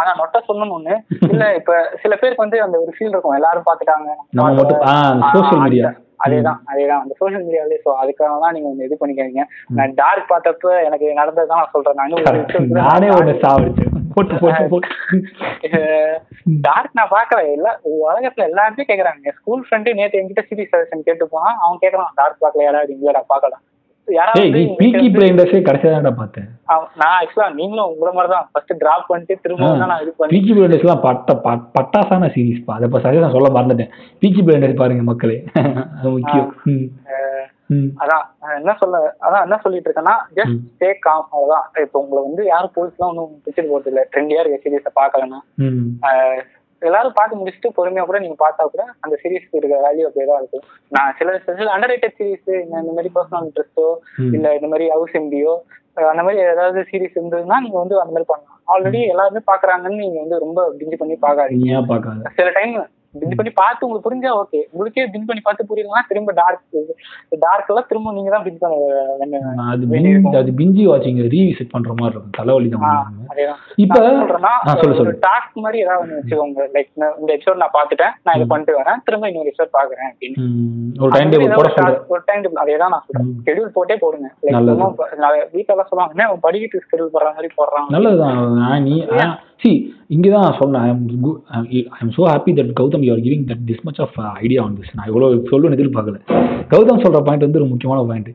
ஆனா நொட்ட சொல்லணும் ஒண்ணு. இல்ல இப்ப சில பேருக்கு வந்து அந்த ஒரு ஃபீல் இருக்கும். எல்லாரும் பாத்துட்டாங்க. நம்ம மட்டும் ஆ சோஷியல் மீடியா அதேதான் அதேதான். அந்த சோஷியல் மீடியாவிலே சோ அதுக்காக தான் நீங்க ஒண்ணு இது பண்ணிக்காதீங்க. நான் டார்க் பார்த்தப்ப எனக்கு நடந்ததுதான் நான் சொல்றேன். நான் கூட நானே நான் ஒன்று சாவடிச்சேன் டார்க் நான் பாக்கல எல்லா உலகத்துல எல்லாருமே கேக்குறாங்க. ஸ்கூல் ஃப்ரெண்டு நேத்து என்கிட்ட சீரிஸ் சஜஷன் கேட்டு போனா அவன் கேக்குறான் டார்க் பாக்கல யாராவது இல்லடா பாக்கலாம் பீக்கி பிளைண்டர்ஸே கடைசியாக தான்டா பார்த்தேன். நான் ஆக்சுவலா நீங்களும் உங்களை மாதிரி தான். ஃபர்ஸ்ட் டிராப் பண்ணிட்டு திரும்ப நான் இது பண்ணி பீக்கி பிளைண்டர்ஸ்லாம் பட்ட பட்டாசான சீரிஸ் பா. அதை இப்போ சரியாக நான் சொல்ல மறந்துட்டேன். பீக்கி பிளைண்டர்ஸ் பாருங்க மக்களே. முக்கியம். அதான். என்ன சொல்ல அதான் என்ன சொல்லிட்டு இருக்கேன்னா ஜஸ்ட். ஸ்டே காம் அவ்வளவுதான். இப்போ உங்களை வந்து யாரும் போலீஸ்லாம் ஒன்றும் பிடிச்சிட்டு போறது இல்லை ட்ரெண்டியா இருக்க சீரியஸை பார்க்கலன்னா. எல்லாரும் பார்த்து முடிச்சுட்டு பொறுமையா கூட நீங்க பார்த்தா கூட அந்த சீரிஸ்க்கு இருக்கிற வேல்யூ அப்படியே தான் இருக்கும். நான் சில சில அண்டர் ரேட்டட் சீரிஸ் இந்த மாதிரி பர்சனல் இன்ட்ரெஸ்டோ. இல்ல இந்த மாதிரி ஹவுஸ் எம்பியோ அந்த மாதிரி ஏதாவது சீரிஸ் இருந்ததுன்னா நீங்க வந்து அந்த மாதிரி பண்ணலாம். ஆல்ரெடி எல்லாருமே பாக்குறாங்கன்னு நீங்க வந்து ரொம்ப பிஞ்சு பண்ணி பார்க்காத? சில டைம் பின் பண்ணி பார்த்து உங்களுக்கு புரிஞ்சா ஓகே உங்களுக்கே பின் பண்ணி பார்த்து புரியலன்னா திரும்ப டார்க் டார்க் எல்லாம் திரும்ப நீங்க தான் பின் பண்ண அது அது பிஞ்சி வாட்சிங் ரீவிசிட் பண்ற மாதிரி இருக்கும். தலைவலி தான் இப்ப சொல்லு, சொல்லு. டாஸ்க் மாதிரி ஏதாவது வச்சுக்கோங்க. லைக் இந்த எபிசோட் நான் பார்த்துட்டேன். நான் இதை பண்ணிட்டு வரேன். திரும்ப இன்னொரு எபிசோட் பாக்குறேன் அப்படின்னு. ஒரு டைம் டேபிள் போட சொல்றேன் ஒரு டைம் டேபிள் அதே தான் நான் சொல்றேன். ஷெட்யூல் போட்டே போடுங்க. நல்லது. லைக் வீட்டுல எல்லாம் சொல்லுவாங்க படிக்கிட்டு ஷெட்யூல் போடுற மாதிரி போடுறான். நல்லதுதான். நீ சி இங்கே தான் சொன்னேன். I am I so happy that Gautham you are giving that this much of idea on this நான் இவ்வளோ சொல்லுன்னு எதிர்பார்க்கல. கௌதம் சொல்கிற பாயிண்ட் வந்து ஒரு முக்கியமான பாயிண்ட்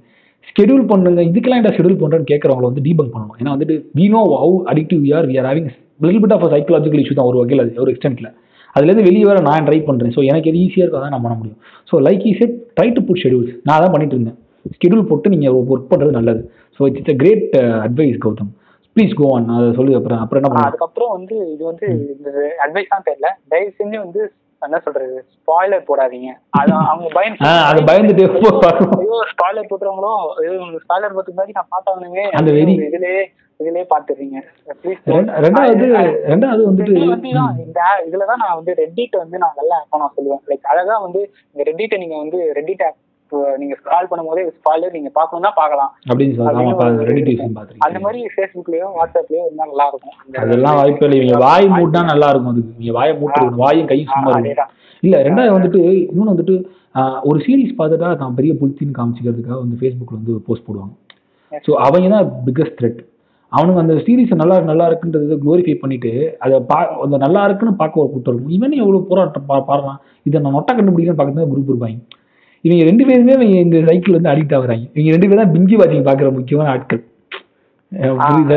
ஸ்கெடியூல் பண்ணுங்க இதுக்கெல்லாம் என்ன ஷெடியூல் பண்ணுறேன்னு கேட்குறவங்கள வந்து டீபங்க் பண்ணணும். ஏன்னா வந்துட்டு we know how addictive we are we are having little bit of psychological issue தான் ஒரு வகையில் அது ஒரு எக்ஸ்டென்ட்டில் அதுலேருந்து வெளியே வர நான் ட்ரை பண்ணுறேன் ஸோ எனக்கு எது ஈஸியாக இருக்கா தான் நான் பண்ண முடியும். So like he said try to put schedules நான் அதான் பண்ணிட்டு இருந்தேன். ஸ்கெடியூல் போட்டு நீங்கள் ஒர்க் பண்ணுறது நல்லது. So it's a great advice uh, Gautham. Please go on அதை சொல்லு அப்புறம் அப்புறம் என்ன அதுக்கப்புறம் வந்து இது வந்து இந்த அட்வைஸ் தான் தெரியல. தயவு செஞ்சு வந்து என்ன சொல்றது ஸ்பாய்லர் போடாதீங்க. அது அவங்க ஆ அது பயந்துட்டு. ஐயோ ஸ்பாய்லர் போட்டுறவங்களோ ஸ்பாய்லர் போட்டு மாதிரி நான் பார்த்தாலுமே அந்த வெறி. இதுலயே இதுலயே பாத்துறீங்க ரெண்டாவது ரெண்டாவது வந்துட்டு இந்த இதுலதான் நான் வந்து ரெட்டிட்ட வந்து நான் நல்லா நான் சொல்லுவேன். லைக் அழகா வந்து இந்த ரெட்டிட்ட நீங்க வந்து ரெட்டிட் ஆப் நீங்க ஸ்க்ரால் பண்ணும்போதே ஸ்பாய்லர் நீங்க பார்க்கணும்னா பார்க்கலாம். அப்படின்னு அந்த மாதிரி ஃபேஸ்புக்லயோ வாட்ஸ்அப்லயோ இருந்தா நல்லா இருக்கும். அதெல்லாம் வாய்ப்பே இல்லை இவங்க வாய் மூட்டா நல்லா இருக்கும் அதுக்கு. நீங்க வாயை மூட்டு வாயும் கையும் சும்மா இருக்கும் இல்ல ரெண்டாவது வந்துட்டு இன்னொன்று வந்துட்டு ஒரு சீரிஸ் பார்த்துட்டா தான் பெரிய புளித்தின்னு காமிச்சிக்கிறதுக்காக வந்து ஃபேஸ்புக்கில் வந்து போஸ்ட் போடுவாங்க. ஸோ அவங்க தான் பிக்கஸ்ட் த்ரெட் அவனுங்க அந்த சீரிஸ் நல்லா நல்லா இருக்குன்றதை க்ளோரிஃபை பண்ணிட்டு அதை பா அந்த நல்லா இருக்குன்னு பார்க்க ஒரு கூட்டம் இருக்கும். இவனே எவ்வளோ போராட்டம் பா பாடுறான்? இதை நான் நொட்டை கண்டுபிடிக்கிறேன்னு பார்க்கறது குரூப் இருப்பாங்க. இவங்க ரெண்டு பேருமே இவங்க இந்த சைக்கிள் வந்து அடிக்ட் ஆகுறாங்க. இவங்க ரெண்டு பேரும் தான் பிஞ்சி வாட்சிங் பார்க்குற முக்கியமான ஆட்கள். வந்து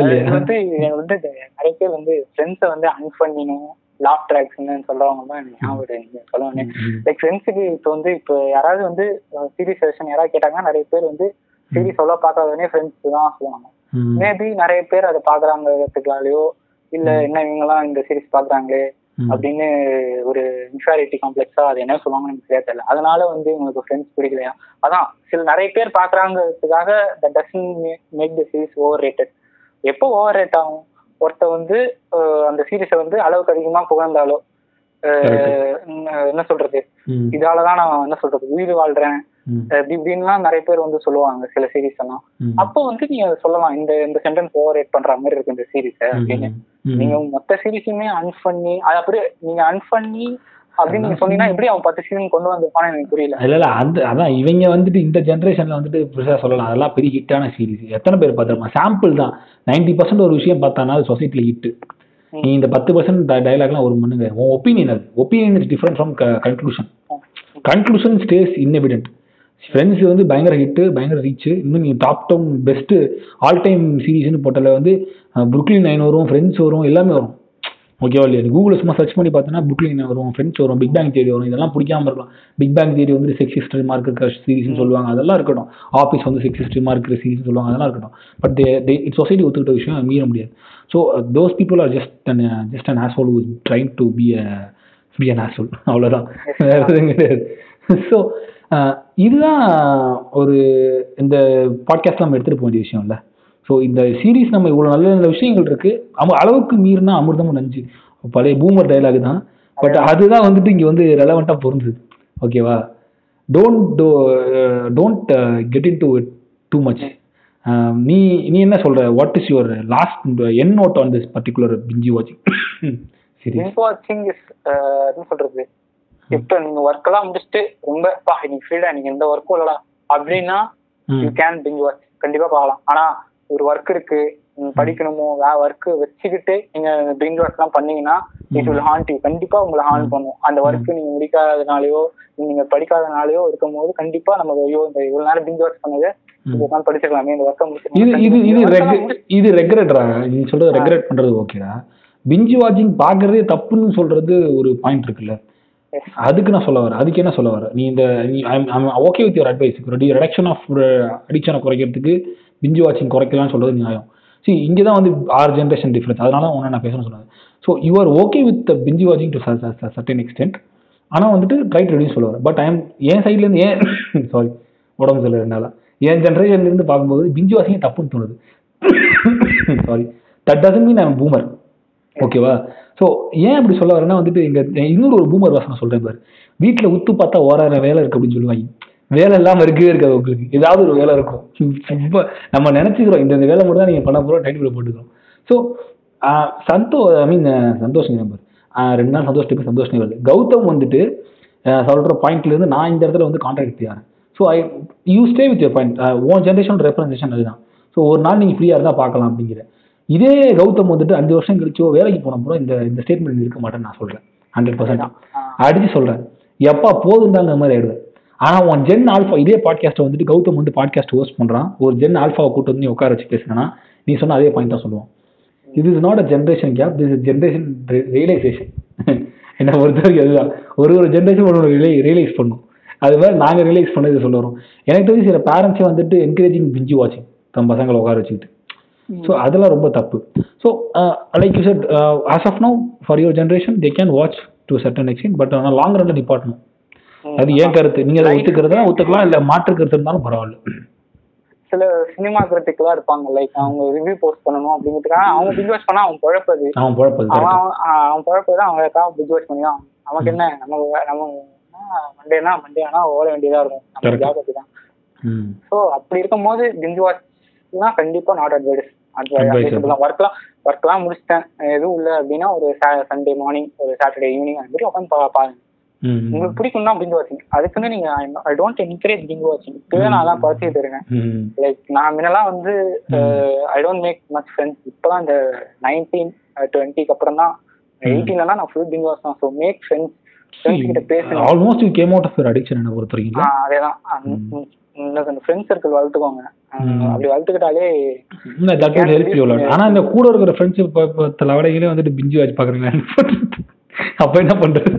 வந்து நிறைய பேர் வந்து ஃப்ரெண்ட்ஸை வந்து அன்ஃபண்ணினும் லாப் ட்ராக்ஸ்னு சொல்றவங்க தான் ஞாபகம் சொல்லுவாங்க லைக் ஃப்ரெண்ட்ஸுக்கு இப்போ வந்து இப்போ யாராவது வந்து சீரிஸ் செஷன் யாராவது கேட்டாங்கன்னா நிறைய பேர் வந்து சீரிஸ் அவ்வளோ பார்க்காதவனே ஃப்ரெண்ட்ஸ் தான் சொல்லுவாங்க. மேபி நிறைய பேர் அதை பாக்குறாங்கிறதுக்காலையோ இல்ல என்ன இவங்கெல்லாம் இந்த சீரிஸ் பாக்குறாங்களே. அப்படின்னு ஒரு இன்ஃபாரிட்டி காம்ப்ளெக்ஸா அது என்ன சொல்லுவாங்கன்னு எனக்கு சரியா தெரியல. அதனால வந்து உங்களுக்கு ஃப்ரெண்ட்ஸ் பிடிக்கலையா? அதான் சில நிறைய பேர் பாக்குறாங்கிறதுக்காக the doesn't make the series overrated எப்போ ஓவர் ரேட் ஆகும்? ஒருத்த வந்து அந்த சீரிஸை வந்து அளவுக்கு அதிகமா புகழ்ந்தாலோ என்ன சொல்றது? இதாலதான் நான் என்ன சொல்றது? உயிர் வாழ்றேன். இப்படின்லாம் நிறைய பேர் வந்து சொல்லுவாங்க சில சீரிஸ் எல்லாம். அப்போ வந்து நீங்க சொல்லலாம் இந்த இந்த சென்டென்ஸ் ஓவர் ரேட் பண்ற மாதிரி இருக்கு இந்த சீரிஸ் அப்படின்னு. நீங்க மொத்த சீரிஸுமே அன் பண்ணி அது அப்படியே நீங்க அன் பண்ணி அப்படின்னு நீங்க சொன்னீங்கன்னா எப்படி அவன் பத்து சீசன் கொண்டு வந்திருப்பான்னு எனக்கு புரியல. இல்ல இல்ல அந்த அதான் இவங்க வந்துட்டு இந்த ஜென்ரேஷன்ல வந்துட்டு பெருசா சொல்லலாம். அதெல்லாம் பெரிய ஹிட்டான சீரிஸ் எத்தனை பேர் பார்த்துருமா சாம்பிள் தான். நைன்டி பர்சன்ட் ஒரு விஷயம் பார்த்தானா அது சொசைட்டில ஹிட் ம். நீ இந்த பத்து பர்சன்ட் டைலாக்லாம் ஒரு மண்ணுங்க. உன் ஒப்பீனியன் அது. Opinion is different from conclusion conclusion stays இன்எவிடென்ட் friends வந்து பயங்கர ஹிட்டு பயங்கர ரீச் இன்னும் நீங்கள் top down best all time சீரீஸ்னு போட்டல வந்து புருக்லின் நைன் வரும் ஃப்ரெண்ட்ஸ் வரும் எல்லாமே வரும். ஓகேவா இல்லையா? கூகுளில் சும்மா சர்ச் பண்ணி பார்த்தோன்னா புக்லின் வரும் ஃப்ரெண்ட்ஸ் வரும் பிக் பேங் தேடி வரும். இதெல்லாம் பிடிக்காம இருக்கலாம். பிக் பேங் தேடி வந்து சிக்ஸ் ஹிஸ்டரி மார்க் இருக்கிற சீரிஸ்னு சொல்லுவாங்க. அதெல்லாம் இருக்கட்டும். ஆஃபீஸ் வந்து சிக்ஸ் ஹிஸ்டரி மார்க் இருக்கிற சீரிஸ் சொல்லுவாங்க. அதெல்லாம் இருக்கட்டும். But they they it society ஒத்துக்கிட்ட விஷயம். மீற முடியாது. So those people are just an just an asshole who trying to be a be an asshole அவ்வளோதான் வேறு எதுவும் கிடையாது. ஸோ uh, இதுதான் ஒரு இந்த பாட்காஸ்ட் நம்ம எடுத்துகிட்டு போக வேண்டிய விஷயம் இல்லை ஸோ இந்த சீரீஸ் நம்ம இவ்வளோ நல்ல நல்ல விஷயங்கள் இருக்குது அம அளவுக்கு மீறினா அமிர்தமும் நஞ்சு. பழைய பூமர் டைலாக் தான். பட் அதுதான் வந்துட்டு இங்கே வந்து ரெலவெண்ட்டாக பொருந்துது. ஓகேவா don't do don't get into too much நீ நீ என்ன சொல்ற? What is your last and note on this particular binge வாட்சிங் சரி வாட்சிங் இஸ் என்ன சொல்றது? இப்போ நீங்க ஒர்க் எல்லாம் முடிச்சுட்டு ரொம்ப பா நீங்க ஃப்ரீடா நீங்க எந்த ஒர்க்கும் இல்லடா. அப்படின்னா யூ கேன் பிங் வாட்ச் கண்டிப்பா பார்க்கலாம். ஆனா ஒரு ஒர்க் இருக்கு நீங்க படிக்கணுமோ வே ஒர்க் வச்சுக்கிட்டு நீங்க பிங் வாட்ச் எல்லாம் பண்ணீங்கன்னா இட் வில் ஹாண்ட் யூ கண்டிப்பா உங்களை ஹாண்ட் பண்ணும். அந்த ஒர்க் நீங்க முடிக்காதனாலயோ நீங்க படிக்காதனாலயோ இருக்கும் போது கண்டிப்பா நம்ம ஐயோ இந்த இவ்வளவு நேரம் பிங் வாட்ச் பண்ணது உட்காந்து படிச்சிருக்கலாமே இந்த ஒர்க்கை இது இது இது இது ரெக்ரெட்ரா நீ சொல்றது ரெக்ரெட் பண்றது ஓகேடா பிஞ்சி வாட்சிங் பார்க்கறதே தப்புன்னு சொல்றது ஒரு பாயிண்ட் இருக்குல்ல. அதுக்கு நான் சொல்ல வரேன் அதுக்கு என்ன சொல்ல வரேன் நீ இந்த நீ okay with your advice reduction of அடிக்ஷனை குறைக்கிறதுக்கு பிஞ்சு வாட்சிங் குறைக்கலாம்னு சொல்றது நியாயம். சி இங்கே தான் வந்து ஆறு ஜென்ரேஷன் டிஃப்ரென்ஸ் அதனால உன்னை நான் பேசணும்னு சொன்னது so you are okay with binge வாட்சிங் டு சர்டன் எக்ஸ்டென்ட் ஆனால் வந்துட்டு ட்ரை டு ரெடியூஸ் சொல்ல வரேன் பட் ஐம் என் சைட்லேருந்து ஏன் சாரி உடம்பு சொல்லுறதுனால என் ஜென்ரேஷன்லேருந்து பார்க்கும்போது பிஞ்சு வாசிங்க தப்புன்னு தோணுது. Sorry that doesn't mean I'm boomer ஓகேவா ஸோ ஏன் அப்படி சொல்ல வரேன்னா வந்துட்டு இங்கே இன்னொரு ஒரு பூமர் வாசனை சொல்கிறேன் பாரு. வீட்டில் உத்து பார்த்தா ஓராயிரம் வேலை இருக்கு அப்படின்னு சொல்லுவாங்க. வேலை இல்லாமல் இருக்கவே இருக்காது உங்களுக்கு. ஏதாவது ஒரு வேலை இருக்கும். ரொம்ப நம்ம நினச்சிக்கிறோம். இந்த வேலை மட்டும் தான் நீங்கள் பண்ண போகிறோம் டைட்டில் போட்டுக்கிறோம். ஸோ சந்தோ ஐ மீன் சந்தோஷ் நம்பர் ரெண்டு நாள் சந்தோஷ் டைப்பு சந்தோஷ் வருது கௌதம் வந்துட்டு சொல்கிற பாயிண்ட்லேருந்து நான் இந்த இடத்துல வந்து கான்ட்ராக்ட் எடுத்துக்கிறேன். So I you stay with your point own generation representation அதுதான். ஸோ ஒரு நாள் நீங்கள் ஃப்ரீயாக இருந்தால் பார்க்கலாம் அப்படிங்கிற. இதே கௌதம் வந்துட்டு அஞ்சு வருஷம் கழிச்சோ வேலைக்கு போன அப்புறம் இந்த இந்த ஸ்டேட்மெண்ட் இருக்க மாட்டேன்னு நான் சொல்றேன். ஹண்ட்ரட் பர்சன்ட் அடிச்சு சொல்றேன். எப்பா போதும் தாங்க மாதிரி ஆயிடுவேன் ஆனா உன் ஜென் ஆல்ஃபா இதே பாட்காஸ்ட்டை வந்துட்டு கௌதம் வந்து பாட்காஸ்ட் ஹோஸ்ட் பண்றான். ஒரு ஜென் ஆல்ஃபாவை கூட்டு வந்து நீ உட்கார வச்சு பேசுனா நீ சொன்ன அதே பாயிண்ட் தான் சொல்லுவான். இது is not a generation gap this is generation realization என்ன பொறுத்த வரைக்கும் அதுதான். ஒரு ஒரு ஜென்ரேஷன் ஒரு ரிலே ரியலைஸ் பண்ணும். அது மாதிரி நாங்கள் ரியலைஸ் பண்ணது சொல்ல வரோம் எனக்கு தெரிஞ்சு சில பேரண்ட்ஸே வந்துட்டு என்கரேஜிங் பிஞ்சு வாட்சிங் தம் பசங்களை உட்கார வச்சுக்கிட்டு. ஸோ அதெல்லாம் ரொம்ப தப்பு. So like you said as of no for your generation they can watch to certain extent but ஆனால் லாங் ரன்ல நிப்பாட்டணும் அது ஏன் கருத்து? நீங்க அதை ஒத்துக்கிறதா ஒத்துக்கலாம் இல்ல மாற்று கருத்து இருந்தாலும் பரவாயில்ல. சில சினிமா கிரிட்டிக்லாம் இருப்பாங்க லைக் அவங்க ரிவ்யூ போஸ்ட் பண்ணணும் அப்படிங்கிறதுக்காக அவங்க பிக் வாட்ச் பண்ணா அவன் குழப்பது அவன் குழப்பது அவன் அவன் குழப்பது தான் அவங்களுக்காக பிக் வாட்ச் பண்ணிதான் நமக்கு என்ன? நம்ம நம்ம மண்டேனா மண்டே ஆனா ஓட வேண்டியதா இருக்கும். நம்ம. ஜாப் ம் ஸோ அப்படி இருக்கும்போது பிஞ்ச் வாட்ச்னா கண்டிப்பா நாட் அட்வைஸ் Advisable. ஒர்க்லாம் ஒர்க்லாம் முடிச்சிட்டேன். எதுவும் இல்லை அப்படின்னா ஒரு சண்டே மார்னிங் ஒரு சாட்டர்டே ஈவினிங் அந்த மாதிரி உட்காந்து பாருங்க. உங்களுக்கு பிடிக்கும்னா பிஞ்ச் வாட்சிங் அதுக்குன்னு நீங்க ஐ டோன்ட் என்கரேஜ் பிஞ்ச் வாட்சிங் இப்பவே நான் அதான் குறைச்சிட்டு இருக்கேன். ம். லைக் நான் முன்னெல்லாம் வந்து I don't make much friends இப்போதான் இந்த நைன்டீன் டுவெண்ட்டிக்கு அப்புறம் தான் எயிட்டீன்லாம் நான் ஃபுல் பிங் வாட்ச் தான். ஸோ மேக் ஃப்ரெண்ட்ஸ் ஃப்ரெண்ட்ஸ் கிட்ட பேசுங்க almost you came out of your addiction என்ன பொறுத்த வரைக்கும் அதேதான். அந்த ஃப்ரெண்ட்ஸ் சர்க்கிள் வளர்த்துக்கோங்க. அப்படி வளர்த்துக்கிட்டாலே தட் வில் ஹெல்ப் யூ ஆனா இந்த கூட இருக்கிற இப்போ தலைவடைகளே வந்துட்டு பிஞ்சு வாட்ச் பாக்குறீங்களா? அப்ப என்ன பண்றது?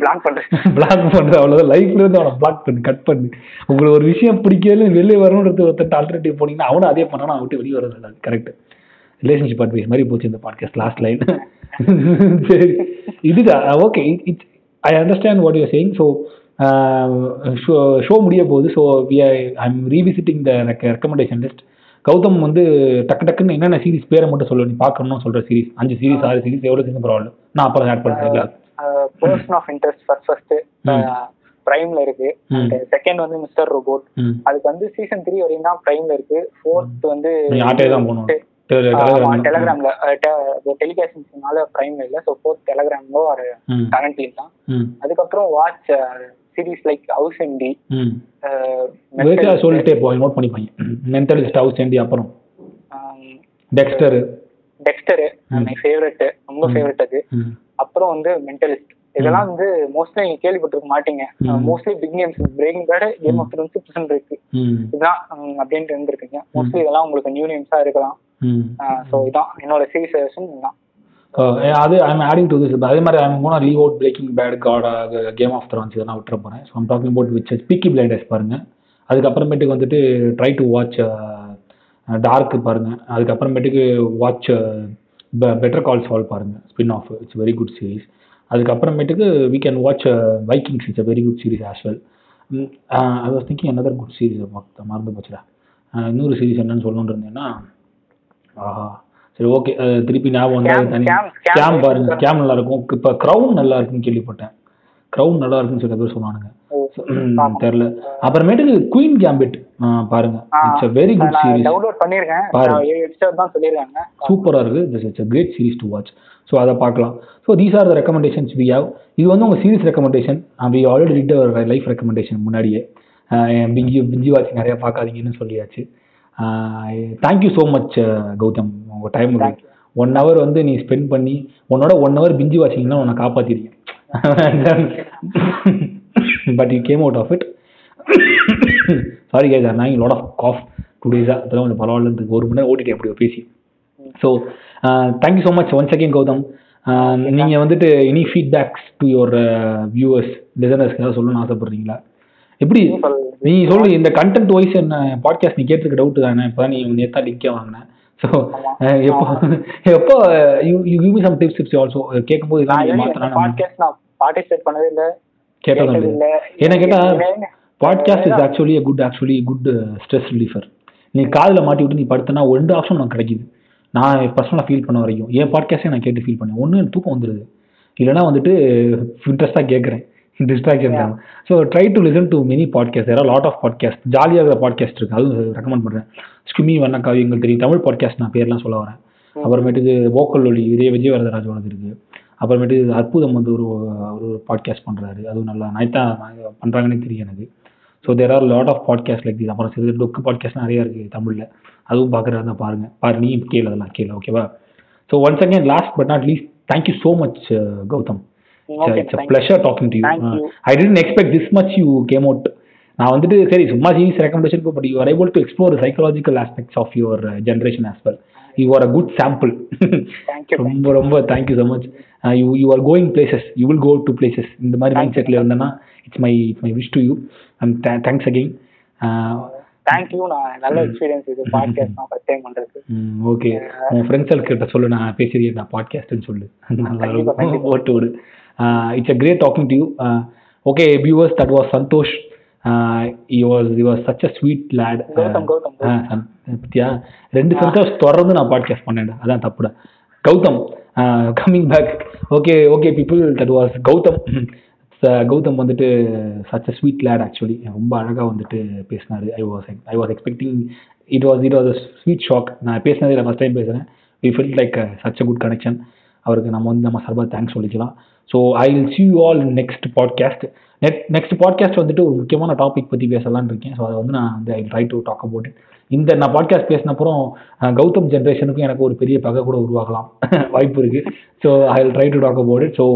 பிளாக் பண்றேன் பிளாக் பண்றது அவ்வளவுதான். லைஃப்ல இருந்து அவனை பிளாக் பண்ணு கட் பண்ணு. உங்களுக்கு ஒரு விஷயம் பிடிக்கல வெளியே வரணுன்றது ஒருத்தர் ஆல்டர்னேட்டிவ் போனீங்கன்னா அவனும் அதே பண்ணானா அவன் விட்டு வெளியே வரது கரெக்ட் ரிலேஷன்ஷிப் அட்வைஸ் மாதிரி போச்சு இந்த பாட்காஸ்ட் லாஸ்ட் லைன் சரி. இதுதான். Okay it's I understand what you saying so show show முடிய போகுது. So we I am revisiting the recommendation list Gautham வந்து டக்கு டக்குன்னு என்னென்ன சீரிஸ் பேரை மட்டும் சொல்லு நீ பார்க்கணும்னு சொல்ற சீரிஸ் அஞ்சு சீரிஸ் ஆறு சீரிஸ் எவ்வளோ சீரிஸ் பரவாயில்ல? நான் அப்புறம் ஆட் பண்ணுறேன் person of interest first first பிரைம்ல இருக்கு. செகண்ட் வந்து மிஸ்டர் ரோபோட் அதுக்கு வந்து சீசன் த்ரீ வரையும் தான் பிரைம்ல இருக்கு. ஃபோர்த் வந்து டெலகிராம்ல டெலிகாஸ்டிங்னால பிரைம்ல இல்ல. ஸோ ஃபோர்த் டெலகிராம்ல ஒரு ம். கரண்ட்லி தான். அதுக்கப்புறம் வாட்ச் சீரிஸ் லைக் ஹவுஸ் வேற சொல்லிட்டே போ நோட் பண்ணிப்பாங்க மென்டலிஸ்ட் ஹவுஸ் ஏண்டி அப்புறம். Dexter Dexter my. ஃபேவரட் ரொம்ப ஃபேவரட் அது. அப்புறம் வந்து மென்டலிஸ்ட் இதெல்லாம் வந்து மோஸ்ட்லி நீங்க கேள்விப்பட்டிருக்க மாட்டீங்க. Mostly big names Breaking Bad Game of Thrones percent இருக்கு ம். இதுதான் அப்படின்ட்டு இருந்திருக்கீங்க. மோஸ்ட்லி இதெல்லாம் உங்களுக்கு நியூ நேம்ஸா இருக்கலாம். ஸோ இதான். என்னோட சீரிஸ் இதுதான். அது ஐம் ஆடிங் டு திஸ் அதே மாதிரி I'm gonna leave out Breaking Bad got Game of Thrones இதெல்லாம் விட்டுற போகிறேன் so I'm talking about which Peaky Blinders பாருங்கள் அதுக்கப்புறமேட்டுக்கு வந்துட்டு ட்ரை டு வாட்ச் டார்க்கு பாருங்கள் அதுக்கப்புறமேட்டுக்கு வாட்ச் பெட்டர் கால் சால்வ் பாருங்கள் spin off it's very good series அதுக்கப்புறமேட்டுக்கு we can watch Vikings it's very good series as well I was thinking another good series மறந்து போச்சுடா. இன்னொரு சீரிஸ் என்னன்னு சொல்லணுன்னு இருந்தேன்னா ஆஹா. சரி ஓகே திருப்பி ஞாபகம் தனி. ஸ்கேம் பாருங்க ஸ்கேம் நல்லா இருக்கும். இப்போ க்ரௌன் நல்லா இருக்குன்னு கேள்விப்பட்டேன். க்ரௌன் நல்லா இருக்குன்னு சில பேர் சொன்னானுங்க. தெரியல. அப்புறமேட்டுக்கு குயின் கேம்பிட் பாருங்க. It's a very good series download பண்ணிருக்கேன் பாரு. நான் ஏழு எபிசோட் தான் சொல்லிருக்காங்க சூப்பராக இருக்குது this it's a great series to watch so அதை பார்க்கலாம். So these are the recommendations we have இது வந்து உங்கள் series recommendation we already read our life recommendation முன்னாடியே. அஹ் பிங்கி பிஞ்சி வாட்ச் நிறையா பார்க்காதீங்கன்னு சொல்லியாச்சு. Thank you so much Gautham. உங்கள் டைம். ஒன் ஹவர் வந்து நீ ஸ்பெண்ட் பண்ணி உன்னோட ஒன் ஹவர் பிஞ்சி வாட்சிங்கன்னா உன்னை காப்பாற்றிருக்கேன் but you came out of it sorry guys are நாங் லாட் ஆஃப் காஃப் டூ டேஸாக அதெல்லாம் கொஞ்சம் பரவாயில்லன்றது ஒரு மணி நேரம் ஓட்டிட்டேன் எப்படியோ பேசி. So thank you so much once again Gautham. நீங்கள் வந்துட்டு any feedbacks to your viewers லிசனர்ஸ்க்கு ஏதாவது சொல்லணும்னு ஆசைப்படுறீங்களா? எப்படி? நீ சொல்லு இந்த கண்டென்ட் வைஸ் என்ன பாட்காஸ்ட் நீ கேட்டிருக்க டவுட் தானே. இப்போ நீ நேத்தா லிங்கே வாங்கினேன் ஸோ எப்போ எப்போ you you give some tips tips also கேட்கும்போது நான் பாட்காஸ்ட் நான் பார்ட்டிசிபேட் பண்ணதே இல்ல. கேட்டது இல்லை இல்ல. என்ன கேட்டா இல்ல. Podcast is actually good actually good stress ரிலீஃபர் நீ காதில் மாட்டி விட்டு நீ படுத்தனா ரெண்டு ஆப்ஷன் உனக்கு கிடைக்குது. நான் பர்சனலாக ஃபீல் பண்ண வரைக்கும். என் பாட்காஸ்ட்டே நான் கேட்டு ஃபீல் பண்ணேன். ஒன்று தூக்கம் வந்துடுது இல்லைனா வந்துட்டு இன்ட்ரெஸ்ட்டாக கேட்குறேன். டிஸ்ட்ராக்ஷன் தான் so try to listen to many podcast யாரா லாட் ஆஃப் பாட்காஸ்ட் ஜாலியாக இருக்கிற பாட்காஸ்ட் இருக்குது அதுவும் ரெக்கமெண்ட் பண்ணுறேன் ஸ்கிமி வண்ண காவியங்கள் தெரியும். தமிழ் பாட்காஸ்ட் நான் பேர்லாம் சொல்ல வரேன். அப்புறமேட்டுக்கு வோக்கல் ஒலி இதே விஜய் வரதராஜோடது இருக்குது அப்புறமேட்டு அற்புதம் வந்து ஒரு ஒரு பாட்காஸ்ட் பண்ணுறாரு அதுவும் நல்லா நைட்டா பண்ணுறாங்கன்னே தெரியும் எனக்கு. So there are lot of podcast like this அப்புறம் சிறு டொக்கு பாட்காஸ்ட் நிறைய இருக்குது தமிழில். அதுவும் பார்க்குறதா தான் பாருங்க. பாரு நீ கேளு அதெல்லாம் கேளு ஓகேவா so once again last but not least thank you so much Gautham. Okay, you. you. You came out நான் வந்துட்டு சரி சும்மா series recommendation but you are able to explore psychological aspects of your generation as well you are a good sample Thank you, ரொம்ப ரொம்ப thank you so much you you are going places you will go to places இந்த மாதிரி மைண்ட் செட்டில் இருந்தேன்னா it's my it's my wish to you and thanks again thank you நான் நல்ல எக்ஸ்பீரியன்ஸ் இது பாட்காஸ்ட் நான் ஃபர்ஸ்ட் டைம் பண்றது ஓகே உன் ஃப்ரெண்ட்ஸ் கிட்ட சொல்லு நான் பேசுறேன் நான் பாட்காஸ்ட்னு சொல்லு. நல்லா கண்டிப்பா, இருக்கும். கண்டிப்பா. ஓட்டு விடு it's a great talking to you okay viewers that was Santhosh he was he was such a sweet lad Gautham, Gautham, Gautham. பத்தியா ரெண்டு சந்தோஷ் தொடர்ந்து நான் பாட்காஸ்ட் பண்ணேன்டா. அதான் தப்புடா. Gautham coming back okay okay people that was Gautham. Gautham வந்துட்டு such a sweet lad actually ரொம்ப அழகாக வந்துட்டு பேசினாரு. I was I was expecting it was it was a sweet shock நான் பேசினதே நான் ஃபஸ்ட் டைம் பேசுகிறேன் we feel like such a good connection அவருக்கு நம்ம வந்து நம்ம சார்பாக தேங்க்ஸ் சொல்லிக்கலாம். So I will see you all next podcast net next podcast வந்துட்டு ஒரு முக்கியமான டாபிக் பற்றி பேசலாம்னு இருக்கேன். ஸோ அதை வந்து நான் வந்து I try to talk about இந்த நான் பாட்காஸ்ட் பேசினப்புறம் கௌதம் ஜென்ரேஷனுக்கும் எனக்கு ஒரு பெரிய பகை கூட உருவாகலாம். வாய்ப்பு இருக்குது so I will try to talk about it so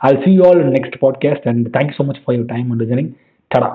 I see you all next podcast and thank you so much for your time and listening டடா